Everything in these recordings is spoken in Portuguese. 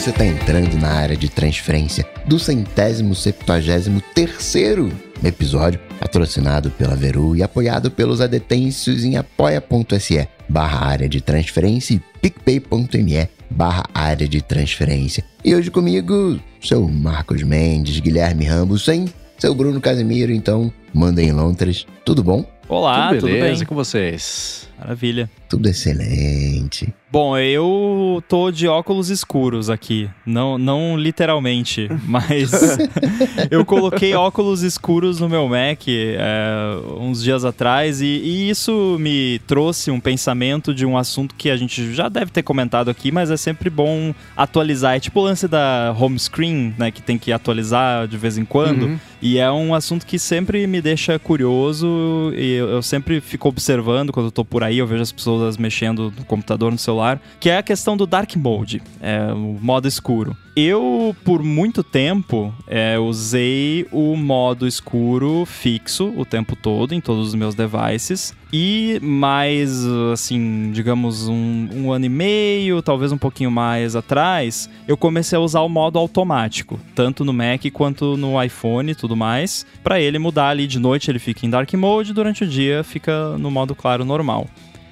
você está entrando na área de transferência do centésimo septuagésimo terceiro episódio, patrocinado pela Veru e apoiado pelos adetêncios em apoia.se barra área de transferência e picpay.me barra área de transferência. E hoje comigo, seu Marcos Mendes, Guilherme Ramos, sem seu Bruno Casimiro, então mandem lontras. Tudo bom? Olá, tudo, tudo beleza bem? com vocês? Maravilha. Tudo excelente. Bom, eu tô de óculos escuros aqui. Não, não literalmente, mas eu coloquei óculos escuros no meu Mac é, uns dias atrás e, e isso me trouxe um pensamento de um assunto que a gente já deve ter comentado aqui, mas é sempre bom atualizar. É tipo o lance da home screen, né, que tem que atualizar de vez em quando. Uhum. E é um assunto que sempre me deixa curioso e eu, eu sempre fico observando quando eu tô por aí, eu vejo as pessoas mexendo no computador, no celular, que é a questão do Dark Mode, é, o modo escuro. Eu, por muito tempo, é, usei o modo escuro fixo o tempo todo em todos os meus devices. E mais, assim, digamos, um, um ano e meio, talvez um pouquinho mais atrás, eu comecei a usar o modo automático, tanto no Mac quanto no iPhone e tudo mais, para ele mudar ali de noite ele fica em Dark Mode, durante o dia fica no modo claro normal.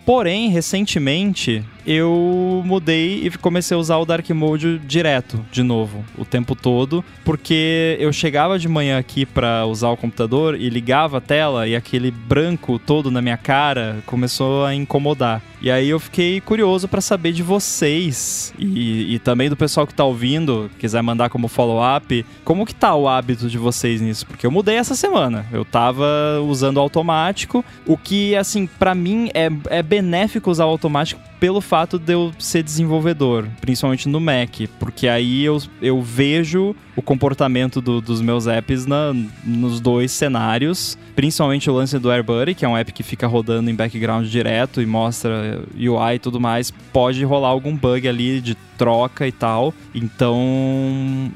Porém, recentemente, eu mudei e comecei a usar o Dark Mode direto, de novo, o tempo todo, porque eu chegava de manhã aqui para usar o computador e ligava a tela e aquele branco todo na minha cara começou a incomodar. E aí eu fiquei curioso para saber de vocês e, e também do pessoal que tá ouvindo, quiser mandar como follow-up, como que tá o hábito de vocês nisso? Porque eu mudei essa semana. Eu tava usando automático, o que, assim, para mim é, é benéfico usar o automático pelo fato de eu ser desenvolvedor, principalmente no Mac, porque aí eu, eu vejo o comportamento do- dos meus apps na, nos dois cenários, principalmente o lance do AirBuddy, que é um app que fica rodando em background direto e mostra UI e tudo mais, pode rolar algum bug ali de troca e tal, então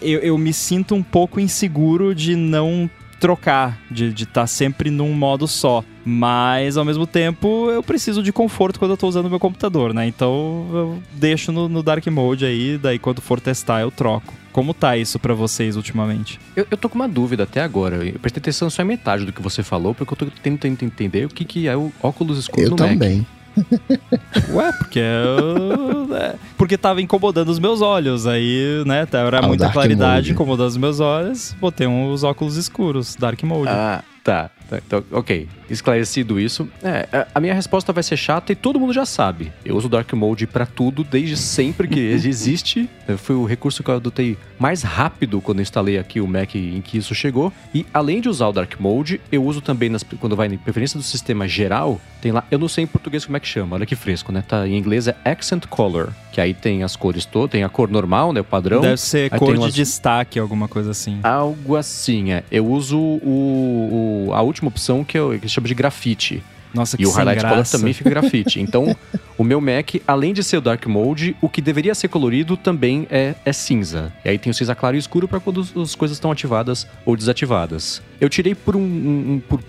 eu, eu me sinto um pouco inseguro de não trocar, de estar sempre num modo só. Mas ao mesmo tempo eu preciso de conforto quando eu tô usando meu computador, né? Então eu deixo no, no Dark Mode aí, daí quando for testar eu troco. Como tá isso pra vocês ultimamente? Eu, eu tô com uma dúvida até agora. Eu prestei atenção só em metade do que você falou, porque eu tô tentando entender o que, que é o óculos escuro Eu no Mac. Ué, porque eu, é, porque tava incomodando os meus olhos, aí, né, era Ah, muita claridade Mode. incomodando os meus olhos, botei uns óculos escuros, Dark Mode. Ah, tá. Tá, Então, ok. Esclarecido isso. É, a- a minha resposta vai ser chata e todo mundo já sabe. Eu uso Dark Mode pra tudo desde sempre que existe. Foi o recurso que eu adotei mais rápido quando instalei aqui o Mac em que isso chegou. E além de usar o Dark Mode, eu uso também nas- quando vai em preferência do sistema geral, tem lá, eu não sei em português como é que chama, olha que fresco, né? Tá, em inglês é Accent Color, que aí tem as cores todas, tem a cor normal, né, o padrão. Deve ser cor de umas- destaque, alguma coisa assim. Algo assim, é. Eu uso o, o- a última opção que, eu, que chama de grafite. Nossa, que E o highlight color graça. também fica grafite. Então, o meu Mac, além de ser o dark mode, o que deveria ser colorido também é, é cinza. E aí tem o cinza claro e escuro para quando as coisas estão ativadas ou desativadas. Eu tirei por, um, um- por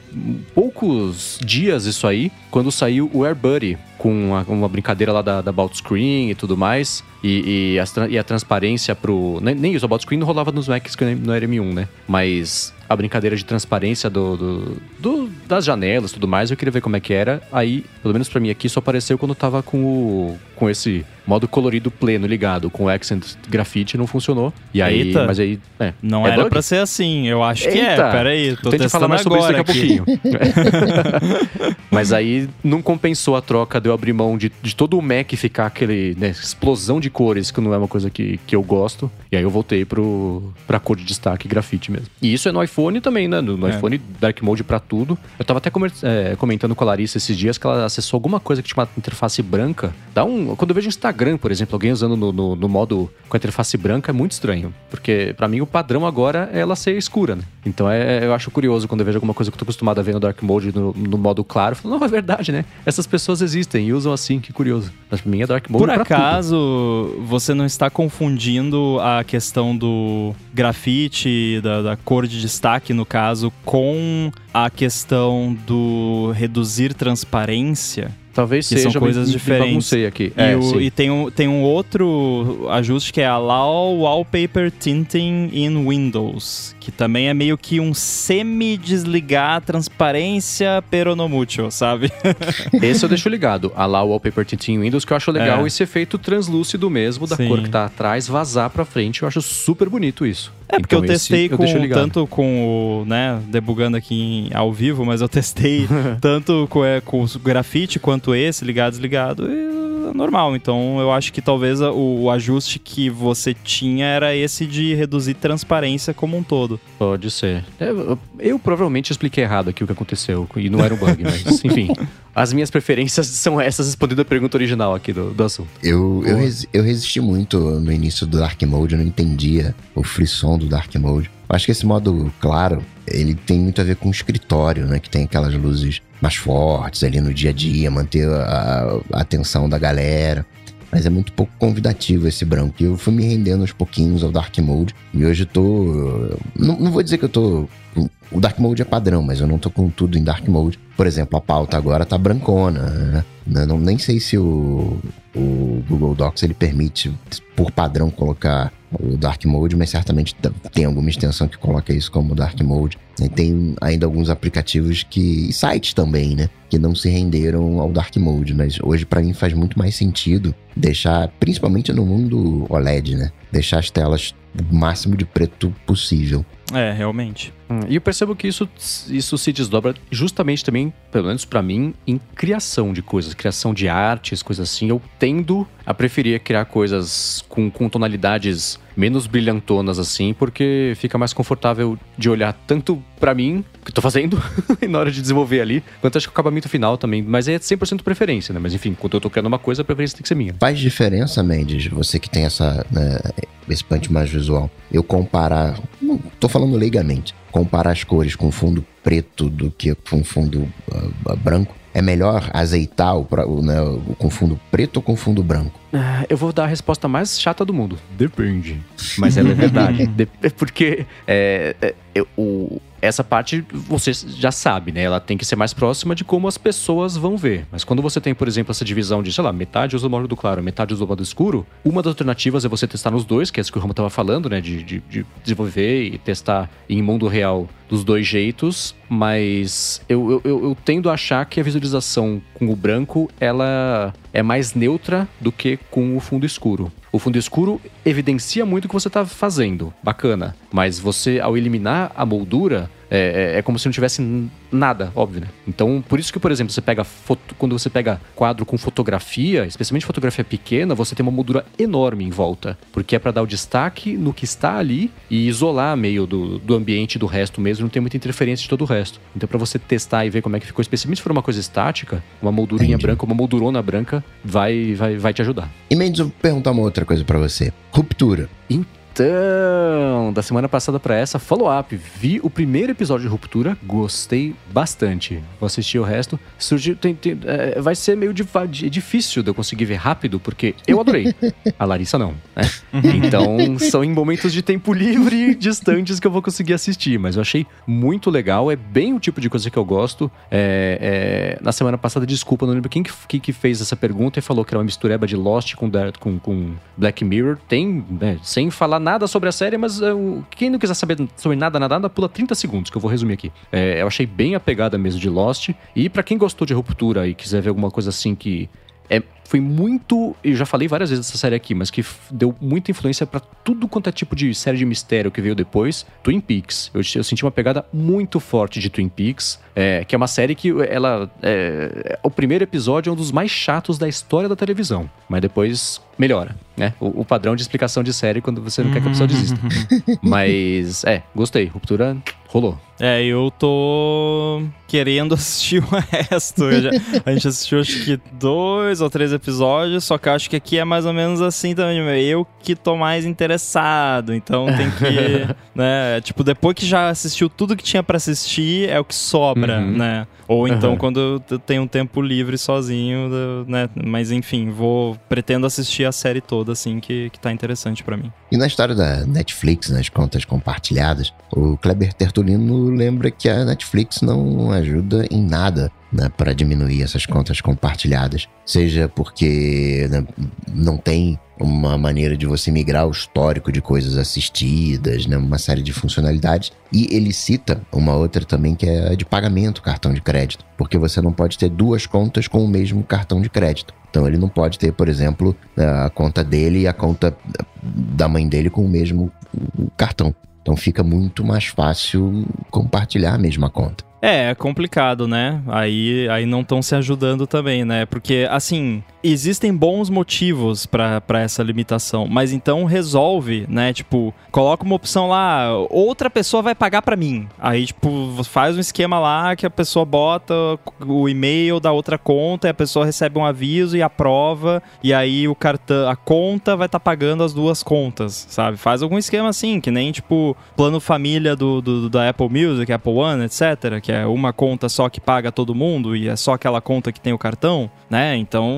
poucos dias isso aí, quando saiu o AirBuddy, com uma, uma brincadeira lá da, da About Screen e tudo mais. E, e, tra- e a transparência pro. Nem, isso, o About Screen não rolava nos Macs que no RM1, né? Mas a brincadeira de transparência do, do- do- das janelas e tudo mais, eu queria ver como é que era. Aí, pelo menos pra mim aqui, só apareceu quando eu tava com o. com esse modo colorido pleno ligado, com o Accent Grafite, não funcionou. E aí. Eita. Mas aí. É, Não é era bug? pra ser assim, eu acho que Eita. é. Peraí, tô Então a gente testando fala mais sobre isso daqui a pouquinho. Mas aí não compensou a troca de eu abrir mão de, de todo o Mac ficar aquele, né, explosão de cores, que não é uma coisa que, que eu gosto. E aí eu voltei pro, pra cor de destaque grafite mesmo. E isso é no iPhone também, né? No, no É. iPhone, Dark Mode pra tudo. Eu tava até é, comentando com a Larissa esses dias que ela acessou alguma coisa que tinha uma interface branca. Dá um. Quando eu vejo Instagram, por exemplo, alguém usando no, no, no modo com a interface branca, é muito estranho. Porque pra mim o padrão agora é ela ser escura, né? Então é, eu acho curioso quando eu vejo alguma coisa que eu tô acostumado a ver no Dark Mode no, no modo claro. Eu falo, não, é verdade, né? Essas pessoas existem e usam assim, que curioso. Mas pra mim é Dark Mode Por acaso, você não está confundindo a questão do grafite, da, da cor de destaque, no caso, com a questão do reduzir transparência? Talvez que seja, são coisas me- me diferentes. baguncei aqui. E, É, o- e tem, um, tem um outro ajuste que é Allow Wallpaper Tinting in Windows, que também é meio que um semi-desligar transparência peronomútil, sabe? Esse eu deixo ligado. A lá o Wallpaper Tintin em Windows, que eu acho legal É. esse efeito translúcido mesmo, da Sim. cor que tá atrás, vazar pra frente. Eu acho super bonito isso. É porque Então, eu testei eu com ligado. tanto com o, né, debugando aqui em- ao vivo, mas eu testei tanto com, é, com o grafite quanto esse, ligado, desligado, e é normal. Então eu acho que talvez o, o ajuste que você tinha era esse de reduzir transparência como um todo. Pode ser. É, Eu, eu provavelmente expliquei errado aqui o que aconteceu, e não era um bug, mas enfim. As minhas preferências são essas, respondendo a pergunta original aqui do, do assunto. Eu, eu, resi- eu resisti muito no início do Dark Mode, eu não entendia o frisson do Dark Mode. Eu acho que esse modo claro, ele tem muito a ver com o escritório, né? Que tem aquelas luzes mais fortes ali no dia a dia, manter a, a atenção da galera. Mas é muito pouco convidativo esse branco. E eu fui me rendendo aos pouquinhos ao Dark Mode. E hoje eu tô. Não, não vou dizer que eu tô. O Dark Mode é padrão, mas eu não tô com tudo em Dark Mode. Por exemplo, a pauta agora tá brancona, né? Não, nem sei se o, o Google Docs ele permite, por padrão, colocar o Dark Mode, mas certamente tem alguma extensão que coloca isso como Dark Mode. E tem ainda alguns aplicativos que. e sites também, né? Que não se renderam ao Dark Mode. Mas hoje, pra mim, faz muito mais sentido deixar, principalmente no mundo OLED, né? Deixar as telas o máximo de preto possível. É, realmente. Hum, E eu percebo que isso, isso se desdobra justamente também, pelo menos pra mim, em criação de coisas, criação de artes, coisas assim. Eu tendo a preferir criar coisas com, com tonalidades menos brilhantonas assim, porque fica mais confortável de olhar tanto pra mim, que tô fazendo, na hora de desenvolver ali, quanto acho que o acabamento final também. Mas é 100% preferência, né? Mas enfim, quando eu tô criando uma coisa, a preferência tem que ser minha. Faz diferença, Mendes, você que tem essa, né, esse punch mais visual, eu comparar, não tô falando leigamente, comparar as cores com fundo preto do que com fundo ah, branco, é melhor azeitar o, o, né, o com fundo preto ou com fundo branco? Ah, Eu vou dar a resposta mais chata do mundo. Depende. Mas ela é verdade. Dep- Porque é, é, eu- o- essa parte você já sabe, né? Ela tem que ser mais próxima de como as pessoas vão ver. Mas quando você tem, por exemplo, essa divisão de, sei lá, metade usa o modo claro, metade usa o modo escuro, uma das alternativas é você testar nos dois, que é isso que o Ramo tava falando, né? De, de- de desenvolver e testar em mundo real dos dois jeitos. Mas eu, eu, eu, tendo a achar que a visualização com o branco, ela é mais neutra do que com o fundo escuro. O fundo escuro evidencia muito o que você está fazendo, bacana. Mas você, ao eliminar a moldura, é, é- é como se não tivesse nada, óbvio, né? Então, por isso que, por exemplo, você pega foto, quando você pega quadro com fotografia, especialmente fotografia pequena, você tem uma moldura enorme em volta. Porque é para dar o destaque no que está ali e isolar meio do, do ambiente do resto mesmo, não tem muita interferência de todo o resto. Então, para você testar e ver como é que ficou, especialmente se for uma coisa estática, uma moldurinha Entendi. branca, uma moldurona branca, vai, vai, vai te ajudar. E Mendes, eu vou perguntar uma outra coisa pra você. Ruptura. Então, da semana passada pra essa, follow-up. Vi o primeiro episódio de Ruptura, gostei bastante. Vou assistir o resto. Surgiu, tem- tem- é, vai ser meio difícil de eu conseguir ver rápido, porque eu adorei. A Larissa não, né? Então, são em momentos de tempo livre distantes que eu vou conseguir assistir. Mas eu achei muito legal, é bem o tipo de coisa que eu gosto. É, é, na semana passada, desculpa, não lembro quem que, que fez essa pergunta e falou que era uma mistureba de Lost com, com, com Black Mirror. Tem, né, sem falar nada sobre a série, mas é, o- quem não quiser saber sobre nada, nada, nada, pula 30 segundos, que eu vou resumir aqui. É, eu achei bem a pegada mesmo de Lost. E pra quem gostou de Ruptura e quiser ver alguma coisa assim que é, foi muito. Eu já falei várias vezes dessa série aqui, mas que deu muita influência pra tudo quanto é tipo de série de mistério que veio depois. Twin Peaks. Eu, eu senti uma pegada muito forte de Twin Peaks, é, que é uma série que ela. É, o primeiro episódio é um dos mais chatos da história da televisão, mas depois melhora, né? O, o padrão de explicação de série quando você não quer que a pessoa desista. mas, é, gostei. Ruptura rolou. É, eu tô querendo assistir o resto. Já- a gente assistiu acho que dois ou três episódios, só que eu acho que aqui é mais ou menos assim também. Eu que tô mais interessado, então tem que, né, tipo, depois que já assistiu tudo que tinha pra assistir, é o que sobra, Uhum. né? Ou então Uhum. quando eu tenho um tempo livre sozinho, né? Mas enfim, vou pretendo assistir a série toda assim que, que tá interessante pra mim. E na história da Netflix, nas contas compartilhadas, o Kleber Tertulino lembra que a Netflix não ajuda em nada né, para diminuir essas contas compartilhadas. Seja porque né, não tem uma maneira de você migrar o histórico de coisas assistidas, né, uma série de funcionalidades. E ele cita uma outra também que é de pagamento cartão de crédito, porque você não pode ter duas contas com o mesmo cartão de crédito. Então ele não pode ter, por exemplo, a conta dele e a conta da mãe dele com o mesmo cartão. Então fica muito mais fácil compartilhar a mesma conta. É, é complicado, né? Aí, aí não estão se ajudando também, né? Porque, assim, existem bons motivos para essa limitação, mas então resolve, né? Tipo, coloca uma opção lá, outra pessoa vai pagar para mim. Aí, tipo, faz um esquema lá que a pessoa bota o e-mail da outra conta e a pessoa recebe um aviso e aprova, e aí o cartão, a conta vai estar tá pagando as duas contas, sabe? Faz algum esquema assim, que nem, tipo, plano família do, do da Apple Music, Apple One, etc que é uma conta só que paga todo mundo e é só aquela conta que tem o cartão, né? Então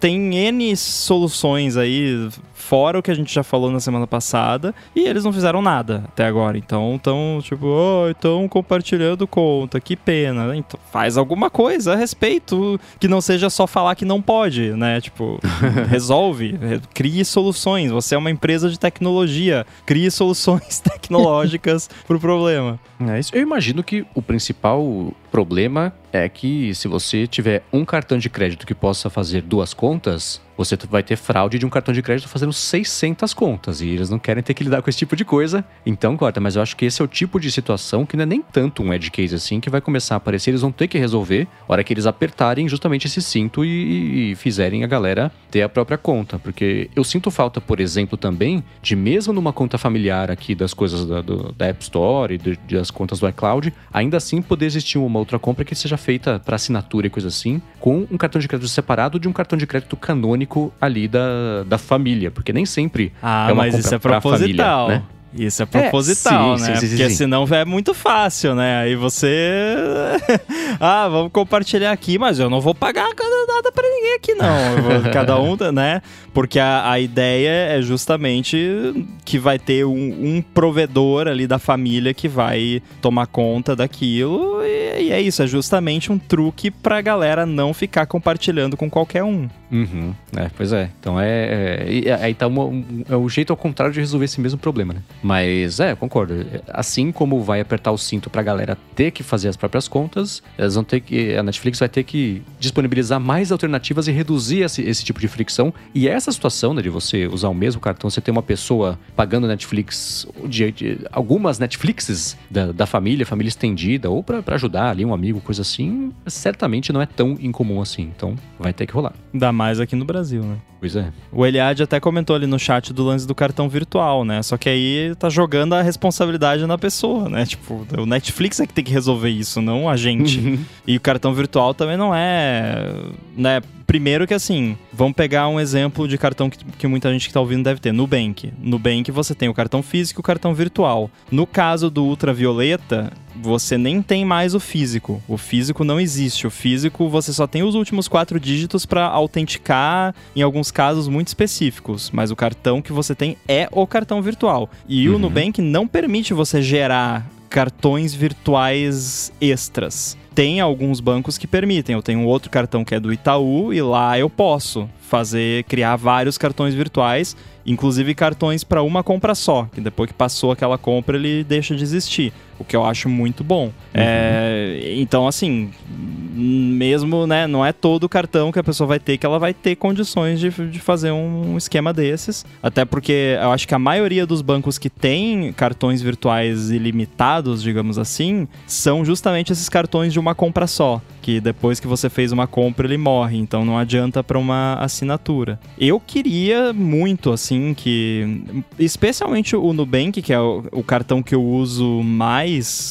tem N soluções aí, fora o que a gente já falou na semana passada, e eles não fizeram nada até agora. Então, tão tipo, oh, estão compartilhando conta, que pena. Então, faz alguma coisa a respeito, que não seja só falar que não pode, né? Tipo, resolve, crie soluções. Você é uma empresa de tecnologia, crie soluções tecnológicas pro problema. É isso. Eu imagino que o principal problema é que se você tiver um cartão de crédito que possa fazer duas contas, você vai ter fraude de um cartão de crédito fazendo 600 contas e eles não querem ter que lidar com esse tipo de coisa. Então, corta, mas eu acho que esse é o tipo de situação que não é nem tanto um edge case assim que vai começar a aparecer, eles vão ter que resolver hora que eles apertarem justamente esse cinto e, e fizerem a galera ter a própria conta, porque eu sinto falta, por exemplo, também de mesmo numa conta familiar aqui das coisas da, do, da App Store e de, das contas do iCloud, ainda assim poder existir uma outra compra que seja feita para assinatura e coisa assim, com um cartão de crédito separado de um cartão de crédito canônico ali da, da família, porque nem sempre ah, é uma mas compra isso é proposital. Família, né? Isso é proposital, é, sim, né? sim, sim, Porque senão é muito fácil, né? Aí você. ah, vamos compartilhar aqui, mas eu não vou pagar nada pra ninguém aqui, não. Cada um, né? Porque a, a, ideia é justamente que vai ter um, um, provedor ali da família que vai tomar conta daquilo. E, e é isso, é justamente um truque pra galera não ficar compartilhando com qualquer um. Uhum. É, pois é. Então é. é aí tá uma, um, é o jeito ao contrário de resolver esse mesmo problema, né? Mas é, concordo. Assim como vai apertar o cinto pra galera ter que fazer as próprias contas, elas vão ter que. A Netflix vai ter que disponibilizar mais alternativas e reduzir esse, esse tipo de fricção. E essa situação, né, de você usar o mesmo cartão, você ter uma pessoa pagando Netflix, de, de algumas Netflixes da, da família, família estendida, ou para ajudar ali um amigo, coisa assim, certamente não é tão incomum assim. Então vai ter que rolar. Ainda mais aqui no Brasil, né? Pois é. O Eliade até comentou ali no chat do lance do cartão virtual, né? Só que aí tá jogando a responsabilidade na pessoa, né? Tipo, o Netflix é que tem que resolver isso, não a gente. e o cartão virtual também não é, né? Primeiro que assim, vamos pegar um exemplo de cartão que, que muita gente que tá ouvindo deve ter. Nubank. Nubank você tem o cartão físico e o cartão virtual. No caso do ultravioleta, você nem tem mais o físico. O físico não existe. O físico você só tem os últimos quatro dígitos para autenticar em alguns casos muito específicos. Mas o cartão que você tem é o cartão virtual. E uhum. o Nubank não permite você gerar cartões virtuais extras. Tem alguns bancos que permitem. Eu tenho outro cartão que é do Itaú e lá eu posso fazer criar vários cartões virtuais, inclusive cartões para uma compra só, que depois que passou aquela compra ele deixa de existir, o que eu acho muito bom. Uhum. É, então assim, mesmo, né, não é todo o cartão que a pessoa vai ter que ela vai ter condições de, de fazer um esquema desses, até porque eu acho que a maioria dos bancos que tem cartões virtuais ilimitados, digamos assim, são justamente esses cartões de uma compra só, que depois que você fez uma compra ele morre, então não adianta para uma assinatura. Eu queria muito, assim, que. Especialmente o Nubank, que é o, o, cartão que eu uso mais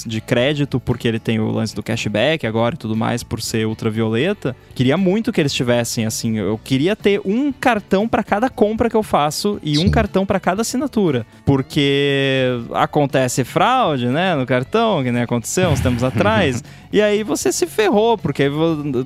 de crédito, porque ele tem o lance do cashback agora e tudo mais, por ser ultravioleta, queria muito que eles tivessem assim. Eu queria ter um cartão para cada compra que eu faço e Sim. um cartão para cada assinatura. Porque acontece fraude, né, no cartão, que nem aconteceu uns tempos atrás. e aí você se ferrou, porque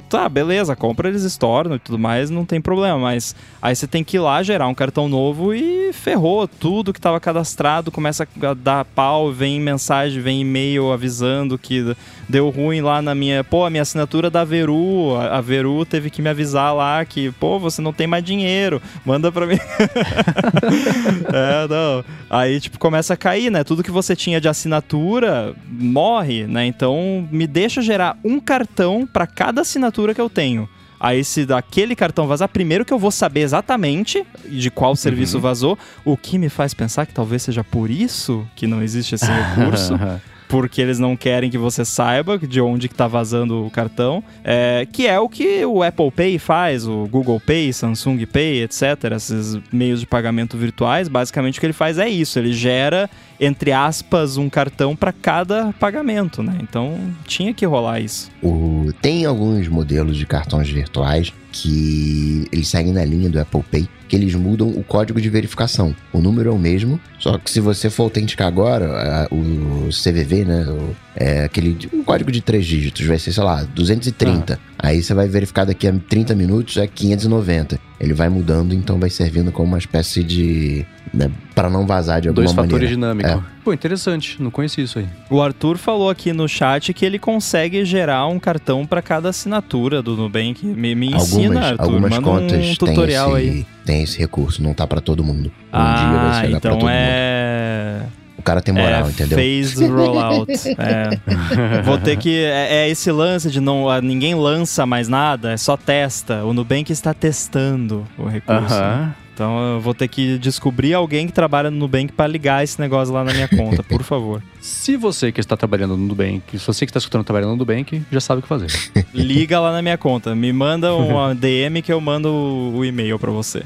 tá, beleza, compra eles estornam e tudo mais, não tem problema. Mas aí você tem que ir lá gerar um cartão novo e ferrou tudo que estava cadastrado, começa a dar pau, vem mensagem, vem e-mail avisando que deu ruim lá na minha. Pô, a minha assinatura da Veru. A Veru teve que me avisar lá que, pô, você não tem mais dinheiro. Manda pra mim. é, não. Aí, tipo, começa a cair, né? Tudo que você tinha de assinatura morre, né? Então, me deixa gerar um cartão para cada assinatura que eu tenho. Aí, se daquele cartão vazar, primeiro que eu vou saber exatamente de qual serviço uhum. vazou, o que me faz pensar que talvez seja por isso que não existe esse recurso porque eles não querem que você saiba de onde que tá vazando o cartão, é, que é o que o Apple Pay faz, o Google Pay, Samsung Pay, etc. Esses meios de pagamento virtuais, basicamente o que ele faz é isso, ele gera entre aspas, um cartão para cada pagamento, né? Então tinha que rolar isso. O... Tem alguns modelos de cartões virtuais que eles seguem na linha do Apple Pay, que eles mudam o código de verificação. O número é o mesmo, só que se você for autenticar agora, o CVV, né, o, é aquele um código de três dígitos, vai ser, sei lá, 230. Ah. Aí você vai verificar daqui a 30 minutos, é 590. Ele vai mudando, então vai servindo como uma espécie de né, para não vazar de alguma Dois maneira. Dois fatores dinâmicos. É. Pô, interessante, não conheci isso aí. O Arthur falou aqui no chat que ele consegue gerar um cartão para cada assinatura do Nubank. Me, me ensina, algumas, Arthur. Algumas Manda contas um tutorial tem esse, aí. Tem esse recurso, não tá para todo mundo. Um ah, dia vai então pra todo é... mundo. O cara tem moral, é, entendeu? Phase rollout. é. Vou ter que. É, é, esse lance de não. Ninguém lança mais nada, é só testa. O Nubank está testando o recurso. Uh -huh. né? Então eu vou ter que descobrir alguém que trabalha no Nubank para ligar esse negócio lá na minha conta, por favor. Se você que está trabalhando no Nubank, se você que está escutando trabalhando no Nubank, já sabe o que fazer. Liga lá na minha conta, me manda uma DM que eu mando o e-mail para você.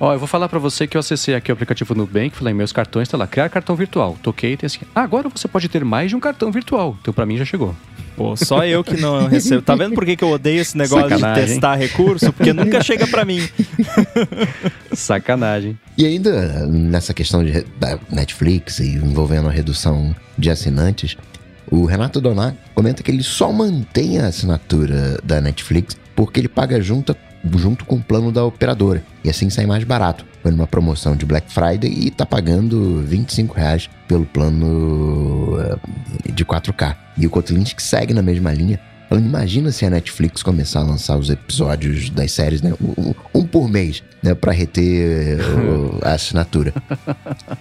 Ó, eu vou falar para você que eu acessei aqui o aplicativo Nubank, falei meus cartões, tá lá, criar cartão virtual. Toquei e tem assim, ah, agora você pode ter mais de um cartão virtual. Então para mim já chegou. Pô, só eu que não recebo. Tá vendo por que, que eu odeio esse negócio Sacanagem. de testar recurso? Porque nunca chega para mim. Sacanagem. E ainda nessa questão de, da Netflix e envolvendo a redução de assinantes, o Renato Donar comenta que ele só mantém a assinatura da Netflix porque ele paga junto, junto com o plano da operadora. E assim sai mais barato. Foi numa promoção de Black Friday e tá pagando 25 reais pelo plano eh, de 4K. E o Kotlin que segue na mesma linha. Falando, imagina se a Netflix começar a lançar os episódios das séries, né? Um, um por mês, né? Pra reter uh, a assinatura.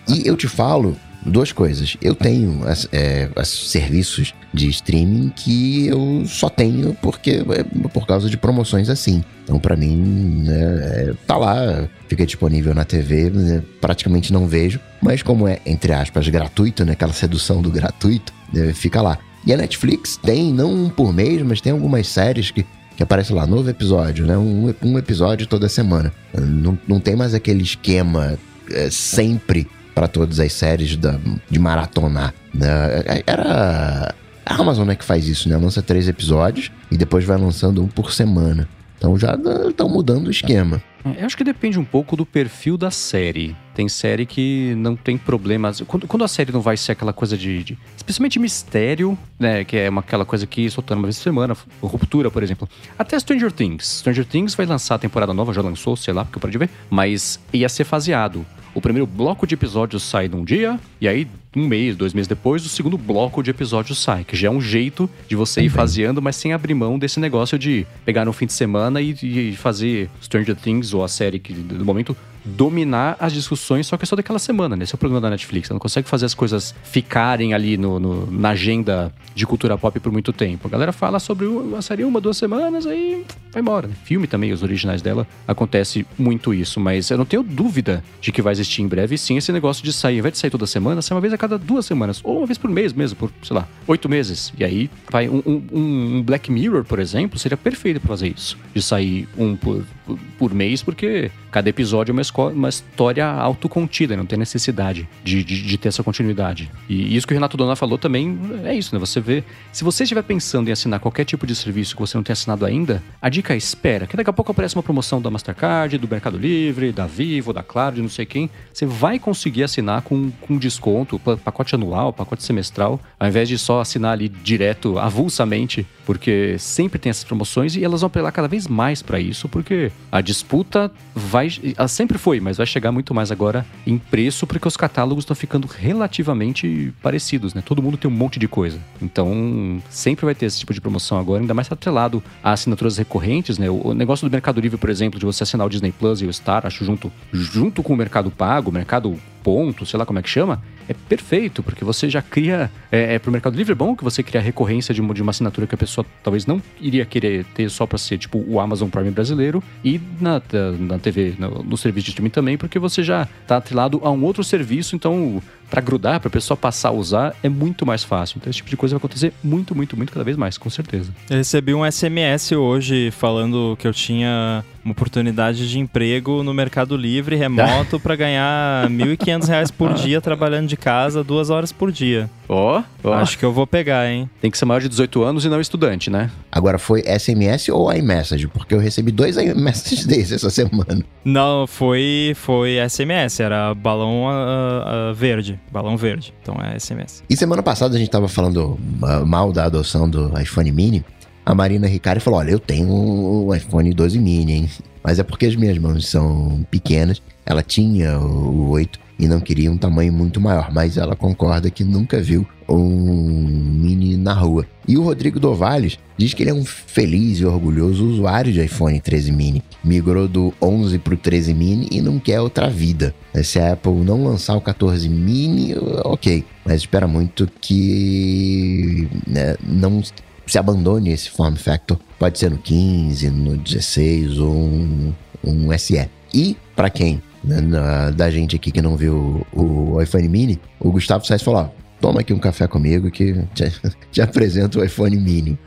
E eu te falo duas coisas. Eu tenho é, serviços de streaming que eu só tenho porque é por causa de promoções assim. Então, para mim, né, é, tá lá, fica disponível na TV, né, praticamente não vejo. Mas como é, entre aspas, gratuito, né? Aquela sedução do gratuito, né, fica lá. E a Netflix tem, não um por mês, mas tem algumas séries que, que aparece lá, novo episódio, né? Um, um episódio toda semana. Não, não tem mais aquele esquema é, sempre para todas as séries da, de maratonar. Né? É, era a Amazon né, que faz isso, né? Lança três episódios e depois vai lançando um por semana. Então já estão mudando o esquema. É, eu acho que depende um pouco do perfil da série. Tem série que não tem problemas. Quando, quando a série não vai ser aquela coisa de, de. especialmente mistério, né? Que é uma, aquela coisa que soltando uma vez por semana, ruptura, por exemplo. Até Stranger Things. Stranger Things vai lançar a temporada nova, já lançou, sei lá, porque eu parei de ver. Mas ia ser faseado. O primeiro bloco de episódios sai num dia, e aí um mês, dois meses depois, o segundo bloco de episódios sai, que já é um jeito de você ir faseando, mas sem abrir mão desse negócio de pegar no fim de semana e, e fazer Stranger Things ou a série que no momento dominar as discussões, só que é só daquela semana, né? Esse é o problema da Netflix. Ela não consegue fazer as coisas ficarem ali no, no, na agenda de cultura pop por muito tempo. A galera fala sobre uma série uma, duas semanas, aí vai embora. Né? Filme também, os originais dela, acontece muito isso. Mas eu não tenho dúvida de que vai existir em breve, sim, esse negócio de sair, ao invés de sair toda semana, sai uma vez a cada duas semanas. Ou uma vez por mês mesmo, por, sei lá, oito meses. E aí vai um, um, um Black Mirror, por exemplo, seria perfeito para fazer isso. De sair um por, por, por mês, porque cada episódio é uma uma história autocontida, não tem necessidade de, de, de, ter essa continuidade. E isso que o Renato Dona falou também é isso, né? Você vê. Se você estiver pensando em assinar qualquer tipo de serviço que você não tenha assinado ainda, a dica é espera, que daqui a pouco aparece uma promoção da Mastercard, do Mercado Livre, da Vivo, da Claro, de não sei quem. Você vai conseguir assinar com, com desconto, pacote anual, pacote semestral, ao invés de só assinar ali direto, avulsamente, porque sempre tem essas promoções e elas vão apelar cada vez mais para isso, porque a disputa vai. Ela sempre foi, mas vai chegar muito mais agora em preço, porque os catálogos estão ficando relativamente parecidos, né? Todo mundo tem um monte de coisa. Então, sempre vai ter esse tipo de promoção agora, ainda mais atrelado a assinaturas recorrentes, né? O negócio do Mercado Livre, por exemplo, de você assinar o Disney Plus e o Star, acho junto, junto com o Mercado Pago, Mercado Ponto, sei lá como é que chama, é perfeito, porque você já cria. É, é para o Mercado Livre é bom que você cria a recorrência de uma, de uma assinatura que a pessoa talvez não iria querer ter só para ser tipo o Amazon Prime brasileiro e na, na TV, no, no serviço de streaming também, porque você já está atrelado a um outro serviço, então para grudar, para a pessoa passar a usar, é muito mais fácil. Então esse tipo de coisa vai acontecer muito, muito, muito cada vez mais, com certeza. Eu recebi um SMS hoje falando que eu tinha uma oportunidade de emprego no Mercado Livre remoto para ganhar R$ 1.500 por dia trabalhando de casa duas horas por dia. Ó, oh, oh. Acho que eu vou pegar, hein? Tem que ser maior de 18 anos e não estudante, né? Agora foi SMS ou iMessage? Porque eu recebi dois iMessages desses essa semana. Não, foi, foi SMS, era balão uh, uh, verde. Balão verde. Então é SMS. E semana passada a gente tava falando mal da adoção do iPhone mini. A Marina Ricari falou: Olha, eu tenho o iPhone 12 mini, hein? Mas é porque as minhas mãos são pequenas. Ela tinha o 8 e não queria um tamanho muito maior, mas ela concorda que nunca viu um mini na rua. E o Rodrigo Dovales diz que ele é um feliz e orgulhoso usuário de iPhone 13 mini. Migrou do 11 para o 13 mini e não quer outra vida. Se a Apple não lançar o 14 mini, ok, mas espera muito que né, não se abandone esse form factor. Pode ser no 15, no 16 ou um, um SE. E para quem né, na, da gente aqui que não viu o, o iPhone mini, o Gustavo Sainz falou: ó, toma aqui um café comigo que te, te apresento o iPhone mini.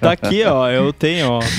Tá aqui, ó, eu tenho, ó.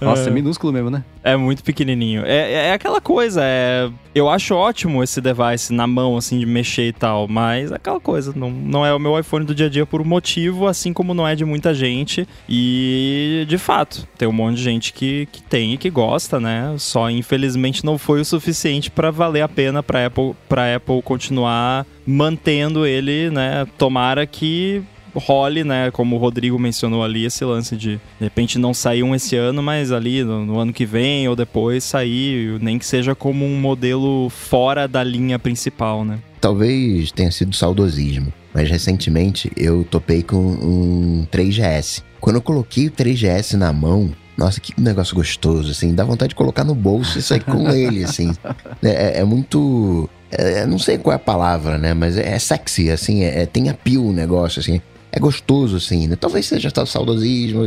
Nossa, é minúsculo mesmo, né? É muito pequenininho. É, é, é aquela coisa, é... Eu acho ótimo esse device na mão, assim, de mexer e tal, mas é aquela coisa, não, não é o meu iPhone do dia a dia por um motivo, assim como não é de muita gente. E, de fato, tem um monte de gente que, que tem e que gosta, né? Só, infelizmente, não foi o suficiente para valer a pena pra Apple, pra Apple continuar mantendo ele, né? Tomara que role, né? Como o Rodrigo mencionou ali, esse lance de de repente não sair um esse ano, mas ali no, no, ano que vem ou depois sair, nem que seja como um modelo fora da linha principal, né? Talvez tenha sido saudosismo, mas recentemente eu topei com um 3GS. Quando eu coloquei o 3GS na mão, nossa, que negócio gostoso, assim, dá vontade de colocar no bolso e sair com ele, assim. É, é, é muito. É, não sei qual é a palavra, né? Mas é, é sexy, assim, é, é tem apio o negócio, assim é gostoso, assim, né? Talvez seja saudosismo,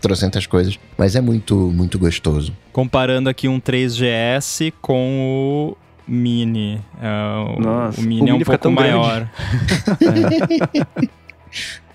trocentas coisas, mas é muito, muito gostoso. Comparando aqui um 3GS com o Mini. Uh, Nossa, o Mini o é um pouco maior. é.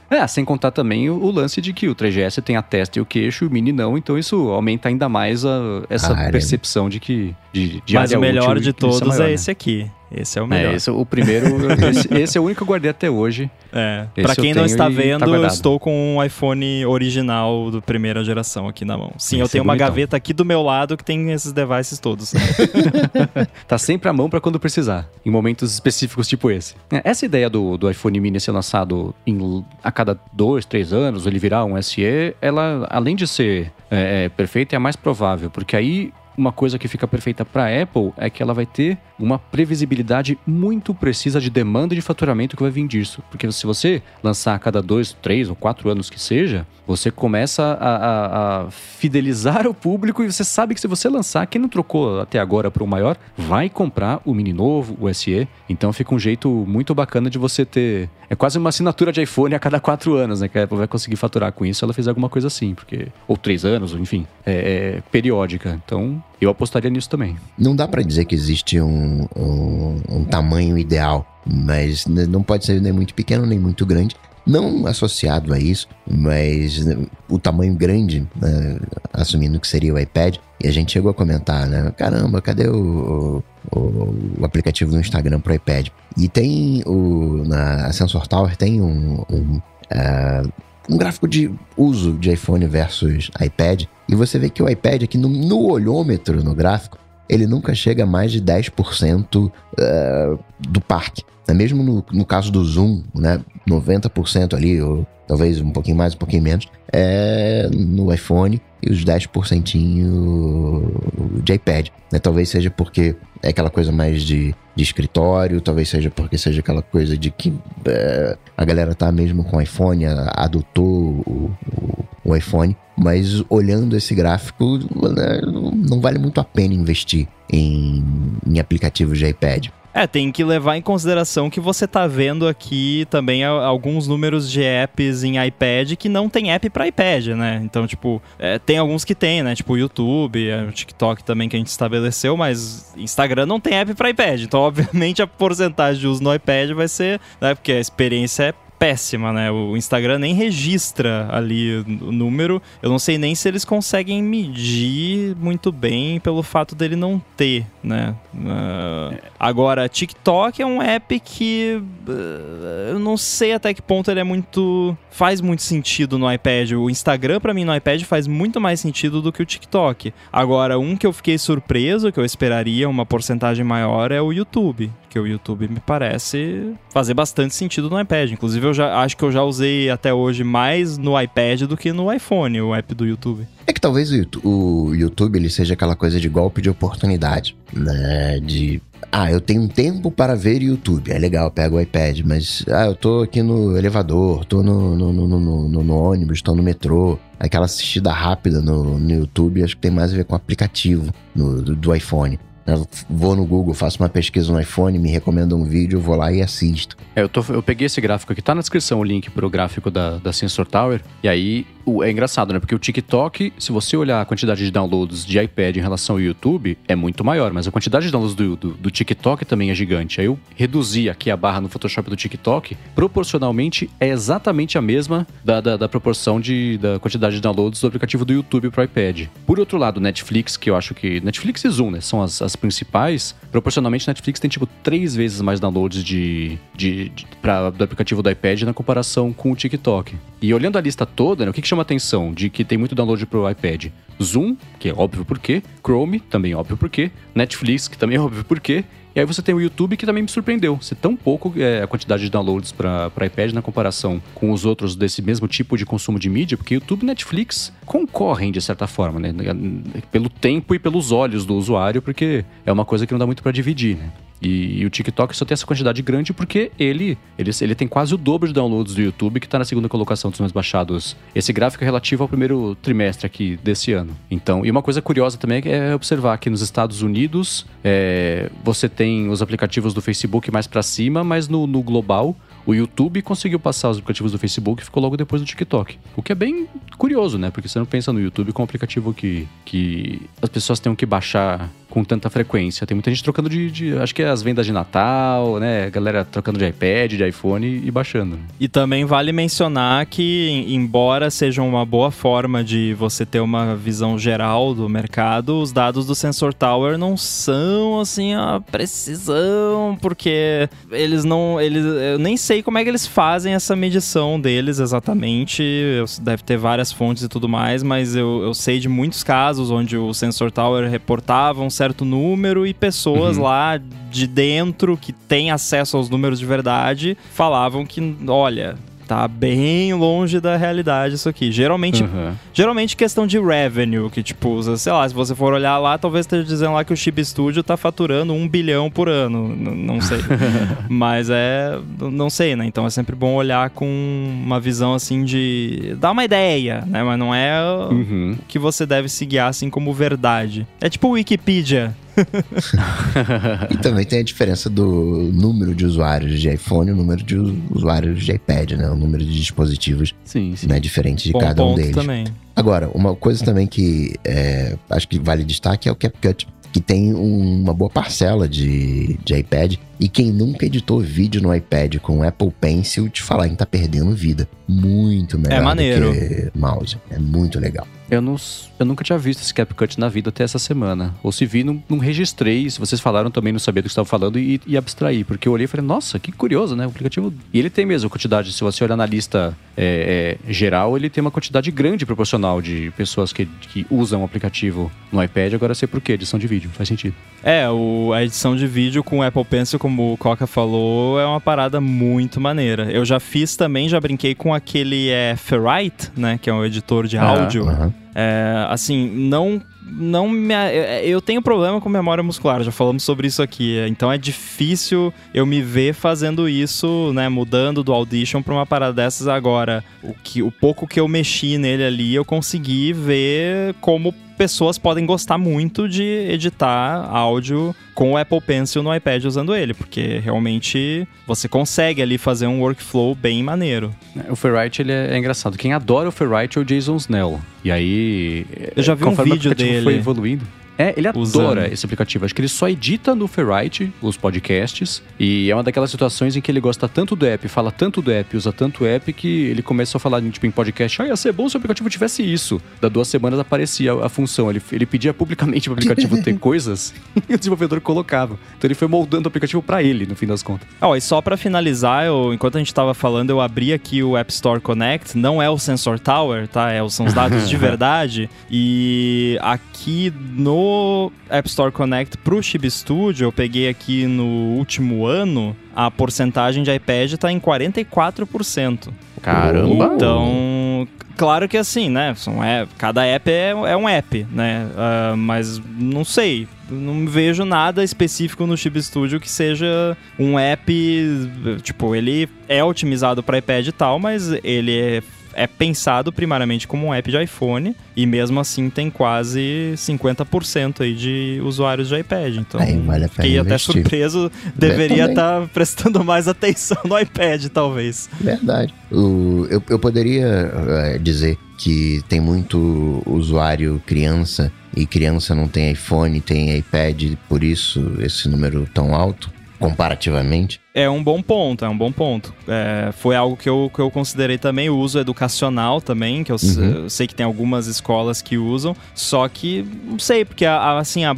É, sem contar também o, o, lance de que o 3GS tem a testa e o queixo, o Mini não, então isso aumenta ainda mais a, essa ah, percepção de que. De, de Mas o melhor de todos é, maior, é esse aqui. Esse é o melhor. É, esse, o primeiro, esse, esse, é o único que eu guardei até hoje. É. Pra quem não está tá vendo, tá eu estou com um iPhone original do primeira geração aqui na mão. Sim, esse eu tenho é uma gaveta aqui do meu lado que tem esses devices todos. tá sempre à mão para quando precisar, em momentos específicos tipo esse. É, essa ideia do, do iPhone mini ser lançado em, a cada dois, três anos, ele virar um SE, ela, além de ser é, é perfeita, é a mais provável, porque aí uma coisa que fica perfeita para Apple é que ela vai ter uma previsibilidade muito precisa de demanda de faturamento que vai vir disso. Porque se você lançar a cada dois, três ou quatro anos que seja, você começa a, a, a fidelizar o público e você sabe que se você lançar, quem não trocou até agora para o maior, vai comprar o mini novo, o SE. Então fica um jeito muito bacana de você ter. É quase uma assinatura de iPhone a cada quatro anos, né? Que a Apple vai conseguir faturar com isso. Ela fez alguma coisa assim, porque. Ou três anos, enfim. É, é periódica. Então eu apostaria nisso também. Não dá para dizer que existe um, um, um, tamanho ideal, mas não pode ser nem muito pequeno nem muito grande. Não associado a isso, mas o tamanho grande, né, assumindo que seria o iPad, E a gente chegou a comentar, né? Caramba, cadê o, o, o aplicativo do Instagram pro iPad? E tem o. Na Sensor Tower tem um. um uh, um gráfico de uso de iPhone versus iPad, e você vê que o iPad aqui no, no olhômetro, no gráfico, ele nunca chega a mais de 10% uh, eh, do parque. Né? Mesmo no, no caso do Zoom, né? 90% ali, ou talvez um pouquinho mais, um pouquinho menos, é no iPhone e os 10% de iPad. Né? Talvez seja porque é aquela coisa mais de, de escritório, talvez seja porque seja aquela coisa de que é, a galera tá mesmo com iPhone, adotou o, o, o iPhone, mas olhando esse gráfico, né, não vale muito a pena investir em, em aplicativos de iPad. É, tem que levar em consideração que você tá vendo aqui também alguns números de apps em iPad que não tem app para iPad, né? Então, tipo, é, tem alguns que tem, né? Tipo o YouTube, é, o TikTok também que a gente estabeleceu, mas Instagram não tem app para iPad. Então, obviamente, a porcentagem de uso no iPad vai ser, né? Porque a experiência é péssima, né? O Instagram nem registra ali o número. Eu não sei nem se eles conseguem medir muito bem pelo fato dele não ter, né? Uh, agora, TikTok é um app que uh, eu não sei até que ponto ele é muito faz muito sentido no iPad. O Instagram para mim no iPad faz muito mais sentido do que o TikTok. Agora, um que eu fiquei surpreso, que eu esperaria uma porcentagem maior é o YouTube porque o YouTube me parece fazer bastante sentido no iPad. Inclusive, eu já acho que eu já usei até hoje mais no iPad do que no iPhone, o app do YouTube. É que talvez o YouTube ele seja aquela coisa de golpe de oportunidade, né? De ah, eu tenho tempo para ver YouTube. É legal, pego o iPad, mas ah, eu tô aqui no elevador, tô no, no, no, no, ônibus, tô no metrô. Aquela assistida rápida no, no YouTube, acho que tem mais a ver com o aplicativo do, do iPhone. Eu vou no Google, faço uma pesquisa no iPhone, me recomenda um vídeo, vou lá e assisto. É, eu, tô, eu peguei esse gráfico aqui, tá na descrição o link pro gráfico da, da Sensor Tower, e aí é engraçado, né? Porque o TikTok, se você olhar a quantidade de downloads de iPad em relação ao YouTube, é muito maior, mas a quantidade de downloads do, do, do TikTok também é gigante. Aí eu reduzi aqui a barra no Photoshop do TikTok, proporcionalmente é exatamente a mesma da, da, da proporção de, da quantidade de downloads do aplicativo do YouTube pro iPad. Por outro lado, Netflix, que eu acho que. Netflix e Zoom, né? São as, as principais. Proporcionalmente, Netflix tem tipo três vezes mais downloads de, de, de pra, do aplicativo do iPad na comparação com o TikTok. E olhando a lista toda, né, o que, que chama atenção de que tem muito download pro iPad? Zoom, que é óbvio por quê, Chrome, também óbvio por quê, Netflix, que também é óbvio por quê, e aí você tem o YouTube que também me surpreendeu. Ser tão pouco é, a quantidade de downloads para iPad na comparação com os outros desse mesmo tipo de consumo de mídia, porque YouTube e Netflix concorrem de certa forma, né? Pelo tempo e pelos olhos do usuário, porque é uma coisa que não dá muito para dividir, né? E, e, o TikTok só tem essa quantidade grande porque ele, ele, ele tem quase o dobro de downloads do YouTube, que está na segunda colocação dos mais baixados. Esse gráfico é relativo ao primeiro trimestre aqui desse ano. Então, e uma coisa curiosa também é observar que nos Estados Unidos é, você tem os aplicativos do Facebook mais para cima, mas no, no global o YouTube conseguiu passar os aplicativos do Facebook e ficou logo depois do TikTok. O que é bem curioso, né? Porque você não pensa no YouTube como um aplicativo que, que as pessoas tenham que baixar com tanta frequência. Tem muita gente trocando de, de, Acho que é as vendas de Natal, né? Galera trocando de iPad, de iPhone e baixando. E também vale mencionar que, embora seja uma boa forma de você ter uma visão geral do mercado, os dados do Sensor Tower não são assim a precisão, porque eles não. Eles, eu nem sei como é que eles fazem essa medição deles exatamente. Deve ter várias fontes e tudo mais, mas eu, eu sei de muitos casos onde o Sensor Tower reportava um certo número e pessoas uhum. lá de dentro que têm acesso aos números de verdade falavam que, olha, tá bem longe da realidade isso aqui. Geralmente, uhum. geralmente questão de revenue, que tipo, sei lá, se você for olhar lá, talvez esteja dizendo lá que o Chip Studio tá faturando um bilhão por ano. Não sei. Mas é. Não sei, né? Então é sempre bom olhar com uma visão assim de. dar uma ideia, né? Mas não é uhum. o que você deve se guiar assim como verdade. É tipo o Wikipedia. e também tem a diferença do número de usuários de iPhone e o número de usuários de iPad, né? O número de dispositivos sim, sim. Né, diferente de Bom cada um deles. também. Agora, uma coisa também que é, acho que vale destaque é o CapCut, que tem um, uma boa parcela de, de iPad. E quem nunca editou vídeo no iPad com Apple Pencil, te falar que tá perdendo vida. Muito melhor É maneiro. do que mouse. É muito legal. Eu, não, eu nunca tinha visto esse CapCut na vida até essa semana. Ou se vi, não, não registrei. Se vocês falaram também, não sabia do que estavam falando e, e abstraí. Porque eu olhei e falei, nossa, que curioso, né? O aplicativo. E ele tem mesmo quantidade. Se você olhar na lista é, é, geral, ele tem uma quantidade grande proporcional de pessoas que, que usam o aplicativo no iPad. Agora sei por quê, edição de vídeo. Faz sentido. É, o, a edição de vídeo com o Apple Pencil, como o Coca falou, é uma parada muito maneira. Eu já fiz também, já brinquei com aquele é, Ferrite, né? Que é um editor de áudio. Aham. É, assim, não. Não me, eu tenho problema com memória muscular, já falamos sobre isso aqui. Então é difícil eu me ver fazendo isso, né? Mudando do Audition pra uma parada dessas agora. O, que, o pouco que eu mexi nele ali, eu consegui ver como pessoas podem gostar muito de editar áudio com o Apple Pencil no iPad usando ele, porque realmente você consegue ali fazer um workflow bem maneiro. O Ferrite, ele é, é engraçado. Quem adora o Ferrite é o Jason Snell. E aí... Eu já vi um vídeo dele. foi evoluindo... É, ele Usando. adora esse aplicativo. Acho que ele só edita no Ferrite os podcasts. E é uma daquelas situações em que ele gosta tanto do app, fala tanto do app, usa tanto o app, que ele começou a falar tipo, em podcast: ah, ia ser bom se o aplicativo tivesse isso. Da duas semanas aparecia a, a função. Ele, ele pedia publicamente pro aplicativo ter coisas e o desenvolvedor colocava. Então ele foi moldando o aplicativo pra ele, no fim das contas. Ó, e só pra finalizar, eu, enquanto a gente tava falando, eu abri aqui o App Store Connect. Não é o Sensor Tower, tá? É, são os dados de verdade. E aqui no App Store Connect pro Chib Studio, eu peguei aqui no último ano, a porcentagem de iPad tá em 44%. Caramba! Então, claro que assim, né? São é, cada app é, é um app, né? Ah, mas não sei. Não vejo nada específico no Chip Studio que seja um app. Tipo, ele é otimizado para iPad e tal, mas ele é, é pensado primariamente como um app de iPhone. E mesmo assim tem quase 50% aí de usuários de iPad. Então, Aí vale fiquei até investir. surpreso. Deveria estar prestando mais atenção no iPad, talvez. Verdade. O- eu, eu poderia eh, dizer que tem muito usuário criança e criança não tem iPhone, tem iPad, por isso esse número tão alto, comparativamente. É um bom ponto, é um bom ponto. É, foi algo que eu, que eu considerei também, o uso educacional também, que eu, Uhum. eu sei que tem algumas escolas que usam, só que não sei, porque a- a- assim, a-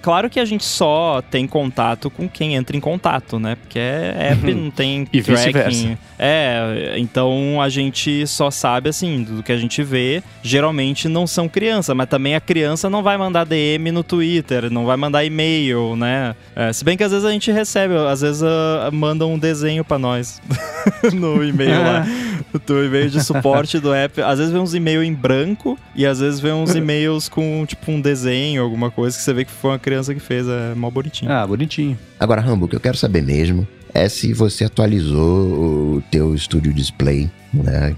claro que a gente só tem contato com quem entra em contato, né? Porque é app, não tem Uhum. E tracking. É, então a gente só sabe assim, do que a gente vê, geralmente não são crianças, mas também a criança não vai mandar DM no Twitter, não vai mandar e-mail, né? É, se bem que às vezes a gente recebe, às vezes ah, mandam um desenho pra nós no e-mail lá, do e-mail de suporte do app. Às vezes vem uns e-mails em branco e às vezes vem uns e-mails com tipo um desenho, alguma coisa que você vê que foi uma criança que fez, é mó bonitinho. Ah, bonitinho. Agora, Rambo, o que eu quero saber mesmo é se você atualizou o teu Studio Display, né?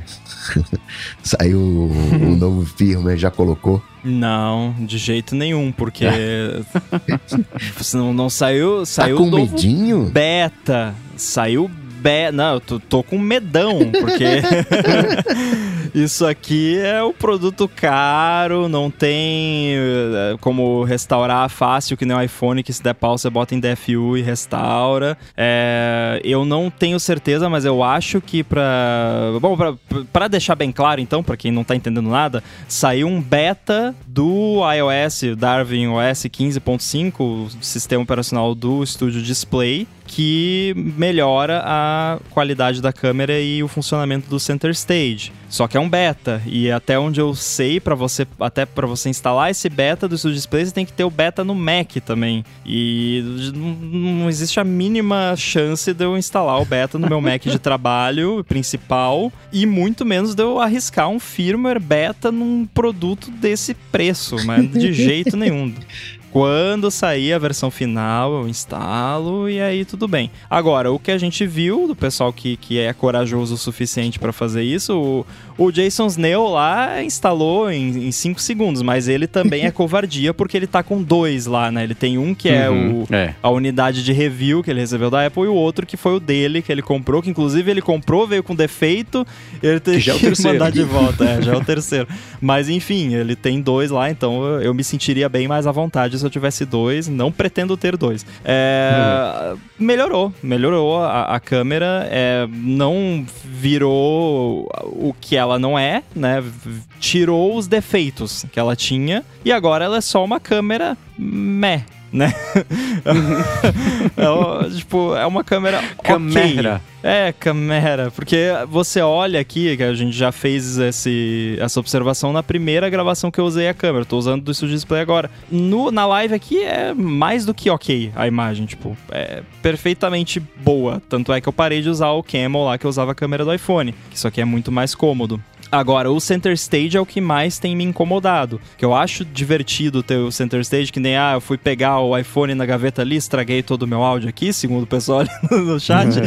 Saiu o novo firmware, já colocou? Não, de jeito nenhum, porque não, não saiu, Tá saiu com novo medinho? beta, saiu beta, não, eu tô, tô com medão, porque isso aqui é o produto caro, não tem eh, como restaurar fácil que nem o iPhone, que se der pau você bota em DFU e restaura. É, eu não tenho certeza, mas eu acho que pra... Bom, pra, pra deixar bem claro então, pra quem não tá entendendo nada, saiu um beta do iOS, Darwin OS 15.5, o sistema operacional do Studio Display, que melhora a qualidade da câmera e o funcionamento do Center Stage. Só que é um beta e até onde eu sei para você até para você instalar esse beta do Studio Display você tem que ter o beta no Mac também. E não, não existe a mínima chance de eu instalar o beta no meu Mac de trabalho principal e muito menos de eu arriscar um firmware beta num produto desse preço, mas de jeito nenhum. Quando sair a versão final, eu instalo e aí tudo bem. Agora, o que a gente viu do pessoal que, que é corajoso o suficiente para fazer isso, o, o Jason Snell lá instalou em 5 segundos, mas ele também é covardia porque ele tá com dois lá, né? Ele tem um que é, Uhum, o, é. a unidade de review que ele recebeu da Apple e o outro que foi o dele que ele comprou, que inclusive ele comprou, veio com defeito, ele teve Que já é o que terceiro. mandar de volta, é, já é o terceiro. Mas enfim, ele tem dois lá, então eu, eu me sentiria bem mais à vontade se eu tivesse dois, não pretendo ter dois. É, Melhorou, melhorou a, a câmera, é, não virou o que ela não é, né? Tirou os defeitos que ela tinha e agora ela é só uma câmera meh. Né? é, tipo, é uma câmera. Câmera. É, câmera. Porque você olha aqui, que a gente já fez esse, essa observação na primeira gravação que eu usei a câmera. Eu tô usando do Studio Display agora. No, na live aqui é mais do que ok a imagem. Tipo, é perfeitamente boa. Tanto é que eu parei de usar o Camel lá que eu usava a câmera do iPhone. Que isso aqui é muito mais cômodo. Agora, o Center Stage é o que mais tem me incomodado. Que eu acho divertido ter o Center Stage, que nem, ah, eu fui pegar o iPhone na gaveta ali, estraguei todo o meu áudio aqui, segundo o pessoal ali no chat.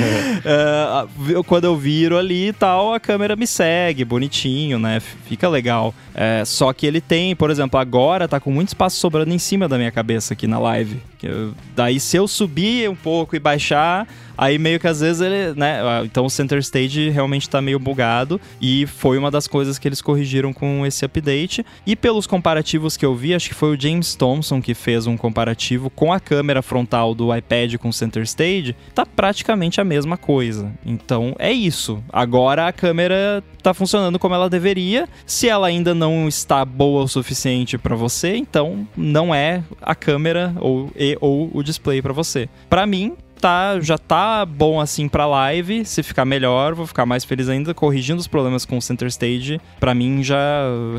Eu- quando eu viro ali e tal, a câmera me segue, bonitinho, né? Fica legal. É, só que ele tem, por exemplo, agora tá com muito espaço sobrando em cima da minha cabeça aqui na live. Eu- daí, se eu subir um pouco e baixar, aí meio que às vezes ele, né? Então o Center Stage realmente tá meio bugado e foi uma das coisas que eles corrigiram com esse update. E pelos comparativos que eu vi, acho que foi o James Thompson que fez um comparativo com a câmera frontal do iPad com o Center Stage, tá praticamente a mesma coisa. Então é isso. Agora a câmera tá funcionando como ela deveria. Se ela ainda não está boa o suficiente para você, então não é a câmera ou, e, ou o display para você. Para mim, tá, já tá bom assim pra live. Se ficar melhor, vou ficar mais feliz ainda. Corrigindo os problemas com o Center Stage, pra mim já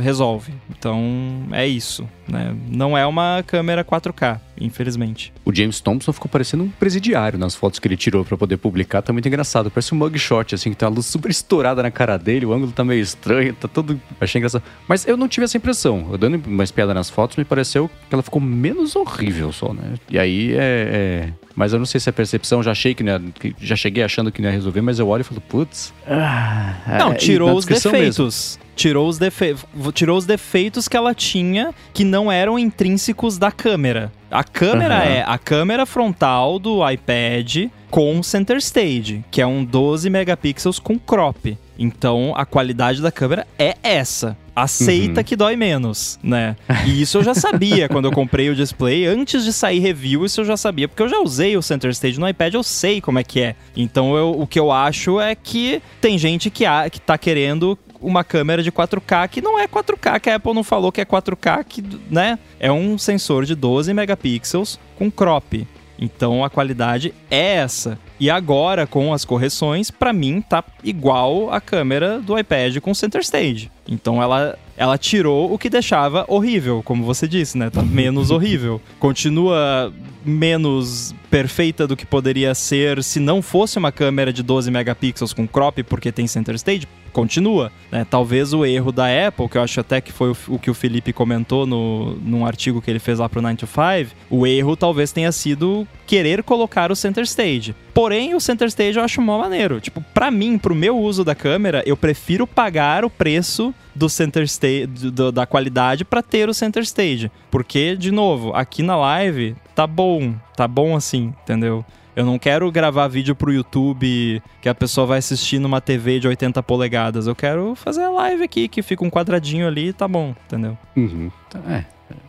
resolve. Então é isso, né? Não é uma câmera 4K, infelizmente. O James Thompson ficou parecendo um presidiário nas fotos que ele tirou pra poder publicar. Tá muito engraçado. Parece um mugshot, assim, que tá a luz super estourada na cara dele. O ângulo tá meio estranho, tá todo. Achei engraçado. Mas eu não tive essa impressão. Eu dando uma espiada nas fotos, me pareceu que ela ficou menos horrível só, né? E aí é. é- Mas eu não sei se é percepção, já achei que, não ia- que já cheguei achando que não ia resolver, mas eu olho e falo, putz. ah, Não, é, tirou os mesmo. defeitos. Tirou os, defe... tirou os defeitos que ela tinha que não eram intrínsecos da câmera. A câmera Aham. é a câmera frontal do iPad com center stage, que é um 12 megapixels com crop. Então a qualidade da câmera é essa. Aceita Uhum. que dói menos, né? E isso eu já sabia quando eu comprei o display. Antes de sair review, isso eu já sabia, porque eu já usei o Center Stage no iPad, eu sei como é que é. Então eu- o que eu acho é que tem gente que, a, que tá querendo uma câmera de 4K que não é 4K, que a Apple não falou que é 4K, que, né? É um sensor de 12 megapixels com crop. Então a qualidade é essa. E agora, com as correções, pra mim tá igual a câmera do iPad com Center Stage. Então ela, ela tirou o que deixava horrível, como você disse, né? Tá menos horrível. Continua menos perfeita do que poderia ser se não fosse uma câmera de 12 megapixels com crop porque tem Center Stage. Continua, né? Talvez o erro da Apple, que eu acho até que foi o, o que o Felipe comentou no, num artigo que ele fez lá pro 9 to 5, o erro talvez tenha sido querer colocar o Center Stage. Porém, o Center Stage eu acho mó maneiro. Tipo, pra mim, pro meu uso da câmera, eu prefiro pagar o preço do Center Stage, da qualidade pra ter o Center Stage. Porque, de novo, aqui na live tá bom, tá bom assim, entendeu? Eu não quero gravar vídeo pro YouTube que a pessoa vai assistir numa TV de 80 polegadas. Eu quero fazer a live aqui, que fica um quadradinho ali e tá bom, entendeu? Uhum. Tá, é.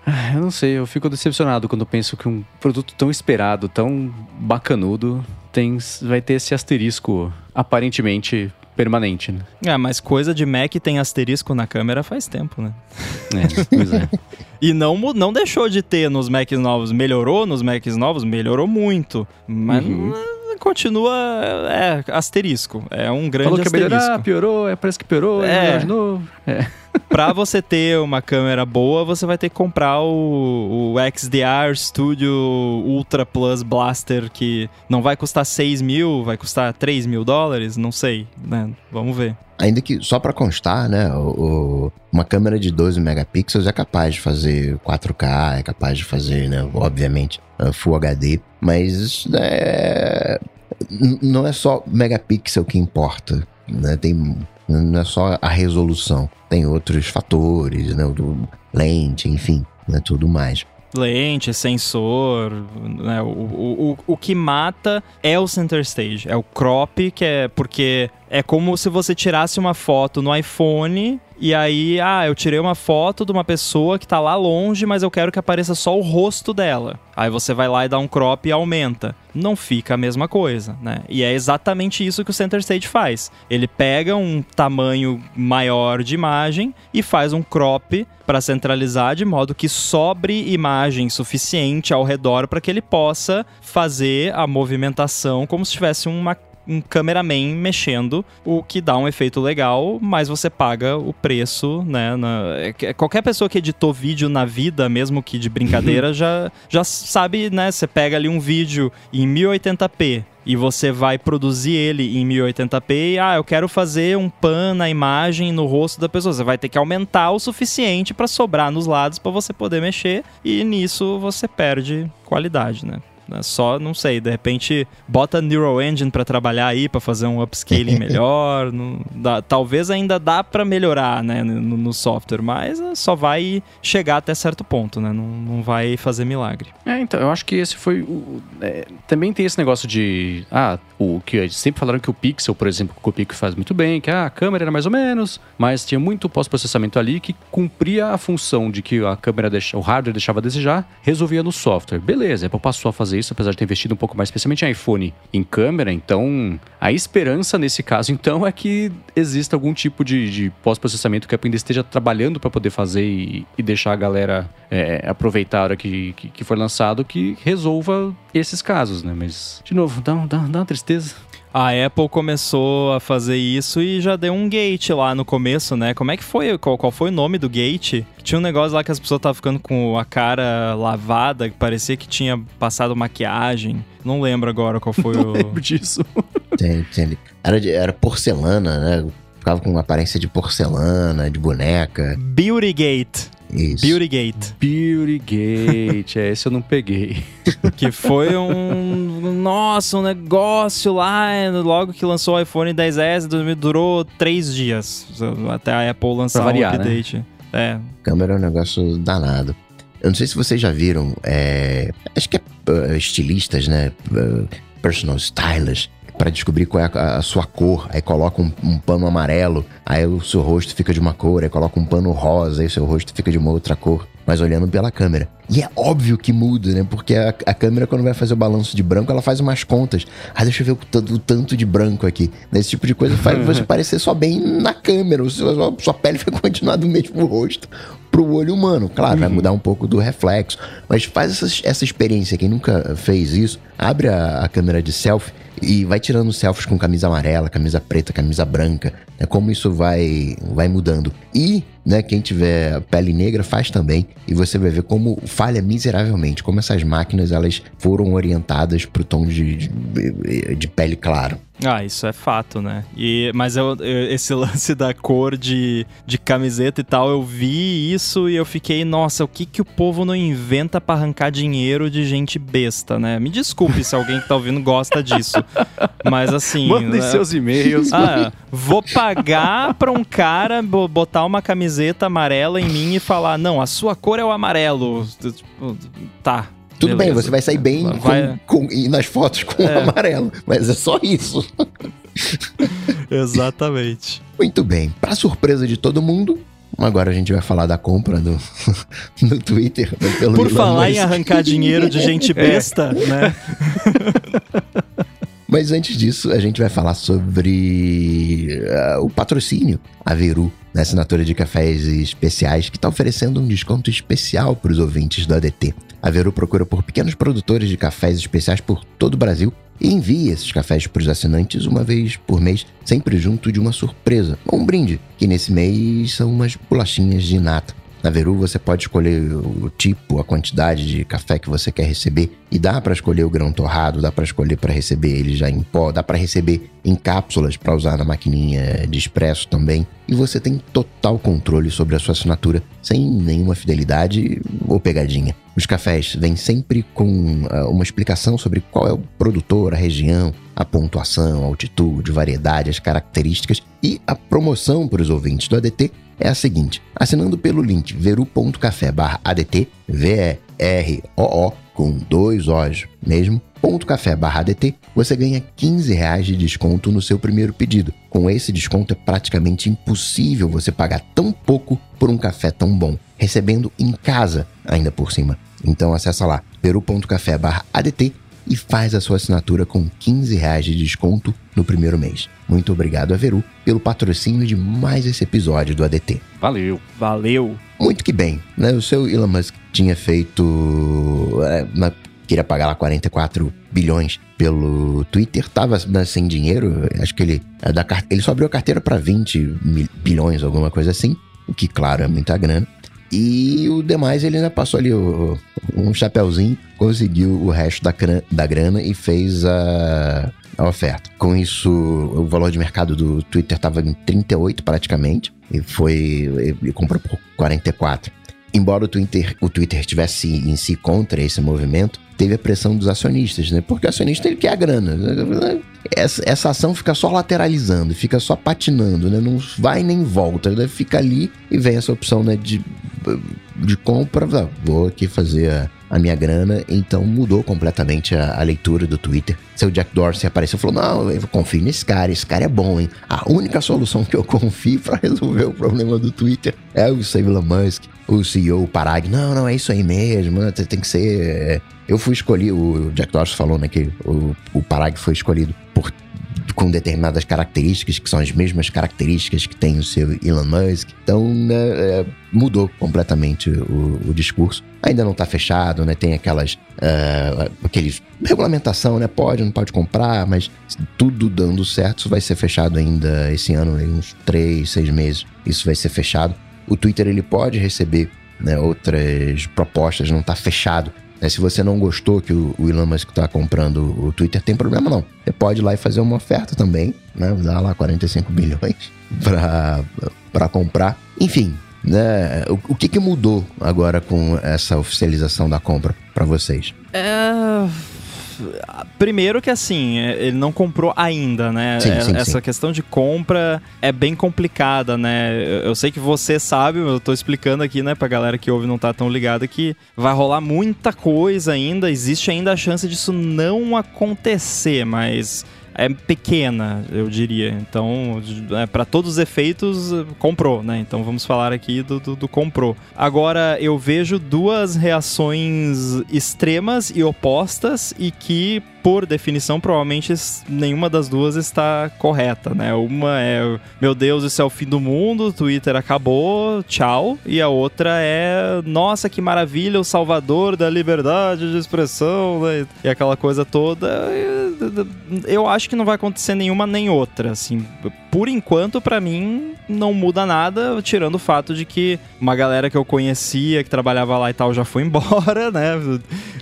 Ah, Eu não sei, eu fico decepcionado quando penso que um produto tão esperado, tão bacanudo, tem, vai ter esse asterisco aparentemente permanente, né? Ah, mas coisa de Mac tem asterisco na câmera faz tempo, né? É, pois é. E não, não deixou de ter nos Macs novos. Melhorou nos Macs novos? Melhorou muito. Mas Uhum. continua. É, asterisco. É um grande Falou que asterisco. melhorar, piorou, é, parece que piorou, É. é. de novo. É. pra você ter uma câmera boa, você vai ter que comprar o, o XDR Studio Ultra Plus Blaster, que não vai custar 6 mil, vai custar 3 mil dólares, não sei, né? Vamos ver. Ainda que, só para constar, né, o, o, uma câmera de 12 megapixels é capaz de fazer 4K, é capaz de fazer, né, obviamente, uh, Full HD, mas é, não é só megapixel que importa, né, tem, não é só a resolução, tem outros fatores, né, lente, enfim, né, tudo mais. Lente, sensor, né? O, o, o, o que mata é o center stage, é o crop, que é porque é como se você tirasse uma foto no iPhone e aí, ah, eu tirei uma foto de uma pessoa que tá lá longe, mas eu quero que apareça só o rosto dela. Aí você vai lá e dá um crop e aumenta. Não fica a mesma coisa, né? E é exatamente isso que o Center Stage faz. Ele pega um tamanho maior de imagem e faz um crop para centralizar de modo que sobre imagem suficiente ao redor para que ele possa fazer a movimentação como se tivesse uma um cameraman mexendo, o que dá um efeito legal, mas você paga o preço, né? Na, é, qualquer pessoa que editou vídeo na vida, mesmo que de brincadeira, já, já sabe, né? Você pega ali um vídeo em 1080p e você vai produzir ele em 1080p e, ah, eu quero fazer um pan na imagem no rosto da pessoa. Você vai ter que aumentar o suficiente para sobrar nos lados para você poder mexer e nisso você perde qualidade, né? Né? Só, não sei, de repente bota Neural Engine para trabalhar aí, para fazer um upscaling melhor. não, dá, talvez ainda dá para melhorar né, no, no, software, mas só vai chegar até certo ponto, né? Não, não vai fazer milagre. É, então, eu acho que esse foi o. É, também tem esse negócio de. Ah, o que sempre falaram que o Pixel, por exemplo, o Pixel faz muito bem, que ah, a câmera era mais ou menos, mas tinha muito pós-processamento ali que cumpria a função de que a câmera, deixa, o hardware deixava a desejar, resolvia no software. Beleza, Apple passou a fazer fazer isso, apesar de ter investido um pouco mais, especialmente em iPhone, em câmera. Então, a esperança nesse caso, então, é que exista algum tipo de, de pós-processamento que a Apple ainda esteja trabalhando para poder fazer e, e, deixar a galera é, aproveitar a hora que, que, que for lançado, que resolva esses casos, né? Mas, de novo, dá, dá, dá uma tristeza. A Apple começou a fazer isso e já deu um gate lá no começo, né? Como é que foi? Qual, qual foi o nome do gate? Tinha um negócio lá que as pessoas estavam ficando com a cara lavada, que parecia que tinha passado maquiagem. Não lembro agora qual foi Não o. lembro disso. Tem, tem. Era, de, era porcelana, né? Ficava com uma aparência de porcelana, de boneca. Beauty Gate. Isso. Beauty Gate. Beauty Gate, é, esse eu não peguei. que foi um. Nossa, um negócio lá. Logo que lançou o iPhone 10S, durou três dias. Até a Apple lançar o variar, um update. Né? É. Câmera é um negócio danado. Eu não sei se vocês já viram, é, acho que é uh, estilistas, né? Uh, personal stylers para descobrir qual é a, a, sua cor. Aí coloca um, um, pano amarelo, aí o seu rosto fica de uma cor, aí coloca um pano rosa, aí o seu rosto fica de uma outra cor. Mas olhando pela câmera. E é óbvio que muda, né? Porque a, a câmera, quando vai fazer o balanço de branco, ela faz umas contas. Ah, deixa eu ver o, o tanto de branco aqui. Esse tipo de coisa faz você parecer só bem na câmera. A sua, pele vai continuar do mesmo rosto pro olho humano. Claro, uhum. vai mudar um pouco do reflexo. Mas faz essa, essa experiência. Quem nunca fez isso, abre a, a câmera de selfie e vai tirando selfies com camisa amarela, camisa preta, camisa branca, né? Como isso vai, vai mudando. E, né, quem tiver pele negra faz também, e você vai ver como falha miseravelmente, como essas máquinas elas foram orientadas pro tom de, de, de pele claro. Ah, isso é fato, né? E, mas eu, eu, esse lance da cor de, de camiseta e tal, eu vi isso e eu fiquei, nossa, o que que o povo não inventa para arrancar dinheiro de gente besta, né? Me desculpe se alguém que tá ouvindo gosta disso. Mas assim. Mandem né? seus e-mails. Ah, vou pagar pra um cara botar uma camiseta amarela em mim e falar: não, a sua cor é o amarelo. Tipo, tá, tudo Beleza. bem, você vai sair bem vai... com, com, nas fotos com é. amarelo, mas é só isso. Exatamente. Muito bem. Para surpresa de todo mundo, agora a gente vai falar da compra do, no Twitter. Pelo Por Elon falar Musk. em arrancar dinheiro de gente é. besta, é. né? Mas antes disso, a gente vai falar sobre uh, o patrocínio, a Veru, na assinatura de cafés especiais, que está oferecendo um desconto especial para os ouvintes do ADT. A Veru procura por pequenos produtores de cafés especiais por todo o Brasil e envia esses cafés para os assinantes uma vez por mês, sempre junto de uma surpresa, ou um brinde, que nesse mês são umas bolachinhas de nata. Na Veru você pode escolher o tipo, a quantidade de café que você quer receber e dá para escolher o grão torrado, dá para escolher para receber ele já em pó, dá para receber em cápsulas para usar na maquininha de expresso também. E você tem total controle sobre a sua assinatura sem nenhuma fidelidade ou pegadinha. Os cafés vêm sempre com uh, uma explicação sobre qual é o produtor, a região, a pontuação, a altitude, variedade, as características e a promoção para os ouvintes do ADT é a seguinte: assinando pelo link veru.café ADT, V-E-R-O-O, com dois O's mesmo, ponto café barra você ganha 15 reais de desconto no seu primeiro pedido. Com esse desconto é praticamente impossível você pagar tão pouco por um café tão bom, recebendo em casa ainda por cima. Então acessa lá, peru.café barra ADT e faz a sua assinatura com 15 reais de desconto no primeiro mês. Muito obrigado a Veru pelo patrocínio de mais esse episódio do ADT. Valeu. Valeu. Muito que bem, né? O seu Elon Musk tinha feito... É, uma, queria pagar lá 44 bilhões pelo Twitter, tava né, sem dinheiro, acho que ele, é da, ele só abriu a carteira para 20 bilhões, alguma coisa assim, o que, claro, é muita grana. E o demais ele ainda passou ali o, um chapéuzinho, conseguiu o resto da, da grana e fez a, a oferta. Com isso, o valor de mercado do Twitter estava em 38 praticamente, e foi. Ele comprou por 44. Embora o Twitter, o Twitter estivesse em si contra esse movimento, teve a pressão dos acionistas, né? Porque o acionista ele quer a grana. Essa, essa ação fica só lateralizando, fica só patinando, né? Não vai nem volta, né? fica ali e vem essa opção né, de, de compra. Vou aqui fazer a, a minha grana, então mudou completamente a, a, leitura do Twitter. Seu Jack Dorsey apareceu e falou: Não, eu confio nesse cara, esse cara é bom, hein? A única solução que eu confio para resolver o problema do Twitter é o Elon Musk, o CEO, o Parag. Não, não, é isso aí mesmo, tem que ser. É, eu fui escolhido, o Jack Dorsey falou, né, que o, o Parag foi escolhido por com determinadas características, que são as mesmas características que tem o seu Elon Musk. Então, né, é, mudou completamente o, o, discurso. Ainda não está fechado, né? Tem aquelas. Uh, aqueles. regulamentação, né? Pode, não pode comprar, mas tudo dando certo, isso vai ser fechado ainda esse ano, em uns três, seis meses. Isso vai ser fechado. O Twitter ele pode receber né, outras propostas, não está fechado é, se você não gostou que o, o Elon Musk está comprando o Twitter, tem problema não. Você pode ir lá e fazer uma oferta também, né? Dar lá 45 bilhões para comprar. Enfim, né? O, o que, que mudou agora com essa oficialização da compra para vocês? É Primeiro que assim, é, ele não comprou ainda, né? Sim, sim, Essa sim. questão de compra é bem complicada, né? Eu sei que você sabe, eu tô explicando aqui, né, pra galera que ouve não tá tão ligada, que vai rolar muita coisa ainda, existe ainda a chance disso não acontecer, mas é pequena, eu diria. Então, é, para todos os efeitos, comprou, né? Então vamos falar aqui do, do, do, comprou. Agora, eu vejo duas reações extremas e opostas e que por definição, provavelmente nenhuma das duas está correta, né? Uma é, meu Deus, isso é o fim do mundo, Twitter acabou, tchau. E a outra é, nossa, que maravilha, o salvador da liberdade de expressão, né? E aquela coisa toda. Eu acho que não vai acontecer nenhuma nem outra, assim. Por enquanto, para mim, não muda nada, tirando o fato de que uma galera que eu conhecia, que trabalhava lá e tal, já foi embora, né?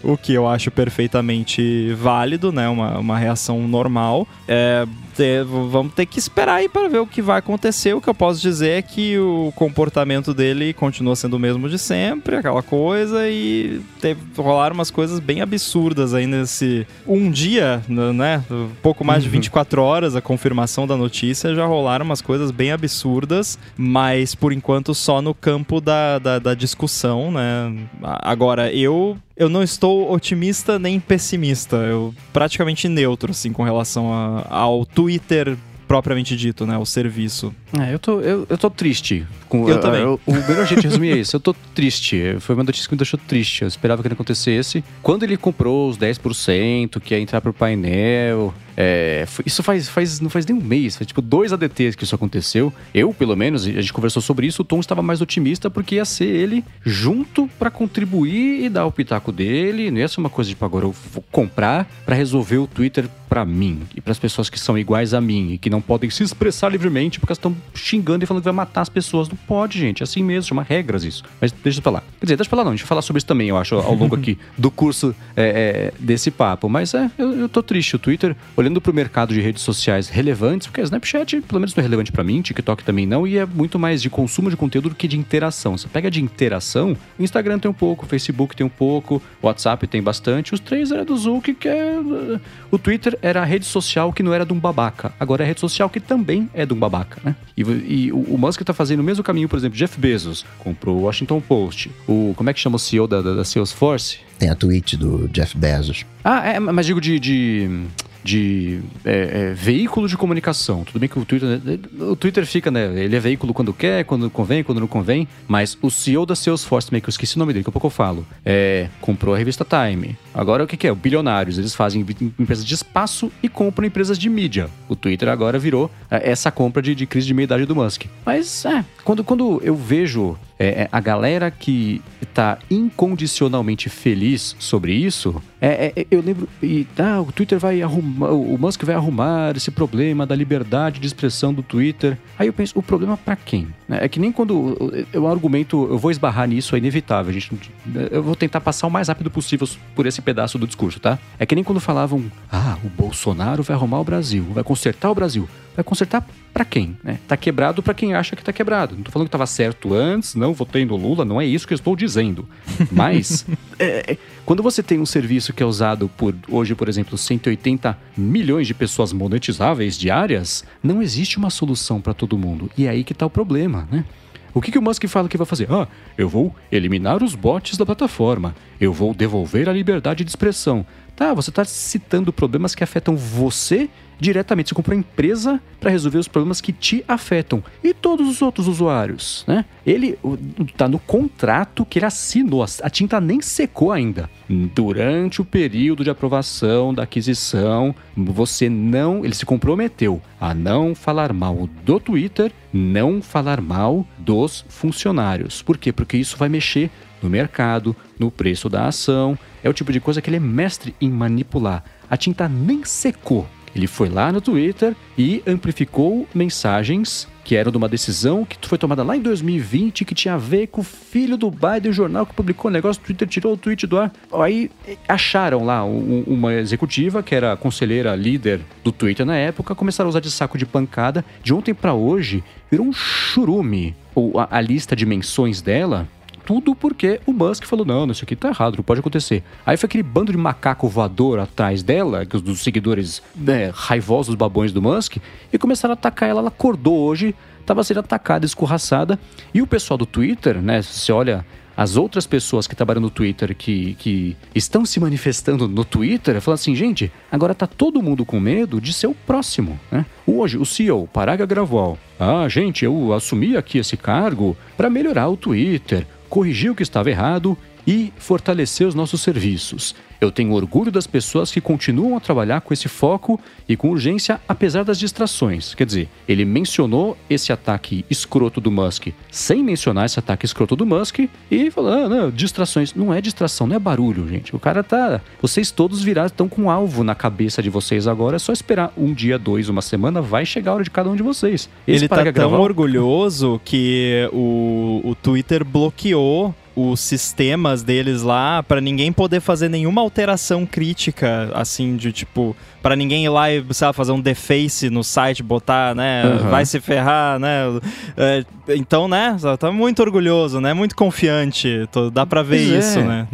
O que eu acho perfeitamente válido, né? Uma, uma reação normal. É, ter, vamos ter que esperar aí para ver o que vai acontecer. O que eu posso dizer é que o comportamento dele continua sendo o mesmo de sempre, aquela coisa, e teve, rolaram umas coisas bem absurdas aí nesse um dia, né? Pouco mais uhum. de 24 horas, a confirmação da notícia, já rolaram umas coisas bem absurdas, mas por enquanto só no campo da, da, da discussão, né? Agora, eu eu não estou otimista nem pessimista. Eu praticamente neutro, assim, com relação a, ao Twitter propriamente dito, né? O serviço. É, eu tô, eu, eu tô triste. Com, eu também. o melhor jeito de resumir é isso. Eu tô triste. Foi uma notícia que me deixou triste. Eu esperava que não acontecesse. Quando ele comprou os 10%, que ia entrar pro painel, É, isso faz, faz, não faz nem um mês, faz tipo dois ADTs que isso aconteceu. Eu, pelo menos, a gente conversou sobre isso, o Tom estava mais otimista porque ia ser ele junto para contribuir e dar o pitaco dele. Não ia ser uma coisa de tipo, agora eu vou comprar para resolver o Twitter para mim e para as pessoas que são iguais a mim e que não podem se expressar livremente porque elas estão xingando e falando que vai matar as pessoas. Não pode, gente. É assim mesmo, chama regras isso. Mas deixa eu falar. Quer dizer, deixa eu falar não. A gente vai falar sobre isso também, eu acho, ao longo aqui do curso é, é, desse papo. Mas é, eu, eu tô triste. O Twitter, olhando para o mercado de redes sociais relevantes, porque a Snapchat, pelo menos, não é relevante para mim, TikTok também não, e é muito mais de consumo de conteúdo do que de interação. Você pega de interação, Instagram tem um pouco, Facebook tem um pouco, WhatsApp tem bastante. Os três era do Zuck, que é. O Twitter era a rede social que não era de um babaca. Agora é a rede social que também é de um babaca, né? E, e o, Musk tá fazendo o mesmo caminho, por exemplo, Jeff Bezos comprou o Washington Post. O, como é que chama o CEO da, da, da Salesforce? Tem a tweet do Jeff Bezos. Ah, é, mas digo de, de de é, é, veículo de comunicação. Tudo bem que o Twitter, né, o Twitter fica, né? Ele é veículo quando quer, quando convém, quando não convém. Mas o CEO da Salesforce, também, que eu esqueci o nome dele, que a pouco eu falo, é, comprou a revista Time. Agora o que, que é? Bilionários. Eles fazem empresas de espaço e compram empresas de mídia. O Twitter agora virou é, essa compra de, de crise de meia-idade do Musk. Mas, é, quando, quando eu vejo é, é, a galera que está incondicionalmente feliz sobre isso, é, é, eu lembro, e ah, o Twitter vai arrumar, o Musk vai arrumar esse problema da liberdade de expressão do Twitter. Aí eu penso, o problema para quem? É que nem quando eu argumento, eu vou esbarrar nisso, é inevitável. A gente, eu vou tentar passar o mais rápido possível por esse pedaço do discurso, tá? É que nem quando falavam, ah, o Bolsonaro vai arrumar o Brasil, vai consertar o Brasil. Vai consertar para quem? Né? Tá quebrado para quem acha que tá quebrado. Não tô falando que tava certo antes, não votei no Lula, não é isso que eu estou dizendo. Mas, é, é, quando você tem um serviço que é usado por, hoje, por exemplo, 180 milhões de pessoas monetizáveis diárias, não existe uma solução para todo mundo. E é aí que tá o problema, né? O que, que o Musk fala que vai fazer? Ah, eu vou eliminar os bots da plataforma. Eu vou devolver a liberdade de expressão. Tá, você está citando problemas que afetam você diretamente. Você comprou uma empresa para resolver os problemas que te afetam. E todos os outros usuários, né? Ele tá no contrato que ele assinou. A tinta nem secou ainda. Durante o período de aprovação da aquisição, você não. Ele se comprometeu a não falar mal do Twitter, não falar mal dos funcionários. Por quê? Porque isso vai mexer no mercado, no preço da ação. É o tipo de coisa que ele é mestre em manipular. A tinta nem secou. Ele foi lá no Twitter e amplificou mensagens que eram de uma decisão que foi tomada lá em 2020 que tinha a ver com o filho do Biden, o jornal que publicou o negócio, o Twitter tirou o tweet do ar. Aí acharam lá um, uma executiva que era conselheira líder do Twitter na época, começaram a usar de saco de pancada. De ontem para hoje, virou um churume. A, a lista de menções dela tudo porque o Musk falou: não, isso aqui tá errado, não pode acontecer. Aí foi aquele bando de macaco voador atrás dela, dos seguidores né, raivosos babões do Musk, e começaram a atacar ela. Ela acordou hoje, estava sendo atacada, escorraçada. E o pessoal do Twitter, né? Se você olha as outras pessoas que trabalham no Twitter que, que estão se manifestando no Twitter, falando assim, gente, agora tá todo mundo com medo de ser o próximo, né? Hoje, o CEO, Paraga Gravol, ah, gente, eu assumi aqui esse cargo para melhorar o Twitter, corrigir o que estava errado e fortalecer os nossos serviços. Eu tenho orgulho das pessoas que continuam a trabalhar com esse foco e com urgência, apesar das distrações. Quer dizer, ele mencionou esse ataque escroto do Musk sem mencionar esse ataque escroto do Musk e falou: ah, não, distrações. Não é distração, não é barulho, gente. O cara tá. Vocês todos viraram, estão com um alvo na cabeça de vocês agora. É só esperar um dia, dois, uma semana, vai chegar a hora de cada um de vocês. Esse ele tá tão gravar... orgulhoso que o, o Twitter bloqueou os sistemas deles lá para ninguém poder fazer nenhuma alteração crítica, assim, de tipo, para ninguém ir lá e, sei fazer um deface no site, botar, né, uhum. vai se ferrar, né? É, então, né, tá muito orgulhoso, né? Muito confiante, tô, dá para ver pois isso, é. né?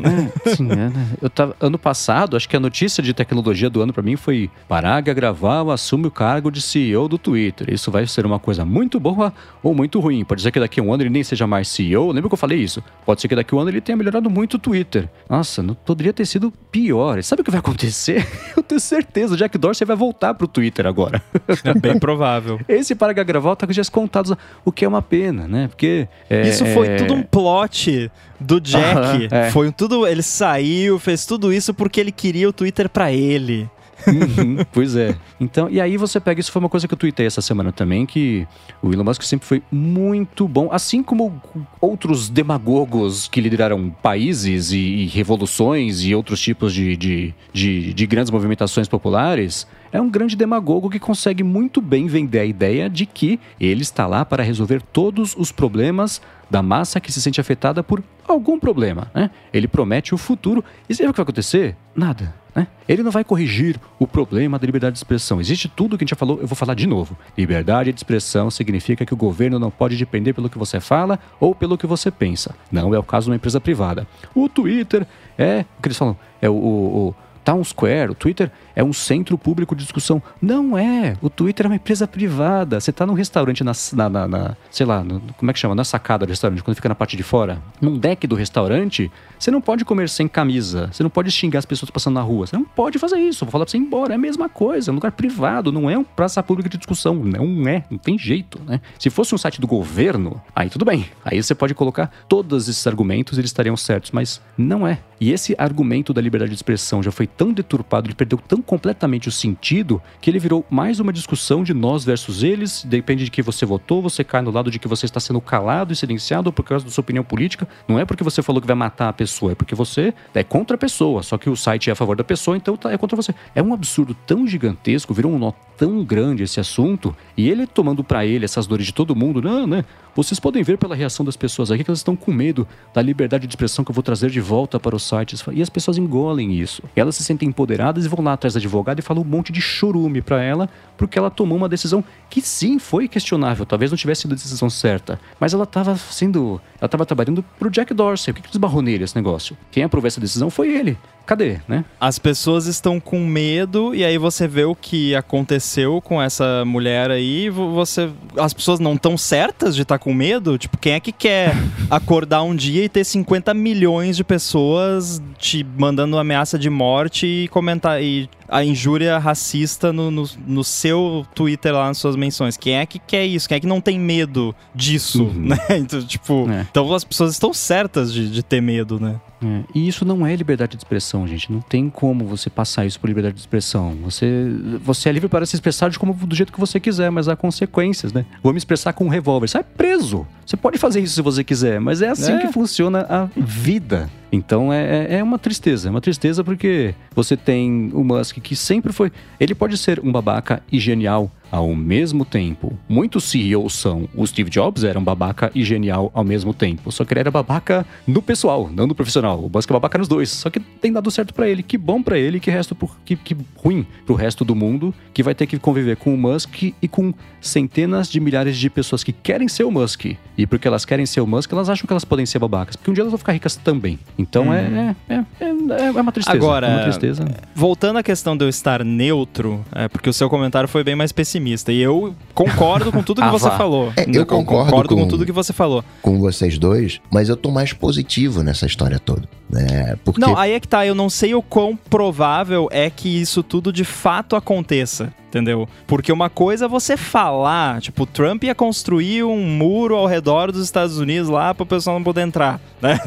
É, sim, é, né? Eu tava, ano passado, acho que a notícia de tecnologia do ano para mim foi Paraga Graval assume o cargo de CEO do Twitter. Isso vai ser uma coisa muito boa ou muito ruim. Pode ser que daqui a um ano ele nem seja mais CEO. Lembra que eu falei isso? Pode ser que daqui a um ano ele tenha melhorado muito o Twitter. Nossa, não poderia ter sido pior. Sabe o que vai acontecer? Eu tenho certeza, o Jack Dorsey vai voltar pro Twitter agora. É bem provável. Esse Paraga Graval tá com dias contados, o que é uma pena, né? Porque. É, isso foi é... tudo um plot do Jack. é. Foi tudo. Ele saiu, fez tudo isso porque ele queria o Twitter para ele. Uhum, pois é. Então, e aí você pega, isso foi uma coisa que eu tuitei essa semana também, que o Elon Musk sempre foi muito bom, assim como outros demagogos que lideraram países e, e revoluções e outros tipos de, de, de, de grandes movimentações populares, é um grande demagogo que consegue muito bem vender a ideia de que ele está lá para resolver todos os problemas da massa que se sente afetada por algum problema. Né? Ele promete o futuro. E sabe o que vai acontecer? Nada. Né? Ele não vai corrigir o problema da liberdade de expressão. Existe tudo que a gente já falou, eu vou falar de novo. Liberdade de expressão significa que o governo não pode depender pelo que você fala ou pelo que você pensa. Não é o caso de uma empresa privada. O Twitter é o que eles falam, é o, o, o Town Square, o Twitter é um centro público de discussão. Não é. O Twitter é uma empresa privada. Você está num restaurante na, na, na, na sei lá, no, como é que chama? Na sacada do restaurante, quando fica na parte de fora. Num deck do restaurante, você não pode comer sem camisa. Você não pode xingar as pessoas passando na rua. Você não pode fazer isso. Vou falar pra você ir embora. É a mesma coisa. É um lugar privado. Não é uma praça pública de discussão. Não é. Não tem jeito, né? Se fosse um site do governo, aí tudo bem. Aí você pode colocar todos esses argumentos eles estariam certos. Mas não é. E esse argumento da liberdade de expressão já foi tão deturpado, ele perdeu tão completamente o sentido que ele virou mais uma discussão de nós versus eles. Depende de que você votou, você cai no lado de que você está sendo calado e silenciado por causa da sua opinião política. Não é porque você falou que vai matar a pessoa, é porque você é contra a pessoa. Só que o site é a favor da pessoa, então tá, é contra você. É um absurdo tão gigantesco, virou um nó tão grande esse assunto, e ele tomando para ele essas dores de todo mundo, não, né? Vocês podem ver pela reação das pessoas aqui que elas estão com medo da liberdade de expressão que eu vou trazer de volta para os sites. E as pessoas engolem isso. Elas se sentem empoderadas e vão lá atrás da advogada e falam um monte de chorume para ela, porque ela tomou uma decisão que sim foi questionável, talvez não tivesse sido a decisão certa, mas ela estava sendo, ela estava trabalhando pro Jack Dorsey. O que que esbarrou nele esse negócio? Quem aprovou essa decisão foi ele. Cadê, né? As pessoas estão com medo e aí você vê o que aconteceu com essa mulher aí, você as pessoas não estão certas de estar tá com medo? Tipo, quem é que quer acordar um dia e ter 50 milhões de pessoas te mandando ameaça de morte e comentar e a injúria racista no, no, no, seu Twitter lá nas suas menções. Quem é que quer isso? Quem é que não tem medo disso, uhum. né? Então, tipo, é. então as pessoas estão certas de, de ter medo, né? É. E isso não é liberdade de expressão, gente. Não tem como você passar isso por liberdade de expressão. Você, você é livre para se expressar de como, do jeito que você quiser, mas há consequências, né? Vou me expressar com um revólver. Sai preso. Você pode fazer isso se você quiser, mas é assim é. que funciona a vida. Então é, é, é uma tristeza, é uma tristeza porque você tem o Musk que sempre foi. Ele pode ser um babaca e genial ao mesmo tempo. Muitos CEOs são. O Steve Jobs era um babaca e genial ao mesmo tempo. Só que ele era babaca no pessoal, não no profissional. O Musk é babaca nos dois. Só que tem dado certo para ele. Que bom para ele, que resto por, que, que ruim pro resto do mundo, que vai ter que conviver com o Musk e com centenas de milhares de pessoas que querem ser o Musk. E porque elas querem ser o Musk, elas acham que elas podem ser babacas. Porque um dia elas vão ficar ricas também. Então hum. é, é, é, é, uma tristeza. Agora, é uma tristeza. voltando à questão de eu estar neutro, é porque o seu comentário foi bem mais pessimista. E eu concordo com tudo que ah, você vá. falou. É, eu concordo, concordo com, com, tudo que você falou. Com vocês dois, mas eu tô mais positivo nessa história toda. Né? Porque... Não, aí é que tá. Eu não sei o quão provável é que isso tudo de fato aconteça entendeu? Porque uma coisa é você falar, tipo, Trump ia construir um muro ao redor dos Estados Unidos lá para o pessoal não poder entrar, né?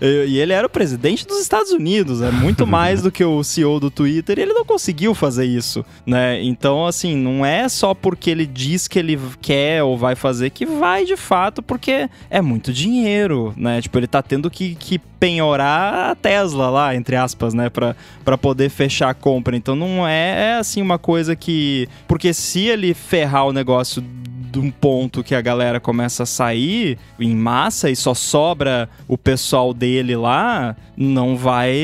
E ele era o presidente dos Estados Unidos, é muito mais do que o CEO do Twitter, e ele não conseguiu fazer isso, né? Então, assim, não é só porque ele diz que ele quer ou vai fazer que vai de fato, porque é muito dinheiro, né? Tipo, ele tá tendo que, que penhorar a Tesla lá, entre aspas, né, para poder fechar a compra. Então não é, é assim uma coisa que porque se ele ferrar o negócio de um ponto que a galera começa a sair em massa e só sobra o pessoal dele lá, não vai.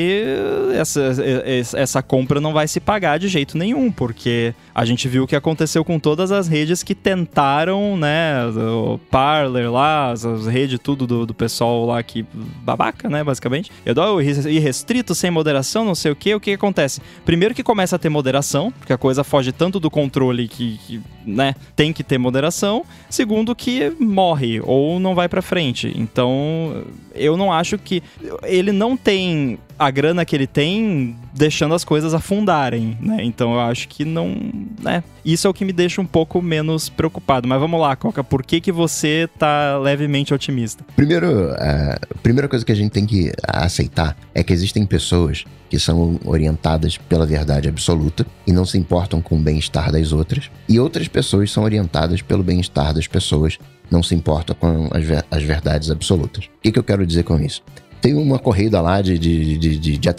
Essa, essa compra não vai se pagar de jeito nenhum, porque a gente viu o que aconteceu com todas as redes que tentaram, né? O Parler lá, as, redes, tudo do, do pessoal lá que. babaca, né? Basicamente. Eu dou irrestrito, sem moderação, não sei o que. O que acontece? Primeiro que começa a ter moderação, porque a coisa foge tanto do controle que, que né? Tem que ter moderação segundo que morre ou não vai para frente. Então, eu não acho que ele não tem a grana que ele tem deixando as coisas afundarem, né? Então eu acho que não, né? Isso é o que me deixa um pouco menos preocupado. Mas vamos lá, Coca, por que que você tá levemente otimista? Primeiro, a primeira coisa que a gente tem que aceitar é que existem pessoas que são orientadas pela verdade absoluta e não se importam com o bem-estar das outras, e outras pessoas são orientadas pelo bem-estar das pessoas, não se importam com as, ver as verdades absolutas. O que, que eu quero dizer com isso? Tem uma corrida lá de, de, de, de, de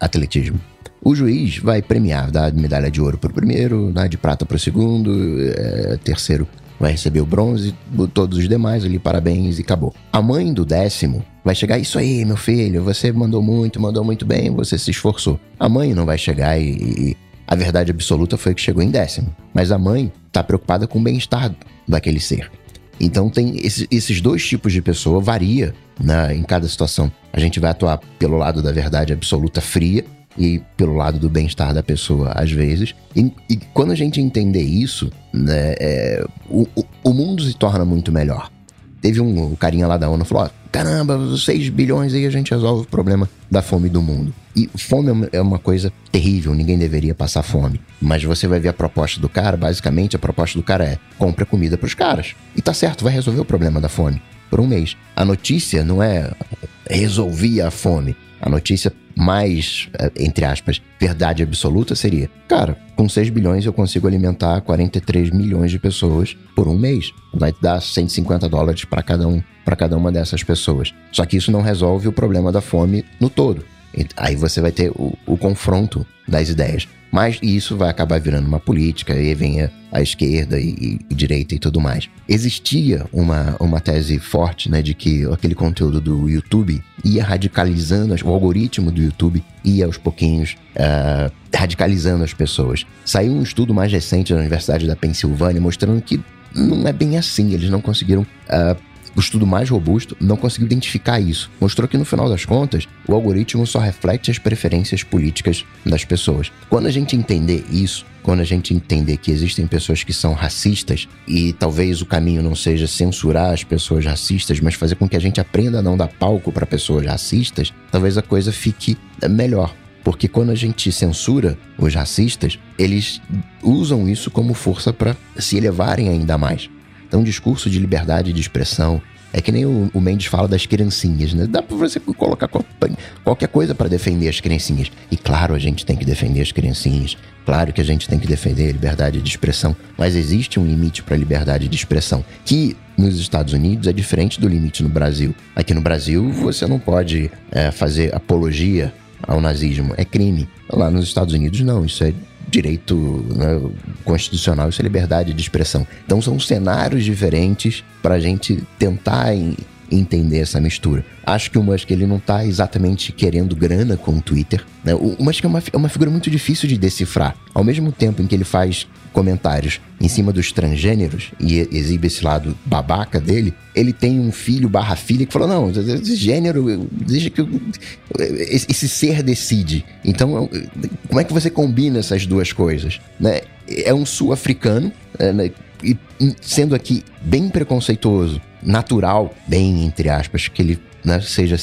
atletismo. O juiz vai premiar, dar medalha de ouro para o primeiro, né, de prata para o segundo, é, terceiro vai receber o bronze, todos os demais ali, parabéns e acabou. A mãe do décimo vai chegar, isso aí, meu filho, você mandou muito, mandou muito bem, você se esforçou. A mãe não vai chegar e, e a verdade absoluta foi que chegou em décimo. Mas a mãe está preocupada com o bem-estar daquele ser. Então tem esse, esses dois tipos de pessoa, varia né, em cada situação. A gente vai atuar pelo lado da verdade absoluta fria e pelo lado do bem-estar da pessoa, às vezes. E, e, quando a gente entender isso, né, é, o, o, mundo se torna muito melhor. Teve um o carinha lá da ONU falou: ó, caramba, 6 bilhões aí a gente resolve o problema da fome do mundo. E fome é uma coisa terrível, ninguém deveria passar fome. Mas você vai ver a proposta do cara, basicamente a proposta do cara é: compra comida para os caras. E tá certo, vai resolver o problema da fome por um mês. A notícia não é resolver a fome. A notícia mais, eh, entre aspas, verdade absoluta seria: cara, com 6 bilhões eu consigo alimentar 43 milhões de pessoas por um mês. Vai dar 150 dólares para cada um, para cada uma dessas pessoas. Só que isso não resolve o problema da fome no todo. Aí você vai ter o, o confronto das ideias. Mas isso vai acabar virando uma política, e vem a, a esquerda e, e, direita e tudo mais. Existia uma, uma tese forte né, de que aquele conteúdo do YouTube ia radicalizando, o algoritmo do YouTube ia aos pouquinhos uh, radicalizando as pessoas. Saiu um estudo mais recente da Universidade da Pensilvânia mostrando que não é bem assim, eles não conseguiram uh, o estudo mais robusto não conseguiu identificar isso. Mostrou que no final das contas, o algoritmo só reflete as preferências políticas das pessoas. Quando a gente entender isso, quando a gente entender que existem pessoas que são racistas e talvez o caminho não seja censurar as pessoas racistas, mas fazer com que a gente aprenda a não dar palco para pessoas racistas, talvez a coisa fique melhor. Porque quando a gente censura os racistas, eles usam isso como força para se elevarem ainda mais. Então, discurso de liberdade de expressão. É que nem o, o Mendes fala das criancinhas, né? Dá pra você colocar qualquer coisa para defender as criancinhas. E claro, a gente tem que defender as criancinhas. Claro que a gente tem que defender a liberdade de expressão. Mas existe um limite para a liberdade de expressão. Que nos Estados Unidos é diferente do limite no Brasil. Aqui no Brasil, você não pode é, fazer apologia ao nazismo. É crime. Lá nos Estados Unidos, não. Isso é direito né, constitucional, isso é liberdade de expressão. Então são cenários diferentes para a gente tentar entender essa mistura. Acho que o Musk ele não está exatamente querendo grana com o Twitter. Né? O, Musk é uma, é uma figura muito difícil de decifrar. Ao mesmo tempo em que ele faz comentários em cima dos transgêneros e exibe esse lado babaca dele, ele tem um filho barra filha que falou: não, esse gênero, deixa que esse ser decide. Então, como é que você combina essas duas coisas? Né? É um sul-africano, é, né? E sendo aqui bem preconceituoso, natural, bem entre aspas, que ele né, seja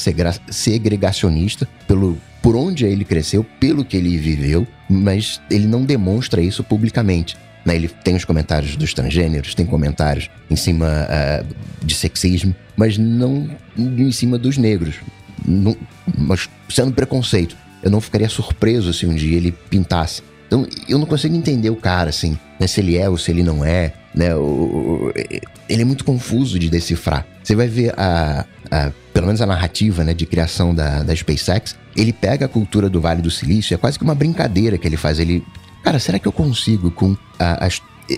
segregacionista pelo por onde ele cresceu, pelo que ele viveu, mas ele não demonstra isso publicamente. Né? Ele tem os comentários dos transgêneros, tem comentários em cima uh, de sexismo, mas não em cima dos negros. Não, mas sendo preconceito. Eu não ficaria surpreso se um dia ele pintasse. Então, eu não consigo entender o cara, assim, né? se ele é ou se ele não é. Né? O, o, ele é muito confuso de decifrar. Você vai ver a, a, pelo menos a narrativa né, de criação da, da SpaceX, ele pega a cultura do Vale do Silício, é quase que uma brincadeira que ele faz. Ele, cara, será que eu consigo com a, a,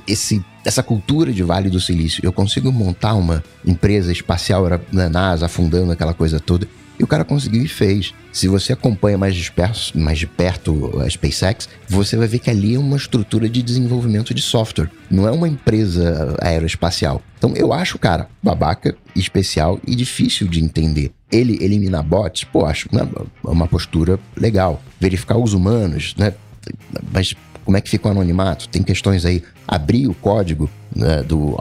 esse, essa cultura de Vale do Silício, eu consigo montar uma empresa espacial na NASA, afundando aquela coisa toda? E o cara conseguiu e fez. Se você acompanha mais de, perto, mais de perto a SpaceX, você vai ver que ali é uma estrutura de desenvolvimento de software. Não é uma empresa aeroespacial. Então eu acho, cara, babaca, especial e difícil de entender. Ele eliminar bots, pô, acho né, uma postura legal. Verificar os humanos, né? Mas como é que fica o anonimato? Tem questões aí. Abrir o código né, do,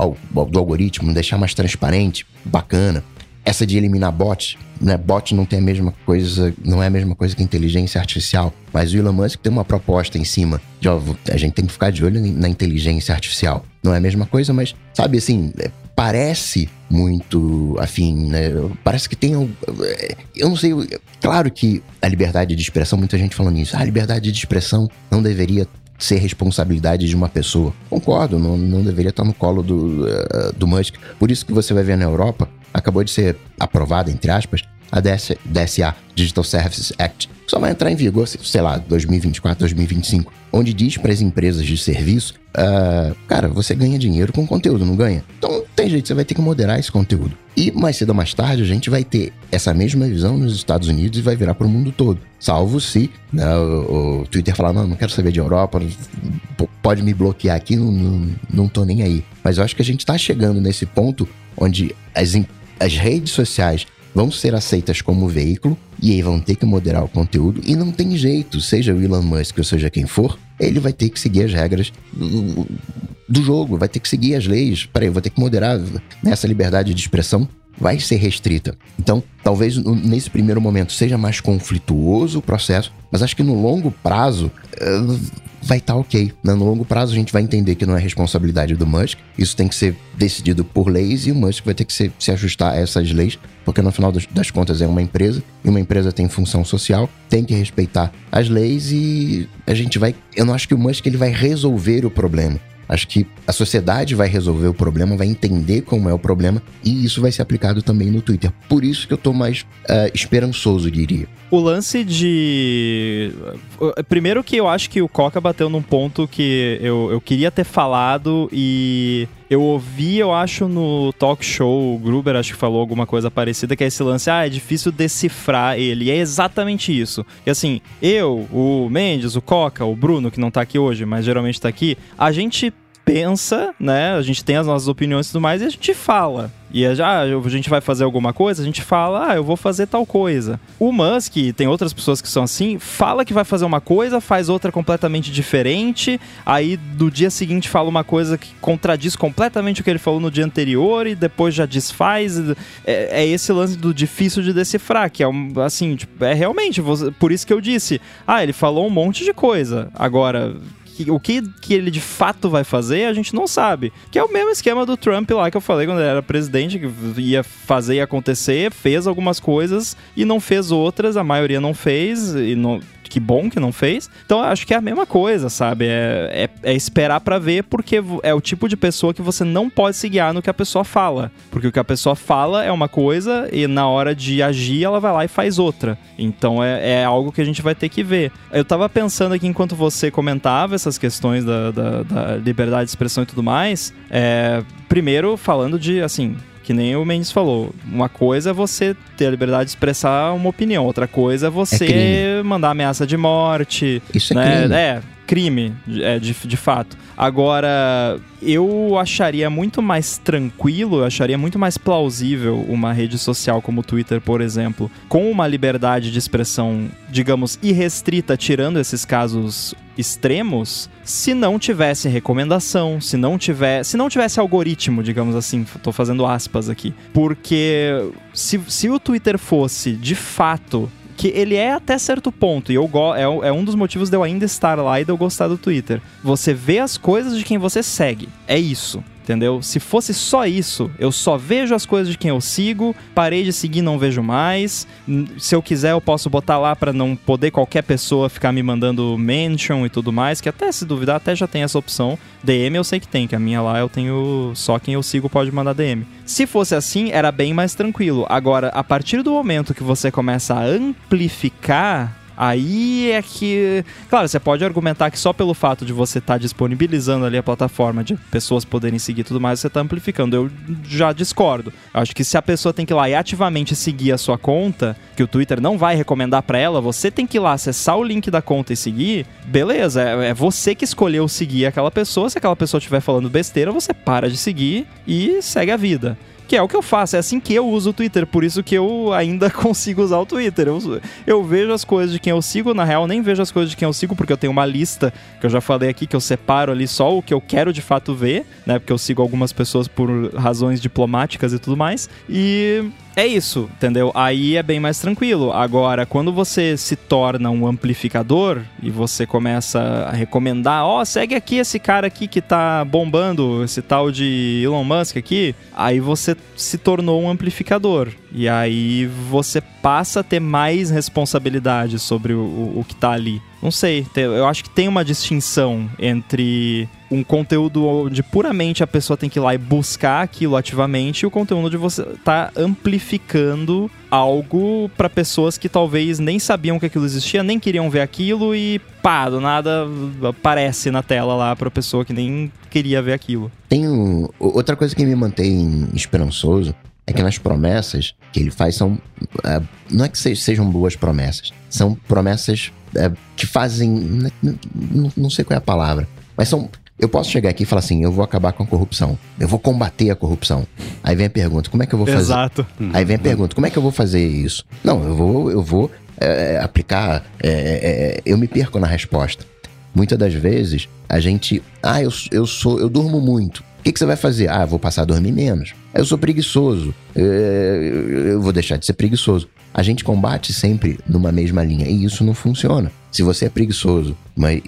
do algoritmo, deixar mais transparente, bacana essa de eliminar bot, né? Bot não tem a mesma coisa, não é a mesma coisa que inteligência artificial. Mas o Elon Musk tem uma proposta em cima de, ó, a gente tem que ficar de olho na inteligência artificial. Não é a mesma coisa, mas, sabe assim, é, parece muito afim, né? Parece que tem. É, eu não sei. Claro que a liberdade de expressão, muita gente falando isso. Ah, a liberdade de expressão não deveria ser responsabilidade de uma pessoa. Concordo, não, não deveria estar no colo do, do Musk. Por isso que você vai ver na Europa, acabou de ser aprovada, entre aspas, a DSA, Digital Services Act, que só vai entrar em vigor, sei lá, 2024, 2025, onde diz para as empresas de serviço, uh, cara, você ganha dinheiro com conteúdo, não ganha? Então tem jeito, você vai ter que moderar esse conteúdo. E mais cedo ou mais tarde a gente vai ter essa mesma visão nos Estados Unidos e vai virar para o mundo todo. Salvo se né, o, o, Twitter falar, não, não quero saber de Europa, pode me bloquear aqui, não, não, não tô nem aí. Mas eu acho que a gente está chegando nesse ponto onde as, as redes sociais vão ser aceitas como veículo e aí vão ter que moderar o conteúdo e não tem jeito, seja o Elon Musk ou seja quem for, ele vai ter que seguir as regras do, jogo, vai ter que seguir as leis. Peraí, eu vou ter que moderar nessa liberdade de expressão vai ser restrita. Então, talvez nesse primeiro momento seja mais conflituoso o processo, mas acho que no longo prazo uh, vai estar tá ok. Né? No longo prazo a gente vai entender que não é responsabilidade do Musk, isso tem que ser decidido por leis e o Musk vai ter que se, se ajustar a essas leis, porque no final das, das contas é uma empresa e uma empresa tem função social, tem que respeitar as leis e a gente vai. Eu não acho que o Musk ele vai resolver o problema. Acho que a sociedade vai resolver o problema, vai entender como é o problema e isso vai ser aplicado também no Twitter. Por isso que eu tô mais uh, esperançoso, diria. O lance de. Primeiro que eu acho que o Coca bateu num ponto que eu, eu queria ter falado e eu ouvi, eu acho, no talk show, o Gruber acho que falou alguma coisa parecida, que é esse lance, ah, é difícil decifrar ele. E é exatamente isso. E assim, eu, o Mendes, o Coca, o Bruno, que não tá aqui hoje, mas geralmente tá aqui, a gente pensa, né? A gente tem as nossas opiniões e tudo mais e a gente fala. E já a gente vai fazer alguma coisa, a gente fala, ah, eu vou fazer tal coisa. O Musk, tem outras pessoas que são assim, fala que vai fazer uma coisa, faz outra completamente diferente, aí do dia seguinte fala uma coisa que contradiz completamente o que ele falou no dia anterior e depois já desfaz. É, é esse lance do difícil de decifrar, que é um, assim, tipo, é realmente, por isso que eu disse, ah, ele falou um monte de coisa. Agora, que, o que, que ele de fato vai fazer, a gente não sabe. Que é o mesmo esquema do Trump lá que eu falei quando ele era presidente, que ia fazer e acontecer, fez algumas coisas e não fez outras, a maioria não fez, e não, que bom que não fez. Então acho que é a mesma coisa, sabe? É, é, é esperar para ver, porque é o tipo de pessoa que você não pode se guiar no que a pessoa fala. Porque o que a pessoa fala é uma coisa e na hora de agir ela vai lá e faz outra. Então é, é algo que a gente vai ter que ver. Eu tava pensando aqui enquanto você comentava essas questões da, da, da liberdade de expressão e tudo mais. É, primeiro, falando de, assim, que nem o Mendes falou. Uma coisa é você ter a liberdade de expressar uma opinião, outra coisa é você é mandar ameaça de morte. Isso é crime. É, crime, é, de, de fato. Agora, eu acharia muito mais tranquilo, eu acharia muito mais plausível uma rede social como o Twitter, por exemplo, com uma liberdade de expressão, digamos, irrestrita, tirando esses casos extremos, se não tivesse recomendação, se não tiver, se não tivesse algoritmo, digamos assim, tô fazendo aspas aqui. Porque se, se o Twitter fosse de fato que ele é até certo ponto, e eu é, é um dos motivos de eu ainda estar lá e de eu gostar do Twitter. Você vê as coisas de quem você segue. É isso entendeu? Se fosse só isso, eu só vejo as coisas de quem eu sigo, parei de seguir, não vejo mais. Se eu quiser, eu posso botar lá para não poder qualquer pessoa ficar me mandando mention e tudo mais, que até se duvidar, até já tem essa opção. DM eu sei que tem, que a minha lá eu tenho só quem eu sigo pode mandar DM. Se fosse assim, era bem mais tranquilo. Agora, a partir do momento que você começa a amplificar Aí é que. Claro, você pode argumentar que só pelo fato de você estar tá disponibilizando ali a plataforma de pessoas poderem seguir tudo mais, você está amplificando. Eu já discordo. Eu acho que se a pessoa tem que ir lá e ativamente seguir a sua conta, que o Twitter não vai recomendar para ela, você tem que ir lá acessar o link da conta e seguir, beleza, é, é você que escolheu seguir aquela pessoa. Se aquela pessoa estiver falando besteira, você para de seguir e segue a vida. É o que eu faço, é assim que eu uso o Twitter, por isso que eu ainda consigo usar o Twitter. Eu, eu vejo as coisas de quem eu sigo, na real, nem vejo as coisas de quem eu sigo, porque eu tenho uma lista que eu já falei aqui, que eu separo ali só o que eu quero de fato ver, né? Porque eu sigo algumas pessoas por razões diplomáticas e tudo mais. E É isso, entendeu? Aí é bem mais tranquilo. Agora, quando você se torna um amplificador e você começa a recomendar, ó, oh, segue aqui esse cara aqui que tá bombando, esse tal de Elon Musk aqui, aí você se tornou um amplificador. E aí você passa a ter mais responsabilidade sobre o, o que tá ali. Não sei, eu acho que tem uma distinção entre um conteúdo onde puramente a pessoa tem que ir lá e buscar aquilo ativamente e o conteúdo onde você tá amplificando algo para pessoas que talvez nem sabiam que aquilo existia, nem queriam ver aquilo e pá, do nada aparece na tela lá para pessoa que nem queria ver aquilo. Tem um, outra coisa que me mantém esperançoso é que nas promessas que ele faz são. É, não é que sejam boas promessas, são promessas é, que fazem. Não, não sei qual é a palavra, mas são. Eu posso chegar aqui e falar assim: eu vou acabar com a corrupção, eu vou combater a corrupção. Aí vem a pergunta: como é que eu vou fazer? Exato. Aí vem a pergunta: como é que eu vou fazer isso? Não, eu vou, eu vou é, aplicar. É, é, eu me perco na resposta. Muitas das vezes a gente, ah, eu, eu sou, eu durmo muito. O que, que você vai fazer? Ah, vou passar a dormir menos. Eu sou preguiçoso. Eu vou deixar de ser preguiçoso. A gente combate sempre numa mesma linha e isso não funciona. Se você é preguiçoso, mas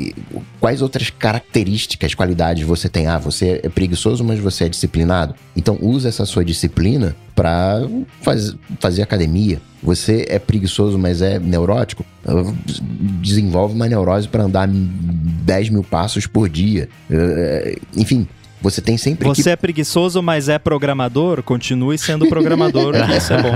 quais outras características, qualidades você tem? Ah, você é preguiçoso, mas você é disciplinado. Então usa essa sua disciplina para faz, fazer academia. Você é preguiçoso, mas é neurótico. Desenvolve uma neurose para andar 10 mil passos por dia. É, enfim, você tem sempre Você que... é preguiçoso, mas é programador? Continue sendo programador, isso é bom.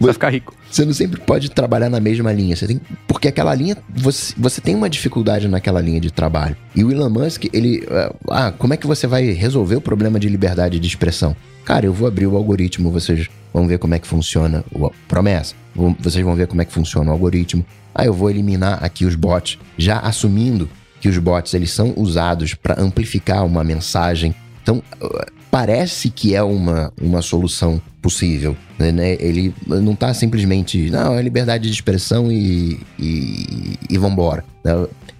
Vai ficar rico. Você não sempre pode trabalhar na mesma linha. Você tem... Porque aquela linha, você, você tem uma dificuldade naquela linha de trabalho. E o Elon Musk, ele. Eh, ah, como é que você vai resolver o problema de liberdade de expressão? Cara, eu vou abrir o algoritmo, vocês vão ver como é que funciona. O... Promessa. Vocês vão ver como é que funciona o algoritmo. Ah, eu vou eliminar aqui os bots, já assumindo que os bots eles são usados para amplificar uma mensagem. Então, parece que é uma, uma solução possível. Né? Ele não está simplesmente, não, é liberdade de expressão e, e, e vambora.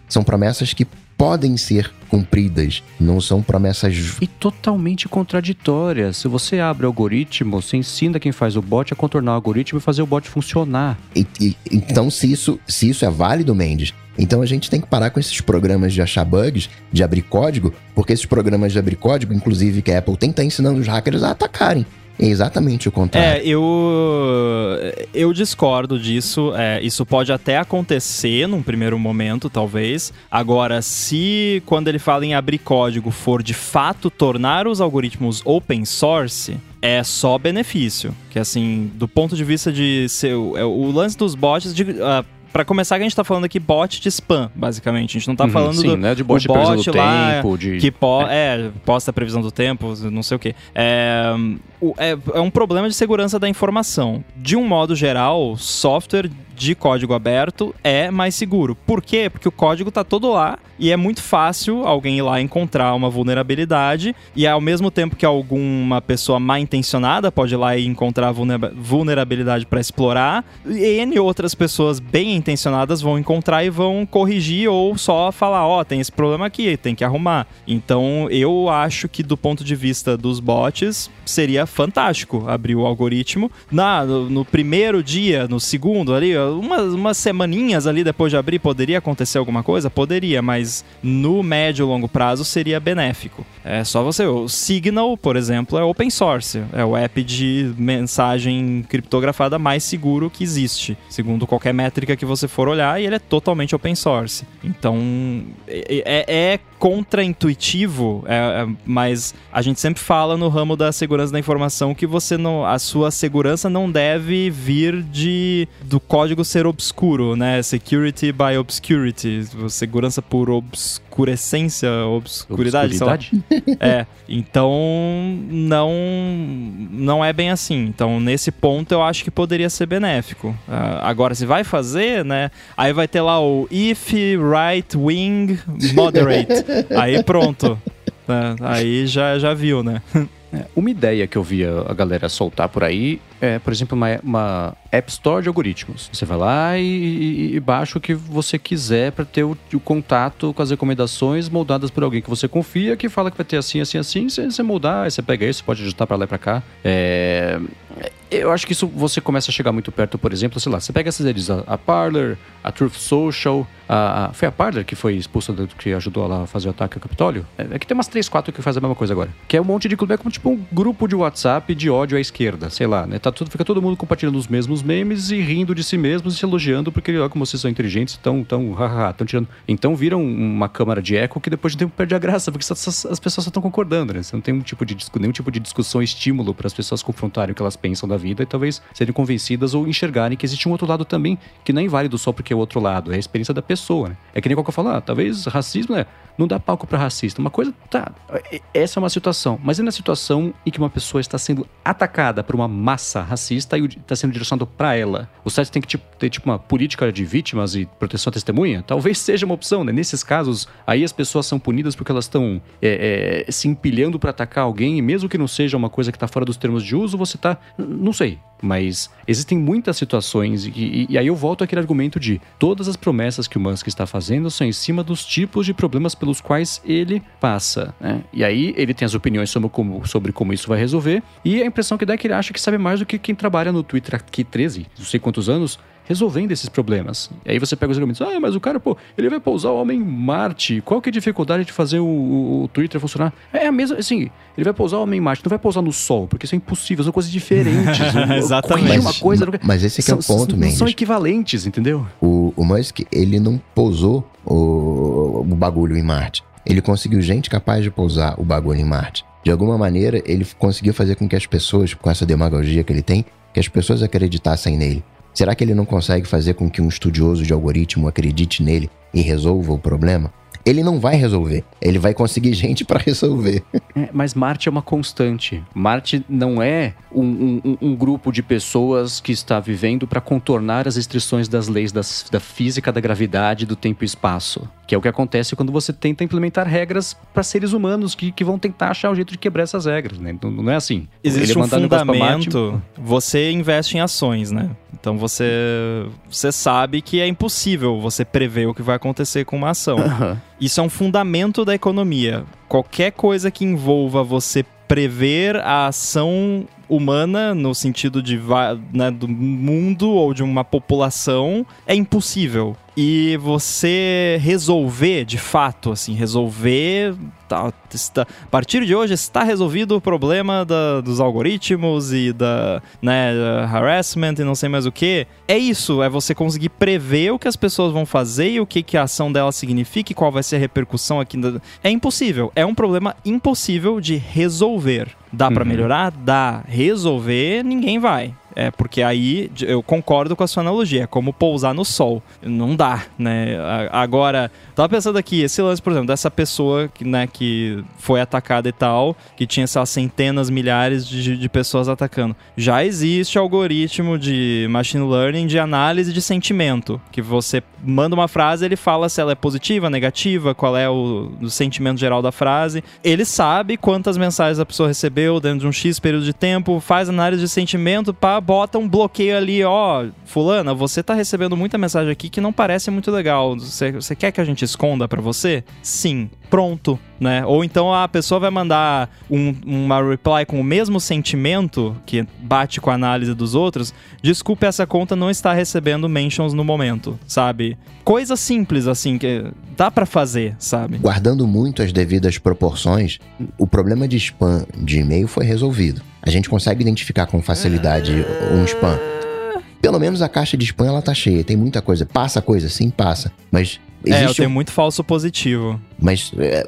São promessas que podem ser cumpridas, não são promessas. E totalmente contraditórias. Se você abre o algoritmo, você ensina quem faz o bot a contornar o algoritmo e fazer o bot funcionar. E, e, então, se isso, se isso é válido, Mendes, então a gente tem que parar com esses programas de achar bugs, de abrir código, porque esses programas de abrir código, inclusive que a Apple tem, tá ensinando os hackers a atacarem. É exatamente o contrário. É, eu, eu discordo disso. É, isso pode até acontecer num primeiro momento, talvez. Agora, se quando ele fala em abrir código for de fato tornar os algoritmos open source, é só benefício. Que assim, do ponto de vista de ser. O, é, o lance dos bots. De, uh, para começar, a gente tá falando aqui bot de spam, basicamente. A gente não tá uhum, falando sim, do né? de bot, de bot do lá, tempo, de... que po é. é, posta a previsão do tempo, não sei o que. É, é, é um problema de segurança da informação. De um modo geral, software de código aberto é mais seguro. Por quê? Porque o código está todo lá e é muito fácil alguém ir lá encontrar uma vulnerabilidade e ao mesmo tempo que alguma pessoa mal intencionada pode ir lá e encontrar vulnerabilidade para explorar, N outras pessoas bem intencionadas vão encontrar e vão corrigir ou só falar, ó, oh, tem esse problema aqui, tem que arrumar. Então, eu acho que do ponto de vista dos bots, seria fantástico abrir o algoritmo. Na, no, no primeiro dia, no segundo ali, umas, umas semaninhas ali depois de abrir, poderia acontecer alguma coisa? Poderia, mas no médio e longo prazo seria benéfico. É só você. O Signal, por exemplo, é open source. É o app de mensagem criptografada mais seguro que existe, segundo qualquer métrica que você for olhar, e ele é totalmente open source. Então, é, é, é contraintuitivo, é, é, mas a gente sempre fala no ramo da segurança da informação que você não, a sua segurança não deve vir de do código ser obscuro, né? Security by obscurity, segurança por obscurecência, obscuridade, Obscuridade? É, então não não é bem assim. Então nesse ponto eu acho que poderia ser benéfico. Uh, agora se vai fazer, né? Aí vai ter lá o if right wing moderate. Aí pronto. Né? Aí já, já viu, né? É, uma ideia que eu via a galera soltar por aí é, por exemplo, uma, uma App Store de algoritmos. Você vai lá e, e, e baixa o que você quiser para ter o, o, contato com as recomendações moldadas por alguém que você confia, que fala que vai ter assim, assim, assim. Você, você moldar, aí você pega isso, pode ajustar para lá e para cá. É, Eu acho que isso você começa a chegar muito perto, por exemplo, sei lá, você pega essas redes, a, a Parler, a Truth Social, a, a, foi a Parler que foi expulsa, do, que ajudou ela a fazer o ataque ao Capitólio? É, é que tem umas três, quatro que faz a mesma coisa agora. Que é um monte de clube, é como tipo um grupo de WhatsApp de ódio à esquerda, sei lá, né? Tá tudo, fica todo mundo compartilhando os mesmos memes e rindo de si mesmos e se elogiando porque, olha como vocês são inteligentes, tão, tão, hahaha, tão tirando. Então viram uma câmara de eco que depois de tempo perde a graça, porque as, as pessoas só estão concordando, né? Você não tem um tipo de, nenhum tipo de discussão, estímulo para as pessoas confrontarem o que elas pensam da vida e talvez serem convencidas ou enxergarem que existe um outro lado também, que não é inválido só porque é o outro lado, é a experiência da pessoa, né? É que nem qual que eu falo, ah, talvez racismo é não dá palco para racista. Uma coisa, tá, essa é uma situação, mas é na situação em que uma pessoa está sendo atacada por uma massa racista e está sendo direcionado para ela. O site tem que tipo, ter tipo uma política de vítimas e proteção à testemunha? Talvez seja uma opção, né? Nesses casos, aí as pessoas são punidas porque elas estão é, é, se empilhando para atacar alguém, e mesmo que não seja uma coisa que está fora dos termos de uso, você tá. Não sei. Mas existem muitas situações, e, e, e aí eu volto àquele argumento de todas as promessas que o Musk está fazendo são em cima dos tipos de problemas pelos quais ele passa. Né? E aí ele tem as opiniões sobre como, sobre como isso vai resolver, e a impressão que dá é que ele acha que sabe mais do que quem trabalha no Twitter aqui 13, não sei quantos anos, resolvendo esses problemas. E aí você pega os argumentos, ah, mas o cara, pô, ele vai pousar o homem em Marte, qual que é a dificuldade de fazer o, o, o Twitter funcionar? É a mesma, assim, ele vai pousar o homem em Marte, não vai pousar no Sol, porque isso é impossível, são coisas diferentes. Exatamente. Uma coisa, mas, mas esse aqui é o ponto, Mendes. São equivalentes, entendeu? O, o Musk, ele não pousou o, o bagulho em Marte. Ele conseguiu gente capaz de pousar o bagulho em Marte. De alguma maneira, ele conseguiu fazer com que as pessoas, com essa demagogia que ele tem, que as pessoas acreditassem nele. Será que ele não consegue fazer com que um estudioso de algoritmo acredite nele e resolva o problema? Ele não vai resolver. Ele vai conseguir gente para resolver. É, mas Marte é uma constante. Marte não é um, um, um grupo de pessoas que está vivendo para contornar as restrições das leis das, da física, da gravidade, do tempo e espaço. Que é o que acontece quando você tenta implementar regras para seres humanos que, que vão tentar achar um jeito de quebrar essas regras. Né? Não, não é assim. Existe um fundamento. Você investe em ações, né? Então você, você sabe que é impossível você prever o que vai acontecer com uma ação. Uhum. Isso é um fundamento da economia. Qualquer coisa que envolva você prever a ação humana, no sentido de né, do mundo ou de uma população, é impossível. E você resolver, de fato, assim, resolver. Tá, está, a partir de hoje está resolvido o problema da, dos algoritmos e da né, harassment e não sei mais o que. É isso, é você conseguir prever o que as pessoas vão fazer e o que, que a ação dela significa e qual vai ser a repercussão aqui. É impossível. É um problema impossível de resolver. Dá uhum. para melhorar? Dá. Resolver, ninguém vai. É, porque aí eu concordo com a sua analogia, é como pousar no sol. Não dá, né? Agora, tava pensando aqui, esse lance, por exemplo, dessa pessoa que, né, que foi atacada e tal, que tinha, sei lá, centenas, milhares de, de pessoas atacando. Já existe algoritmo de machine learning de análise de sentimento, que você manda uma frase, ele fala se ela é positiva, negativa, qual é o, o sentimento geral da frase. Ele sabe quantas mensagens a pessoa recebeu dentro de um X período de tempo, faz análise de sentimento bota um bloqueio ali, ó, fulana, você tá recebendo muita mensagem aqui que não parece muito legal. Você, você quer que a gente esconda para você? Sim. Pronto, né? Ou então a pessoa vai mandar um, uma reply com o mesmo sentimento que bate com a análise dos outros. Desculpe, essa conta não está recebendo mentions no momento, sabe? Coisa simples assim que dá para fazer, sabe? Guardando muito as devidas proporções, o problema de spam de e-mail foi resolvido. A gente consegue identificar com facilidade um spam. Pelo menos a caixa de spam ela tá cheia, tem muita coisa. Passa coisa, sim, passa. Mas. Existe é, eu tenho um... muito falso positivo. Mas. É,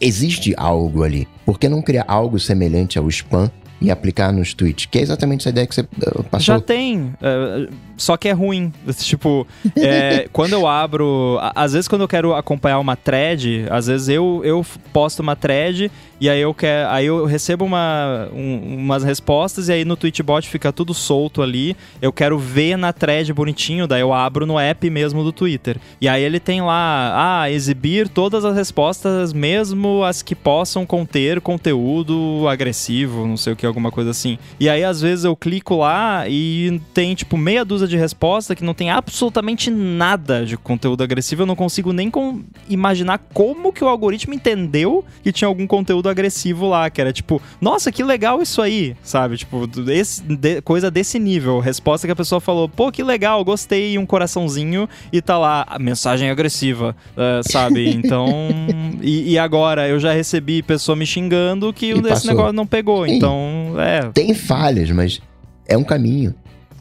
existe algo ali. Por que não criar algo semelhante ao spam e aplicar nos tweets? Que é exatamente essa ideia que você uh, passou. Já tem. Uh, só que é ruim. Tipo, é, quando eu abro. Às vezes, quando eu quero acompanhar uma thread, às vezes eu, eu posto uma thread e aí eu quero. Aí eu recebo uma, um, umas respostas e aí no Tweetbot fica tudo solto ali. Eu quero ver na thread bonitinho, daí eu abro no app mesmo do Twitter. E aí ele tem lá, ah, exibir todas as respostas, mesmo as que possam conter conteúdo agressivo, não sei o que, alguma coisa assim. E aí, às vezes, eu clico lá e tem, tipo, meia dúzia de resposta que não tem absolutamente nada de conteúdo agressivo. Eu não consigo nem com... imaginar como que o algoritmo entendeu que tinha algum conteúdo agressivo lá, que era tipo, nossa, que legal isso aí, sabe? Tipo, esse, de, coisa desse nível. Resposta que a pessoa falou, pô, que legal, gostei, um coraçãozinho, e tá lá, mensagem agressiva, uh, sabe? Então. e, e, agora, eu já recebi pessoa me xingando que e esse negócio não pegou. Sim. Então, é. Tem falhas, mas é um caminho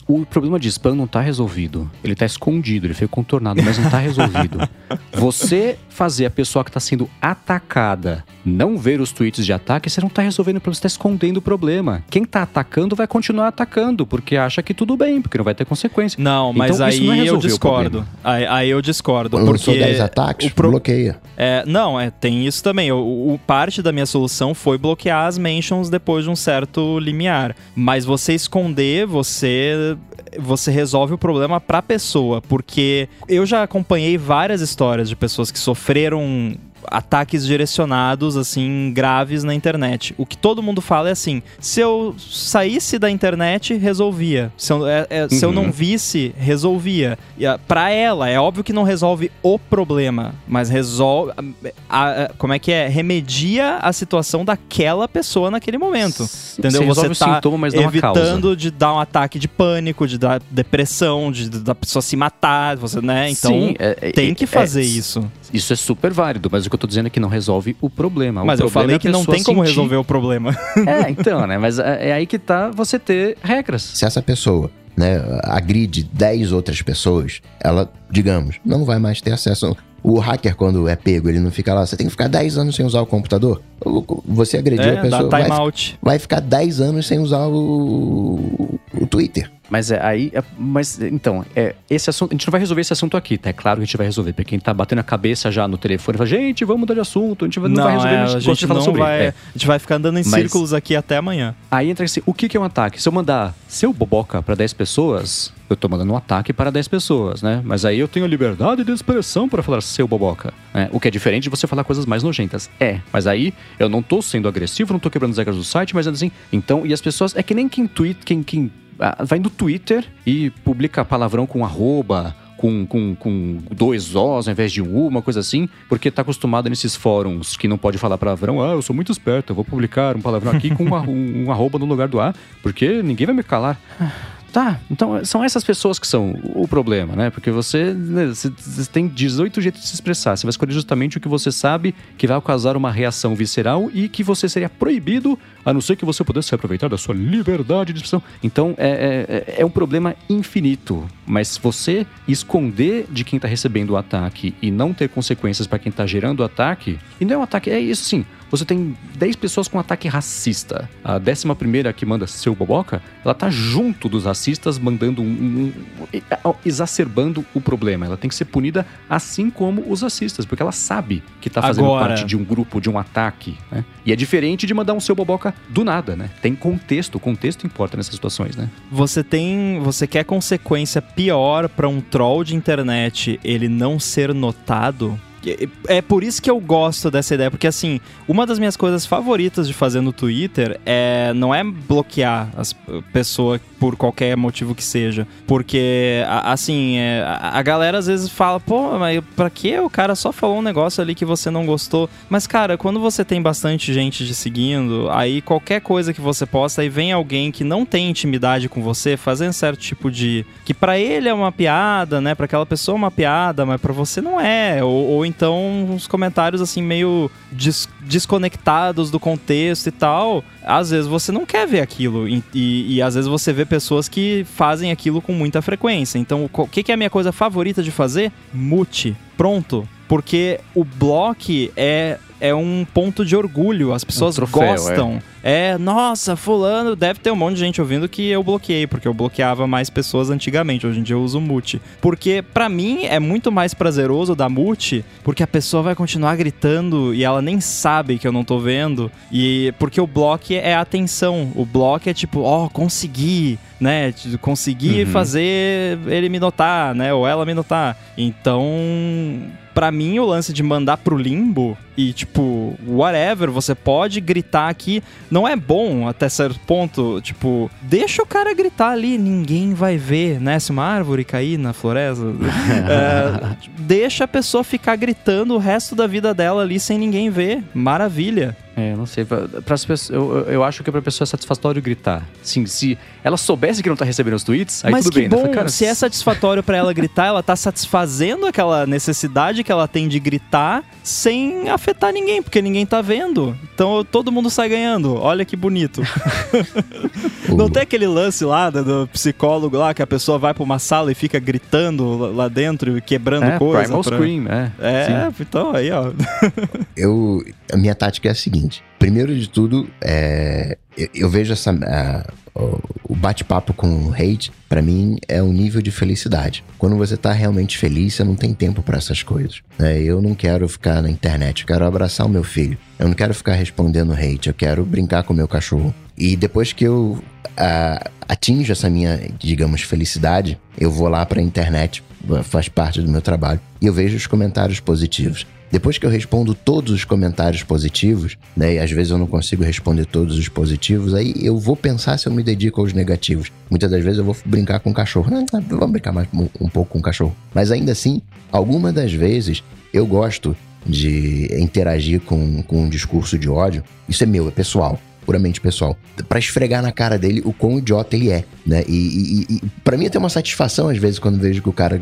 o problema de spam não está resolvido. Ele está escondido, ele foi contornado, mas não está resolvido. você fazer a pessoa que está sendo atacada não ver os tweets de ataque, você não está resolvendo o problema, você está escondendo o problema. Quem está atacando vai continuar atacando, porque acha que tudo bem, porque não vai ter consequência. Não, mas então, aí não é eu discordo. Aí, aí, eu discordo. Quando porque 10 ataques, pro... bloqueia. É, não, é, tem isso também. O, o, parte da minha solução foi bloquear as mentions depois de um certo limiar. Mas você esconder, você você resolve o problema para a pessoa, porque eu já acompanhei várias histórias de pessoas que sofreram ataques direcionados, assim, graves na internet. O que todo mundo fala é assim: se eu saísse da internet, resolvia. Se eu, é, é, uhum. se eu não uhum. visse, resolvia. E, a, pra ela, é óbvio que não resolve o problema, mas resolve. A, a, como é que é? Remedia a situação daquela pessoa naquele momento. entendeu? Você, você tá sintoma, evitando de dar um ataque de pânico, de dar depressão, de, de da pessoa se matar, você, né? Então Sim, é, é tem que é, fazer isso. Isso é super válido, mas o que eu tô dizendo é que não resolve o problema. Mas o eu falei é que não tem como sentir... resolver o problema. É, então, né? Mas é, é aí que tá você ter regras. Se essa pessoa né, agride 10 outras pessoas, ela, digamos, não vai mais ter acesso. O hacker, quando é pego, ele não fica lá, você tem que ficar 10 anos sem usar o computador. Você agrediu é, a pessoa, vai, vai, ficar 10 anos sem usar o, o Twitter. Mas é aí. É, mas então, é, esse assunto. A gente não vai resolver esse assunto aqui, tá? É claro que a gente vai resolver. Pra quem tá batendo a cabeça já no telefone fala, gente, vamos mudar de assunto, a gente não, não vai resolver, é, a gente, a gente não sobre vai, é. A gente vai ficar andando em mas, círculos aqui até amanhã. Aí entra assim, o que, que é um ataque? Se eu mandar seu boboca para 10 pessoas, eu tô mandando um ataque para 10 pessoas, né? Mas aí eu tenho liberdade de expressão para falar seu boboca. Né? O que é diferente de você falar coisas mais nojentas. É, mas aí eu não tô sendo agressivo, não tô quebrando as regras do site, mas assim. Então, e as pessoas. É que nem quem tweet, quem, quem ah, vai no Twitter e publica palavrão com arroba, com, com, com dois Os ao invés de um U, uma coisa assim, porque tá acostumado nesses fóruns que não pode falar palavrão. Ah, eu sou muito esperto, eu vou publicar um palavrão aqui com um, um arroba no lugar do A, porque ninguém vai me calar. Tá, então são essas pessoas que são o problema, né? Porque você, né, você, tem 18 jeitos de se expressar. Você vai escolher justamente o que você sabe que vai causar uma reação visceral e que você seria proibido, a não ser que você pudesse aproveitar da sua liberdade de expressão. Então é, é, é um problema infinito. Mas você esconder de quem está recebendo o ataque e não ter consequências para quem está gerando o ataque, e não é um ataque, é isso sim você tem 10 pessoas com ataque racista. A décima primeira que manda seu boboca, ela tá junto dos racistas, mandando um, um, um, exacerbando o problema. Ela tem que ser punida assim como os racistas, porque ela sabe que tá fazendo Agora... parte de um grupo, de um ataque, né? E é diferente de mandar um seu boboca do nada, né? Tem contexto, o contexto importa nessas situações, né? Você tem, você quer consequência pior para um troll de internet ele não ser notado? É por isso que eu gosto dessa ideia, porque assim, uma das minhas coisas favoritas de fazer no Twitter é não é bloquear as pessoas por qualquer motivo que seja, porque assim, é, a galera às vezes fala, pô, mas pra que o cara só falou um negócio ali que você não gostou? Mas cara, quando você tem bastante gente te seguindo, aí qualquer coisa que você posta, aí vem alguém que não tem intimidade com você, fazendo certo tipo de que para ele é uma piada, né? Para aquela pessoa é uma piada, mas para você não é, ou, ou então uns comentários assim meio des desconectados do contexto e tal, às vezes você não quer ver aquilo e, e, e, às vezes você vê pessoas que fazem aquilo com muita frequência. Então, o que, que é a minha coisa favorita de fazer? Mute. Pronto. Porque o block é é um ponto de orgulho. As pessoas um troféu, gostam. É. é. nossa, fulano, deve ter um monte de gente ouvindo que eu bloqueei, porque eu bloqueava mais pessoas antigamente. Hoje em dia eu uso mute. Porque para mim é muito mais prazeroso dar mute, porque a pessoa vai continuar gritando e ela nem sabe que eu não tô vendo. E porque o block é atenção. O block é tipo, ó, oh, consegui, né? Consegui uhum. fazer ele me notar, né? Ou ela me notar. Então, Pra mim, o lance de mandar pro limbo e, tipo, whatever, você pode gritar aqui, não é bom até certo ponto. Tipo, deixa o cara gritar ali, ninguém vai ver, né? Se uma árvore cair na floresta, é, deixa a pessoa ficar gritando o resto da vida dela ali sem ninguém ver. Maravilha. É, não sei. Pra, pras pessoas, eu, eu acho que pra pessoa é satisfatório gritar. Sim, se ela soubesse que não tá recebendo os tweets, aí Mas tudo que bem. bom, né? Fala, cara, se é satisfatório pra ela gritar, ela tá satisfazendo aquela necessidade que ela tem de gritar sem afetar ninguém, porque ninguém tá vendo. Então todo mundo sai ganhando. Olha que bonito. Não tem aquele lance lá do, do psicólogo lá que a pessoa vai pra uma sala e fica gritando lá- dentro e quebrando é, coisa. Primal pra- Scream, é. É, Sim. então aí, ó. Eu, a minha tática é a seguinte: primeiro de tudo, é, eu, eu vejo essa, a- o- bate-papo com o hate, pra mim, é um nível de felicidade. Quando você tá realmente feliz, você não tem tempo pra essas coisas. né? Eu não quero ficar na internet, eu quero abraçar o meu filho. Eu não quero ficar respondendo hate, eu quero brincar com o meu cachorro. E depois que eu ah, atinjo essa minha, digamos, felicidade, eu vou lá pra internet, faz parte do meu trabalho, e eu vejo os comentários positivos. Depois que eu respondo todos os comentários positivos, né, e às vezes eu não consigo responder todos os positivos, aí eu vou pensar se eu me dedico aos negativos. Muitas das vezes eu vou brincar com o cachorro. Não, não, vamos brincar mais um, um pouco com o cachorro. Mas ainda assim, algumas das vezes eu gosto de interagir com, com um discurso de ódio. Isso é meu, é pessoal. Puramente pessoal. Pra esfregar na cara dele o quão idiota ele é, né? E, e, e, pra mim tem uma satisfação, às vezes, quando vejo que o cara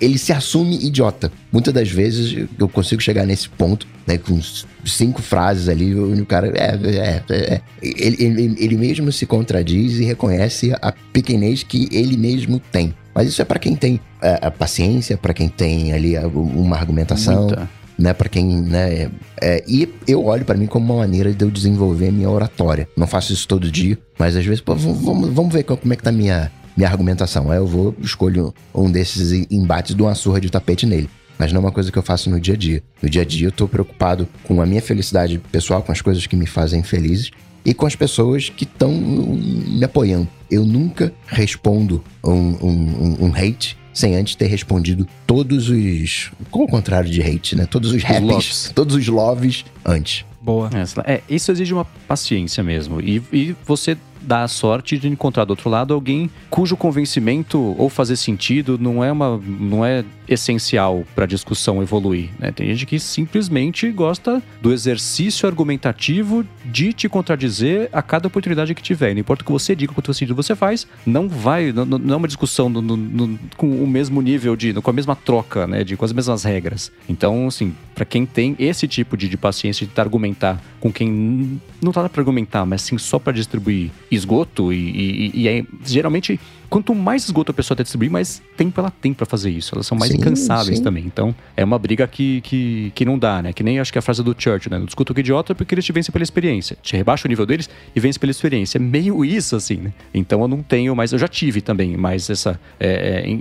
ele se assume idiota. Muitas das vezes eu consigo chegar nesse ponto, né, com cinco frases ali, o cara é, é, é, é. Ele, ele, ele mesmo se contradiz e reconhece a pequenez que ele mesmo tem. Mas isso é pra quem tem é, a paciência, pra quem tem ali a- uma argumentação, Muita. né, para quem, né, é, e eu olho pra mim como uma maneira de eu desenvolver a minha oratória. Não faço isso todo dia, mas às vezes, pô, vamos, vamos- vamos ver como é que tá a minha minha argumentação. Aí eu vou escolho um desses embates de uma surra de tapete nele. Mas não é uma coisa que eu faço no dia a dia. No dia a dia eu tô preocupado com a minha felicidade pessoal, com as coisas que me fazem felizes e com as pessoas que estão me apoiando. Eu nunca respondo um, um- um- um hate sem antes ter respondido todos os. Qual o contrário de hate, né? Todos os loves. todos os loves antes. Boa. É, é, isso exige uma paciência mesmo. E, e você dá a sorte de encontrar do outro lado alguém cujo convencimento ou fazer sentido não é uma não é essencial para a discussão evoluir. né? Tem gente que simplesmente gosta do exercício argumentativo de te contradizer a cada oportunidade que tiver. Não importa o que você diga, quanto sentido você faz, não vai, não, não- é uma discussão no- no- no- com o mesmo nível de, com a mesma troca, né, de com as mesmas regras. Então, assim, para quem tem esse tipo de, de paciência de argumentar com quem não tá para argumentar, mas sim só para distribuir esgoto e, e, e é, geralmente quanto mais esgoto a pessoa tem distribuir, mais tempo ela tem para fazer isso. Elas são mais Sim, incansáveis sim. também. Então, é uma briga que, que, que não dá, né? Que nem acho que a frase do Churchill, né? Não discuta com idiota porque eles te vencem pela experiência. Te rebaixa o nível deles e vence pela experiência. É meio isso, assim, né? Então eu não tenho, mas eu já tive também mais essa. é, é, em,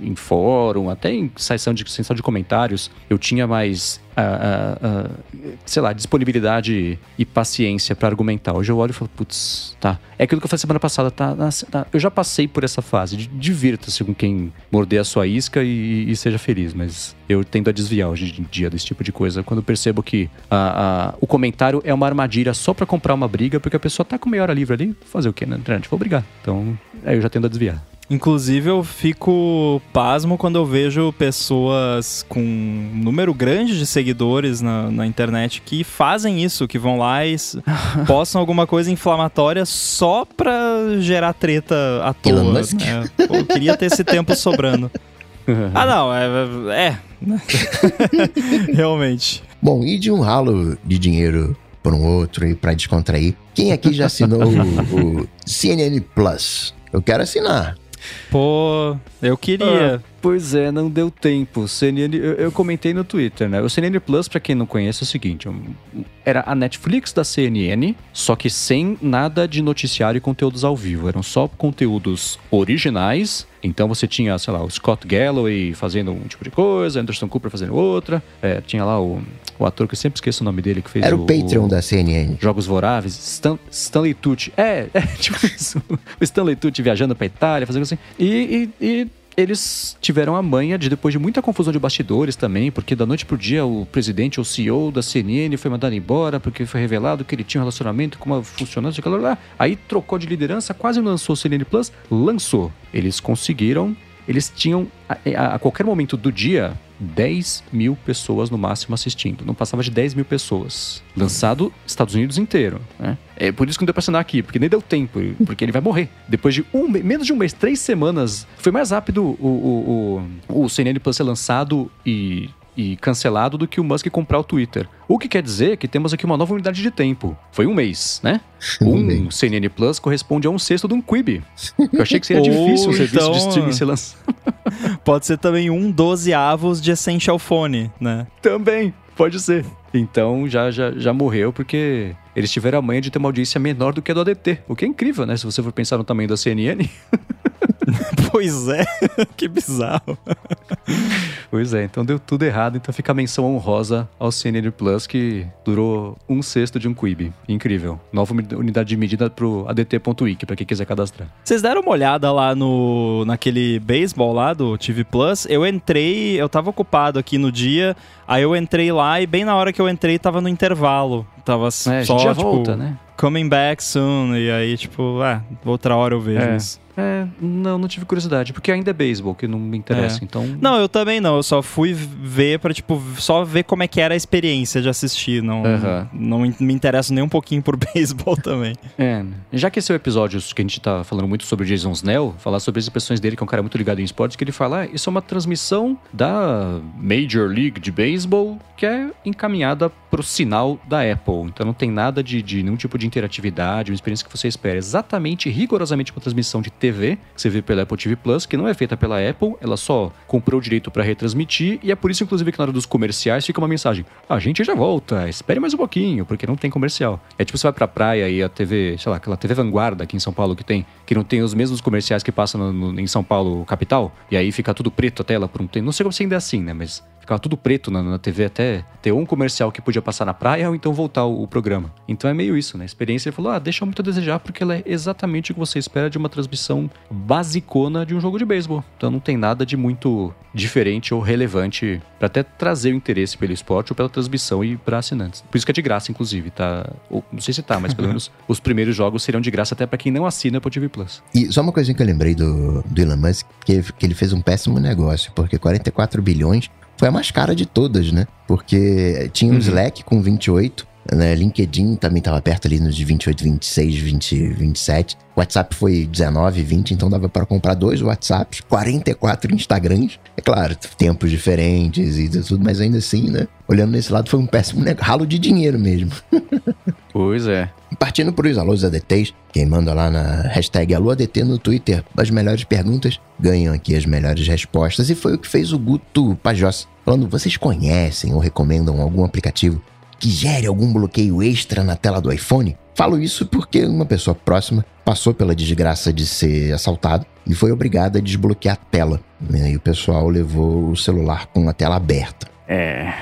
em- em fórum, até em sessão de, sessão de comentários, eu tinha mais. Sei lá, disponibilidade e paciência para argumentar. Hoje eu olho e falo, putz, tá. É aquilo que eu falei semana passada, tá, tá. Eu já passei por essa fase. Divirta-se com quem morder a sua isca e, e seja feliz, mas eu tendo a desviar hoje em dia desse tipo de coisa. Quando eu percebo que o comentário é uma armadilha só para comprar uma briga, porque a pessoa tá com meia hora livre ali, fazer o quê na internet? Vou brigar. Então, aí eu já tendo a desviar. Inclusive, eu fico pasmo quando eu vejo pessoas com um número grande de seguidores na, na internet que fazem isso, que vão lá e postam alguma coisa inflamatória só pra gerar treta à toa. Elon Musk? né? Eu queria ter esse tempo sobrando. Ah, não, é. é. Realmente. Bom, e de um ralo de dinheiro por um outro e pra descontrair, quem aqui já assinou o, o CNN Plus? Eu quero assinar. Pô, eu queria. Pois é, não deu tempo. CNN, eu, eu comentei no Twitter, né? O CNN Plus, pra quem não conhece, é o seguinte: era a Netflix da CNN, só que sem nada de noticiário e conteúdos ao vivo. Eram só conteúdos originais. Então você tinha, sei lá, o Scott Galloway fazendo um tipo de coisa, Anderson Cooper fazendo outra. É, tinha lá o, o ator que eu sempre esqueço o nome dele, que fez Era o, o Patreon da CNN. Jogos Voráveis, Stan, Stanley Tucci. É, é tipo isso. O Stanley Tucci viajando pra Itália, fazendo assim. E, e- e eles tiveram a manha de, depois de muita confusão de bastidores também, porque da noite pro dia o presidente, o CEO da CNN foi mandado embora, porque foi revelado que ele tinha um relacionamento com uma funcionária, aquela lá. Aí trocou de liderança, quase lançou o CNN Plus, lançou. Eles conseguiram eles tinham, a, a, qualquer momento do dia, 10 mil pessoas no máximo assistindo. Não passava de 10 mil pessoas. Lançado Estados Unidos inteiro. Né? É por isso que não deu pra assinar aqui, porque nem deu tempo, porque ele vai morrer. Depois de um, menos de um mês, três semanas, foi mais rápido o, o, o, o CNN Plus ser lançado e e cancelado do que o Musk comprar o Twitter. O que quer dizer que temos aqui uma nova unidade de tempo. Foi um mês, né? Um CNN Plus corresponde a um sexto de um Quibi. Eu achei que seria difícil um serviço então... de streaming ser lançado. Pode ser também um dozeavos de Essential Phone, né? Também, pode ser. Então já, já, já morreu porque eles tiveram a manha de ter uma audiência menor do que a do ADT. O que é incrível, né? Se você for pensar no tamanho da CNN. pois é, que bizarro. Pois é, então deu tudo errado. Então fica a menção honrosa ao CNN Plus, que durou um sexto de um Quibi. Incrível. Nova unidade de medida pro adt.wiki, pra quem quiser cadastrar. Vocês deram uma olhada lá no naquele baseball lá do TV Plus? Eu entrei, eu tava ocupado aqui no dia, aí eu entrei lá e bem na hora que eu entrei tava no intervalo. Tava é, só, já tipo, volta, né? Coming back soon. E aí, tipo, ah, outra hora eu vejo é. isso. É, não, não tive curiosidade, porque ainda é beisebol, que não me interessa, É. então... Não, eu também não. Eu só fui ver pra, tipo, só ver como é que era a experiência de assistir. Não, não me- interesso nem um pouquinho por beisebol também. É, já que esse é o episódio que a gente tá falando muito sobre o Jason Snell, falar sobre as impressões dele, que é um cara muito ligado em esportes, que ele fala, ah, isso é uma transmissão da Major League de Beisebol, que é encaminhada pro sinal da Apple. Então não tem nada de, de nenhum tipo de interatividade, uma experiência que você espera. Exatamente, rigorosamente uma transmissão de TV, que você vê pela Apple TV Plus, que não é feita pela Apple, ela só comprou o direito para retransmitir, e é por isso, inclusive, que na hora dos comerciais fica uma mensagem: a gente já volta, espere mais um pouquinho, porque não tem comercial. É tipo, você vai pra praia e a TV, sei lá, aquela TV Vanguarda aqui em São Paulo que tem, que não tem os mesmos comerciais que passam no- no- em São Paulo, capital, e aí fica tudo preto a tela por um tempo. Não sei como se ainda é assim, né? Mas ficava tudo preto na, na TV até ter um comercial que podia passar na praia ou então voltar o, o programa. Então é meio isso, né? A experiência ele falou: ah, deixa muito a desejar porque ela é exatamente o que você espera de uma transmissão basicona de um jogo de beisebol. Então não tem nada de muito diferente ou relevante pra até trazer o interesse pelo esporte ou pela transmissão e pra assinantes. Por isso que é de graça, inclusive, tá? Ou, não sei se tá, mas pelo menos os primeiros jogos serão de graça até pra quem não assina Apple TV Plus. E só uma coisinha que eu lembrei do, do Elon Musk, que, que ele fez um péssimo negócio, porque 44 bilhões foi a mais cara de todas, né? Porque tinha o Uhum. Slack com 28, né? LinkedIn também estava perto ali nos de 28, 26, 20, 27. WhatsApp foi 19, 20, então dava para comprar dois WhatsApps, 44 Instagrams. É claro, tempos diferentes e tudo, mas ainda assim, né? Olhando nesse lado, foi um péssimo negócio, ralo de dinheiro mesmo. Pois é. Partindo para os alôs ADTs, quem manda lá na hashtag AlôADT no Twitter as melhores perguntas, ganham aqui as melhores respostas. E foi o que fez o Guto Pajós, falando, vocês conhecem ou recomendam algum aplicativo que gere algum bloqueio extra na tela do iPhone? Falo isso porque uma pessoa próxima passou pela desgraça de ser assaltado e foi obrigada a desbloquear a tela. E o pessoal levou o celular com a tela aberta. É.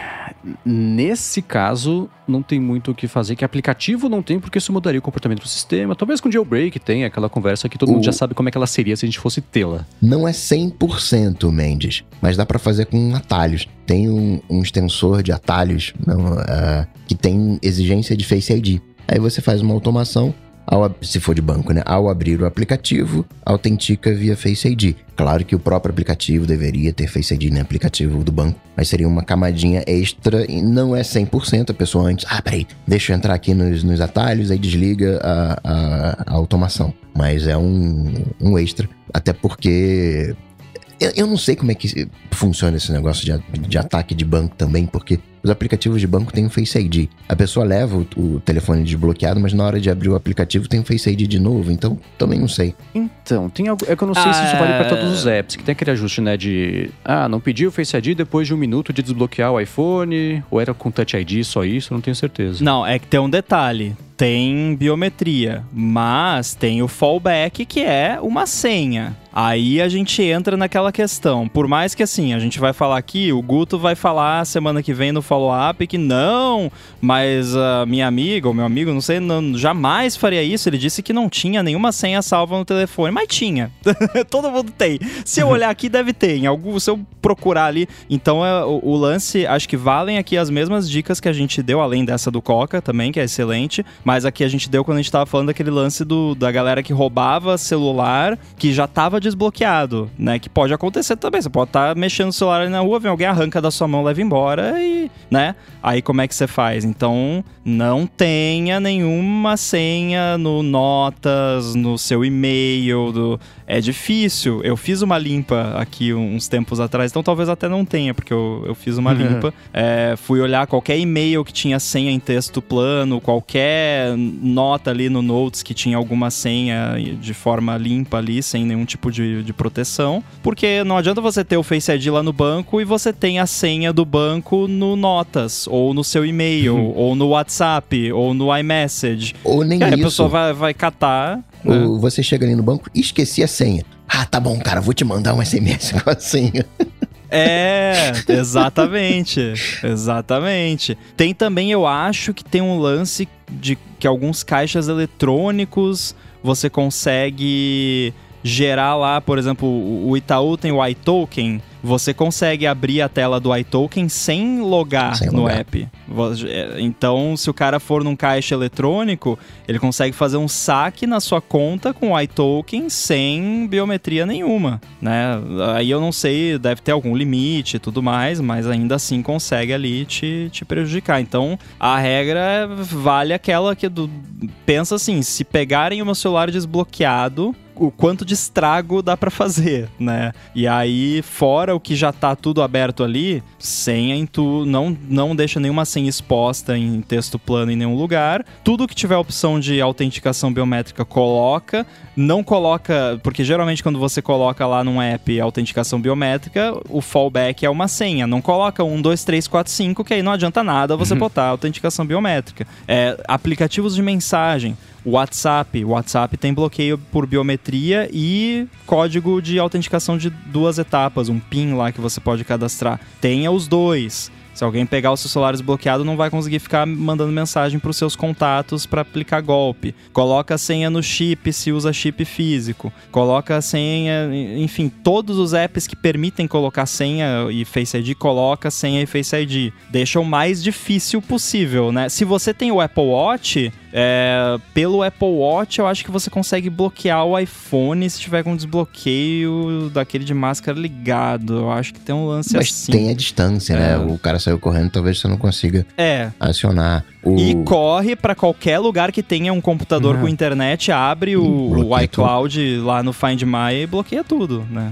Nesse caso, não tem muito o que fazer, que aplicativo não tem, porque isso mudaria o comportamento do sistema. Talvez com jailbreak tenha aquela conversa que todo O- mundo já sabe como é que ela seria se a gente fosse tê-la. Não é 100% Mendes, mas dá pra fazer com atalhos. Tem um, um extensor de atalhos não, ah, que tem exigência de Face ID. Aí você faz uma automação, ao se for de banco, né? Ao abrir o aplicativo, autentica via Face ID. Claro que o próprio aplicativo deveria ter Face ID no aplicativo do banco, mas seria uma camadinha extra e não é 100%. A pessoa antes, ah, peraí, deixa eu entrar aqui nos, nos atalhos, aí desliga a, a- a automação. Mas é um, um extra, até porque eu, não sei como é que funciona esse negócio de, de ataque de banco também, porque os aplicativos de banco têm o Face ID. A pessoa leva o, o telefone desbloqueado, mas na hora de abrir o aplicativo tem o Face ID de novo, então também não sei. Então, tem algo. É que eu não sei se isso Ah, vale pra todos os apps, que tem aquele ajuste, né? De. Ah, não pediu o Face ID depois de um minuto de desbloquear o iPhone, ou era com Touch ID só isso, eu não tenho certeza. Não, é que tem um detalhe. tem biometria, mas tem o fallback que é uma senha. Aí a gente entra naquela questão. Por mais que assim, a gente vai falar aqui, o Guto vai falar semana que vem no follow-up que não, mas a minha amiga ou meu amigo, não sei, não, jamais faria isso. Ele disse que não tinha nenhuma senha salva no telefone, mas tinha. Todo mundo tem. Se eu olhar aqui, deve ter. Em algum, se eu procurar ali. Então é, o, o lance, acho que valem aqui as mesmas dicas que a gente deu, além dessa do Coca também, que é excelente. Mas aqui a gente deu quando a gente tava falando daquele lance do, da galera que roubava celular, que já tava desbloqueado, né? Que pode acontecer também. Você pode estar tá mexendo no celular ali na rua, vem alguém arranca da sua mão, leva embora e, né? Aí como é que você faz? Então, não tenha nenhuma senha no notas, no seu e-mail, do... é difícil. Eu fiz uma limpa aqui uns tempos atrás, então talvez até não tenha, porque eu, eu fiz uma limpa. É, fui olhar qualquer e-mail que tinha senha em texto plano, qualquer nota ali no Notes que tinha alguma senha de forma limpa ali, sem nenhum tipo de, de proteção. Porque não adianta você ter o Face ID lá no banco e você tem a senha do banco no Notas, ou no seu e-mail, ou no WhatsApp, ou no iMessage. Ou nem aí isso. a pessoa vai, vai catar. Ou você chega ali no banco e esqueci a senha. Ah, tá bom, cara, vou te mandar um SMS com a senha. É, exatamente. exatamente. Tem também, eu acho que tem um lance de que alguns caixas eletrônicos você consegue gerar lá, por exemplo, o Itaú tem o iToken, você consegue abrir a tela do iToken sem logar Sem no logar. app. É, Então, se o cara for num caixa eletrônico, ele consegue fazer um saque na sua conta com o iToken sem biometria nenhuma, né? Aí eu não sei, deve ter algum limite e tudo mais, mas ainda assim consegue ali te, te prejudicar. Então, a regra é- vale aquela que do, pensa assim, se pegarem o meu celular desbloqueado, o quanto de estrago dá pra fazer, né? E aí, fora o que já tá tudo aberto ali, senha em tu, não, não deixa nenhuma senha exposta em texto plano em nenhum lugar. Tudo que tiver opção de autenticação biométrica, coloca. Não coloca, porque geralmente quando você coloca lá num app autenticação biométrica, o fallback é uma senha. Não coloca 1, 2, 3, 4, 5, que aí não adianta nada você botar autenticação biométrica. É, aplicativos de mensagem. WhatsApp. WhatsApp tem bloqueio por biometria e código de autenticação de duas etapas, um PIN lá que você pode cadastrar. Tenha os dois. Se alguém pegar o seu celular desbloqueado, não vai conseguir ficar mandando mensagem para os seus contatos para aplicar golpe. Coloca a senha no chip se usa chip físico. Coloca a senha, enfim, todos os apps que permitem colocar senha e Face ID, coloca senha e Face ID. Deixa o mais difícil possível, né? Se você tem o Apple Watch, é, pelo Apple Watch, eu acho que você consegue bloquear o iPhone se tiver com desbloqueio daquele de máscara ligado. Eu acho que tem um lance Mas assim. tem a distância, né? É. O cara saiu correndo, talvez você não consiga É, acionar. O... E corre pra qualquer lugar que tenha um computador Uhum. com internet, abre o, o iCloud lá no Find My e bloqueia tudo, né?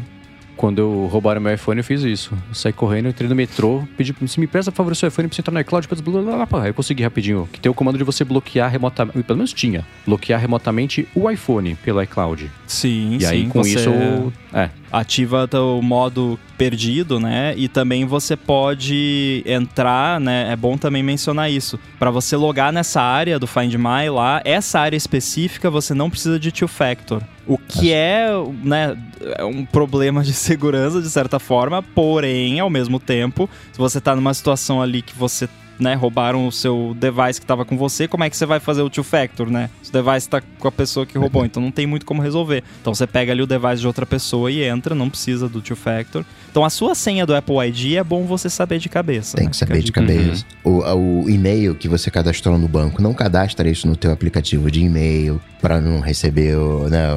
Quando eu roubaram meu iPhone, eu fiz isso. Eu saí correndo, entrei no metrô, pedi se me presta por favor o seu iPhone pra você entrar no iCloud, blá, blá, blá, blá. Eu consegui rapidinho. Que tem o comando de você bloquear remotamente, pelo menos tinha, bloquear remotamente o iPhone pelo iCloud. Sim, e sim. aí com você isso, eu- é, ativa o modo perdido, né? E também você pode entrar, né? É bom também mencionar isso. Pra você logar nessa área do Find My lá, essa área específica você não precisa de two factor. O que é, né, é um problema de segurança de certa forma, porém, ao mesmo tempo, se você tá numa situação ali que você né, roubaram o seu device que estava com você, como é que você vai fazer o two factor, né? Se o device tá com a pessoa que roubou, então não tem muito como resolver. Então você pega ali o device de outra pessoa e entra, não precisa do two factor. Então a sua senha do Apple ID é bom você saber de cabeça. Tem né? que saber de dica. cabeça. O, o e-mail que você cadastrou no banco, não cadastra isso no teu aplicativo de e-mail para não receber o, né,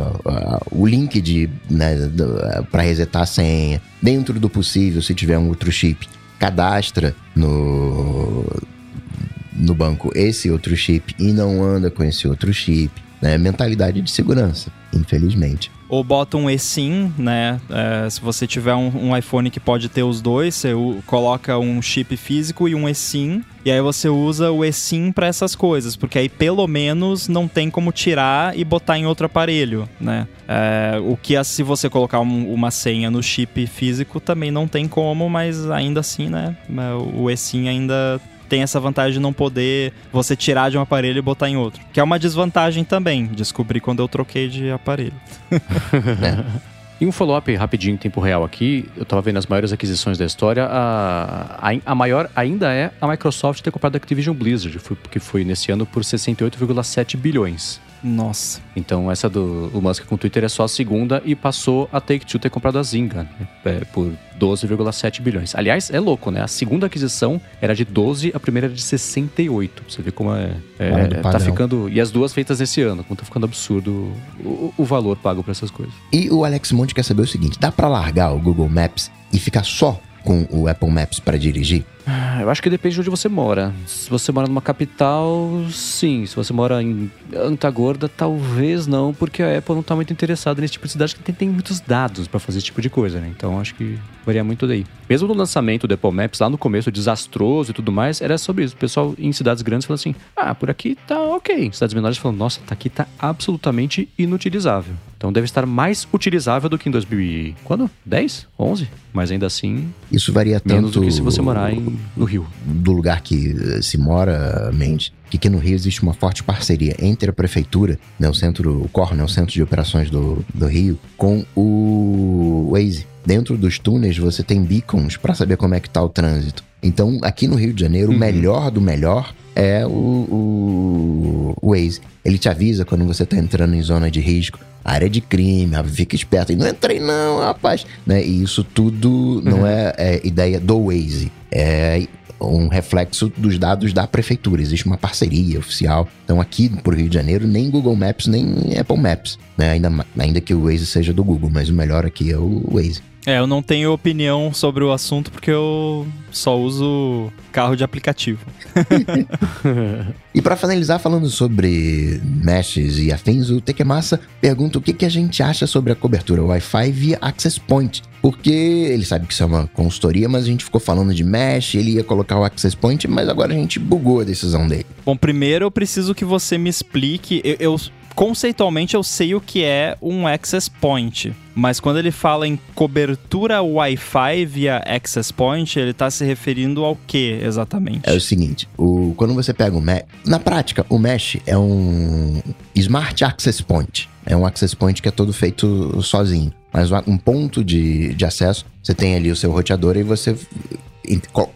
o link de né, para resetar a senha. Dentro do possível, se tiver um outro chip, cadastra no no banco esse outro chip e não anda com esse outro chip. Né? Mentalidade de segurança, infelizmente. Ou bota um eSIM, né? É, se você tiver um, um iPhone que pode ter os dois, você coloca um chip físico e um eSIM. E aí você usa o eSIM para essas coisas, porque aí pelo menos não tem como tirar e botar em outro aparelho, né? É, o que se você colocar um- uma senha no chip físico também não tem como, mas ainda assim, né? O eSIM ainda tem essa vantagem de não poder você tirar de um aparelho e botar em outro. Que é uma desvantagem também, descobri quando eu troquei de aparelho. é. E um follow-up rapidinho em tempo real aqui, eu tava vendo as maiores aquisições da história, a, a, a maior ainda é a Microsoft ter comprado a Activision Blizzard, que foi nesse ano por 68,7 bilhões. Nossa. Então essa do o Musk com o Twitter é só a segunda e passou a Take-Two ter comprado a Zynga né? é, por 12,7 bilhões. Aliás, é louco, né? A segunda aquisição era de 12, a primeira era de 68. Você vê como é, é tá ficando e as duas feitas nesse ano, como tá ficando absurdo o, o valor pago para essas coisas. E o Alex Monte quer saber o seguinte: dá para largar o Google Maps e ficar só com o Apple Maps para dirigir? Ah, eu acho que depende de onde você mora. Se você mora numa capital, sim. Se você mora em Antagorda, talvez não, porque a Apple não está muito interessada nesse tipo de cidade que tem, tem muitos dados para fazer esse tipo de coisa, né? Então acho que varia muito daí. Mesmo no lançamento do Apple Maps, lá no começo, desastroso e tudo mais, era sobre isso. O pessoal em cidades grandes falou assim: ah, por aqui tá ok. Cidades menores falam: nossa, tá aqui tá absolutamente inutilizável. Então deve estar mais utilizável do que em 2000 quando? 10? 11? Mas ainda assim. Isso varia tanto. Menos do que se você morar em no Rio. Do lugar que eh, se mora, Mendes, que aqui no Rio existe uma forte parceria entre a prefeitura, né, o centro, o COR, né, o centro de operações do, do Rio, com o Waze. Dentro dos túneis você tem beacons para saber como é que tá o trânsito. Então, aqui no Rio de Janeiro, uhum. o melhor do melhor é o, o, o Waze. Ele te avisa quando você tá entrando em zona de risco, área de crime, fica esperto. E não entrei não, rapaz. Né? E isso tudo não uhum. é, é ideia do Waze. É um reflexo dos dados da prefeitura. Existe uma parceria oficial. Então, aqui pro Rio de Janeiro, nem Google Maps, nem Apple Maps. Né? Ainda, ainda que o Waze seja do Google, mas o melhor aqui é o Waze. É, eu não tenho opinião sobre o assunto porque eu só uso carro de aplicativo. e para finalizar falando sobre meshes e afins, o Tekemassa pergunta o que, que a gente acha sobre a cobertura Wi-Fi via Access Point. Porque ele sabe que isso é uma consultoria, mas a gente ficou falando de mesh, ele ia colocar o Access Point, mas agora a gente bugou a decisão dele. Bom, primeiro eu preciso que você me explique. eu, eu conceitualmente eu sei o que é um access point, mas quando ele fala em cobertura Wi-Fi via access point, ele está se referindo ao que exatamente? É o seguinte, o, quando você pega o mesh, na prática, o mesh é um smart access point. É um access point que é todo feito sozinho. Mas um ponto de, de acesso, você tem ali o seu roteador e você.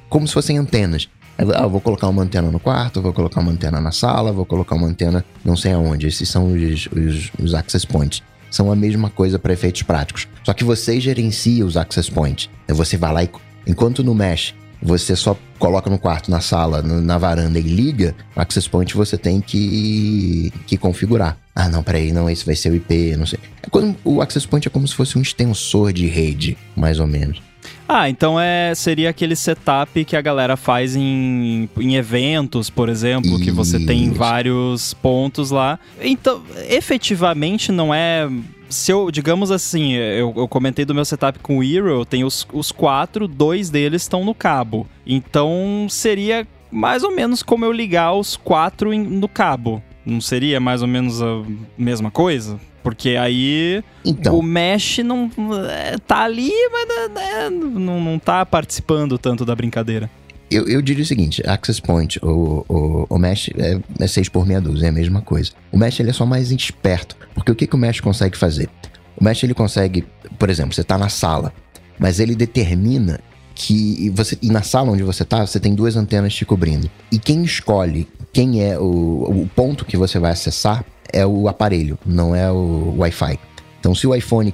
Como se fossem antenas. Ah, vou colocar uma antena no quarto, vou colocar uma antena na sala, vou colocar uma antena não sei aonde. Esses são os, os, os access points. São a mesma coisa para efeitos práticos. Só que você gerencia os access points. Você vai lá e, enquanto no Mesh você só coloca no quarto, na sala, na varanda e liga, o access point você tem que, que configurar. Ah, não, peraí, não, esse vai ser o IP, não sei. É quando, o access point é como se fosse um extensor de rede, mais ou menos. Ah, então é seria aquele setup que a galera faz em, em eventos, por exemplo, Isso. que você tem vários pontos lá. Então, efetivamente não é se eu, digamos assim, eu, eu, comentei do meu setup com o Hero, eu tenho os, os quatro, dois deles estão no cabo. Então seria mais ou menos como eu ligar os quatro em, no cabo. Não seria mais ou menos a mesma coisa? Porque aí então. o Mesh não é, tá ali, mas é, não, não tá participando tanto da brincadeira. Eu, eu diria o seguinte, Access Point, o, o, o Mesh é, é 6 por meia dúzia, é a mesma coisa. O Mesh ele é só mais esperto, porque o que, que o Mesh consegue fazer? O Mesh ele consegue, por exemplo, você está na sala, mas ele determina que você e na sala onde você está, você tem duas antenas te cobrindo. E quem escolhe quem é o, o ponto que você vai acessar é o aparelho, não é o Wi-Fi. Então, se o iPhone,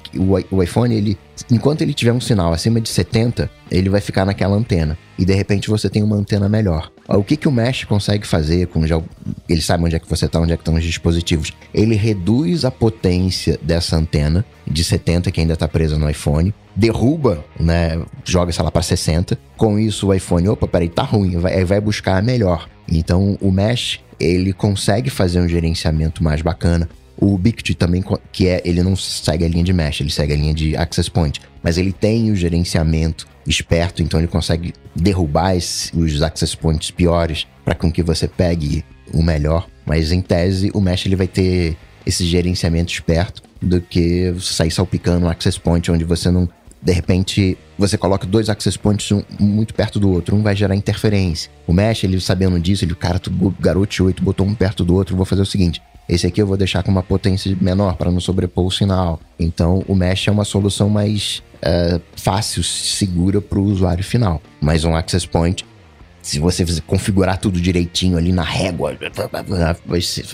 o, iPhone, ele, enquanto ele tiver um sinal acima de 70, ele vai ficar naquela antena. E de repente você tem uma antena melhor. O que, que o Mesh consegue fazer com já, ele sabe onde é que você está, onde é que estão os dispositivos? Ele reduz a potência dessa antena de 70 que ainda está presa no iPhone, derruba, né, joga sei lá para 60. Com isso o iPhone, opa, peraí, tá ruim, vai, vai buscar a melhor. Então o Mesh ele consegue fazer um gerenciamento mais bacana. O Bict também, que é, ele não segue a linha de mesh, ele segue a linha de access point, mas ele tem o gerenciamento esperto, então ele consegue derrubar esse, os access points piores para com que você pegue o melhor. Mas em tese, o mesh ele vai ter esse gerenciamento esperto do que sair salpicando um access point onde você não de repente você coloca dois access points um, muito perto do outro, um vai gerar interferência. O mesh, ele sabendo disso, ele, cara, tu, garoto 8 botou um perto do outro, vou fazer o seguinte, esse aqui eu vou deixar com uma potência menor para não sobrepor o sinal. Então, o mesh é uma solução mais é, fácil, segura para o usuário final. Mas um access point, se você configurar tudo direitinho ali na régua,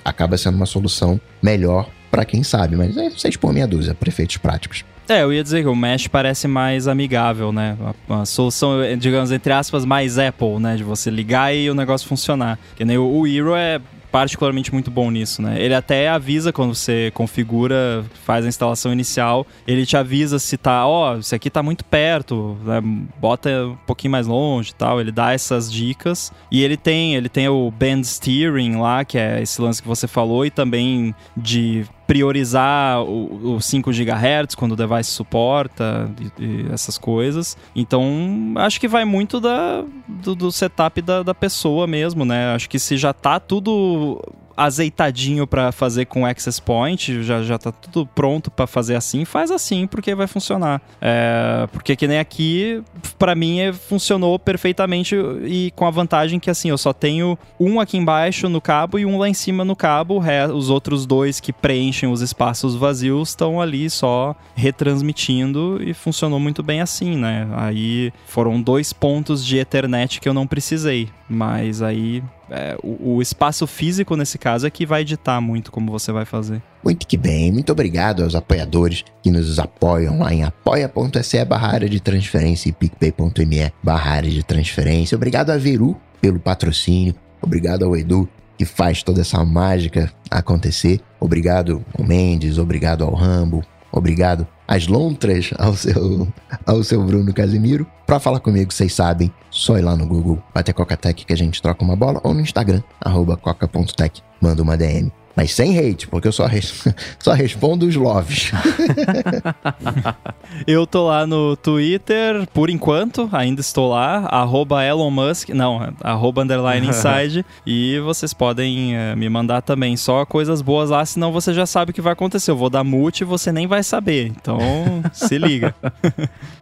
acaba sendo uma solução melhor para quem sabe. Mas é vocês por meia dúzia, prefeitos práticos. É, eu ia dizer que o Mesh parece mais amigável, né? Uma solução, digamos, entre aspas, mais Apple, né? De você ligar e o negócio funcionar. Que nem o Hero é particularmente muito bom nisso, né? Ele até avisa quando você configura, faz a instalação inicial, ele te avisa se tá, ó, oh, isso aqui tá muito perto, né? bota um pouquinho mais longe e tal, ele dá essas dicas. E ele tem, ele tem o band steering lá, que é esse lance que você falou, e também de priorizar o, o 5 GHz quando o device suporta e, e essas coisas. Então, acho que vai muito da, do, do setup da, da pessoa mesmo, né? Acho que se já tá tudo azeitadinho para fazer com Access Point, já, já tá tudo pronto para fazer assim, faz assim, porque vai funcionar. É, porque que nem aqui, para mim, é, funcionou perfeitamente e com a vantagem que assim, eu só tenho um aqui embaixo no cabo e um lá em cima no cabo, os outros dois que preenchem os espaços vazios estão ali só retransmitindo e funcionou muito bem assim, né? Aí foram dois pontos de Ethernet que eu não precisei, mas aí é, o, o, espaço físico, nesse caso, é que vai editar muito como você vai fazer. Muito que bem, muito obrigado aos apoiadores que nos apoiam lá em apoia.se barra área de transferência e picpay.me barra área de transferência. Obrigado a Veru pelo patrocínio, obrigado ao Edu que faz toda essa mágica acontecer. Obrigado ao Mendes, obrigado ao Rambo, obrigado às lontras ao seu, ao seu Bruno Casimiro. Para falar comigo, vocês sabem, só ir lá no Google, bater Coca-Tech que a gente troca uma bola, ou no Instagram, arroba coca.tech, manda uma DM. Mas sem hate, porque eu só, res... só respondo os loves. eu tô lá no Twitter, por enquanto, ainda estou lá, arroba Elon Musk, não, arroba underline inside, e vocês podem uh, me mandar também só coisas boas lá, senão você já sabe o que vai acontecer. Eu vou dar mute e você nem vai saber, então se liga.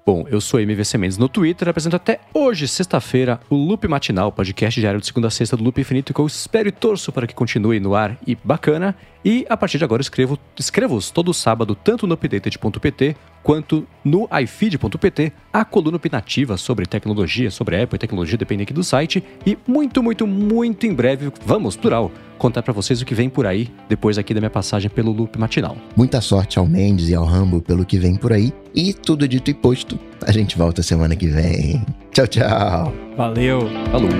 Bom, eu sou MVC Mendes no Twitter, apresento até hoje, sexta-feira, o Loop Matinal, podcast diário de segunda a sexta do Loop Infinito, que eu espero e torço para que continue no ar e bacana bacana. E a partir de agora escrevo, escrevo todo sábado, tanto no updated.pt quanto no ifeed.pt, a coluna opinativa sobre tecnologia, sobre Apple e tecnologia, dependendo aqui do site. E muito, muito, muito em breve, vamos, plural, contar para vocês o que vem por aí, depois aqui da minha passagem pelo loop matinal. Muita sorte ao Mendes e ao Rambo pelo que vem por aí. E tudo dito e posto, a gente volta semana que vem. Tchau, tchau. Valeu. Falou.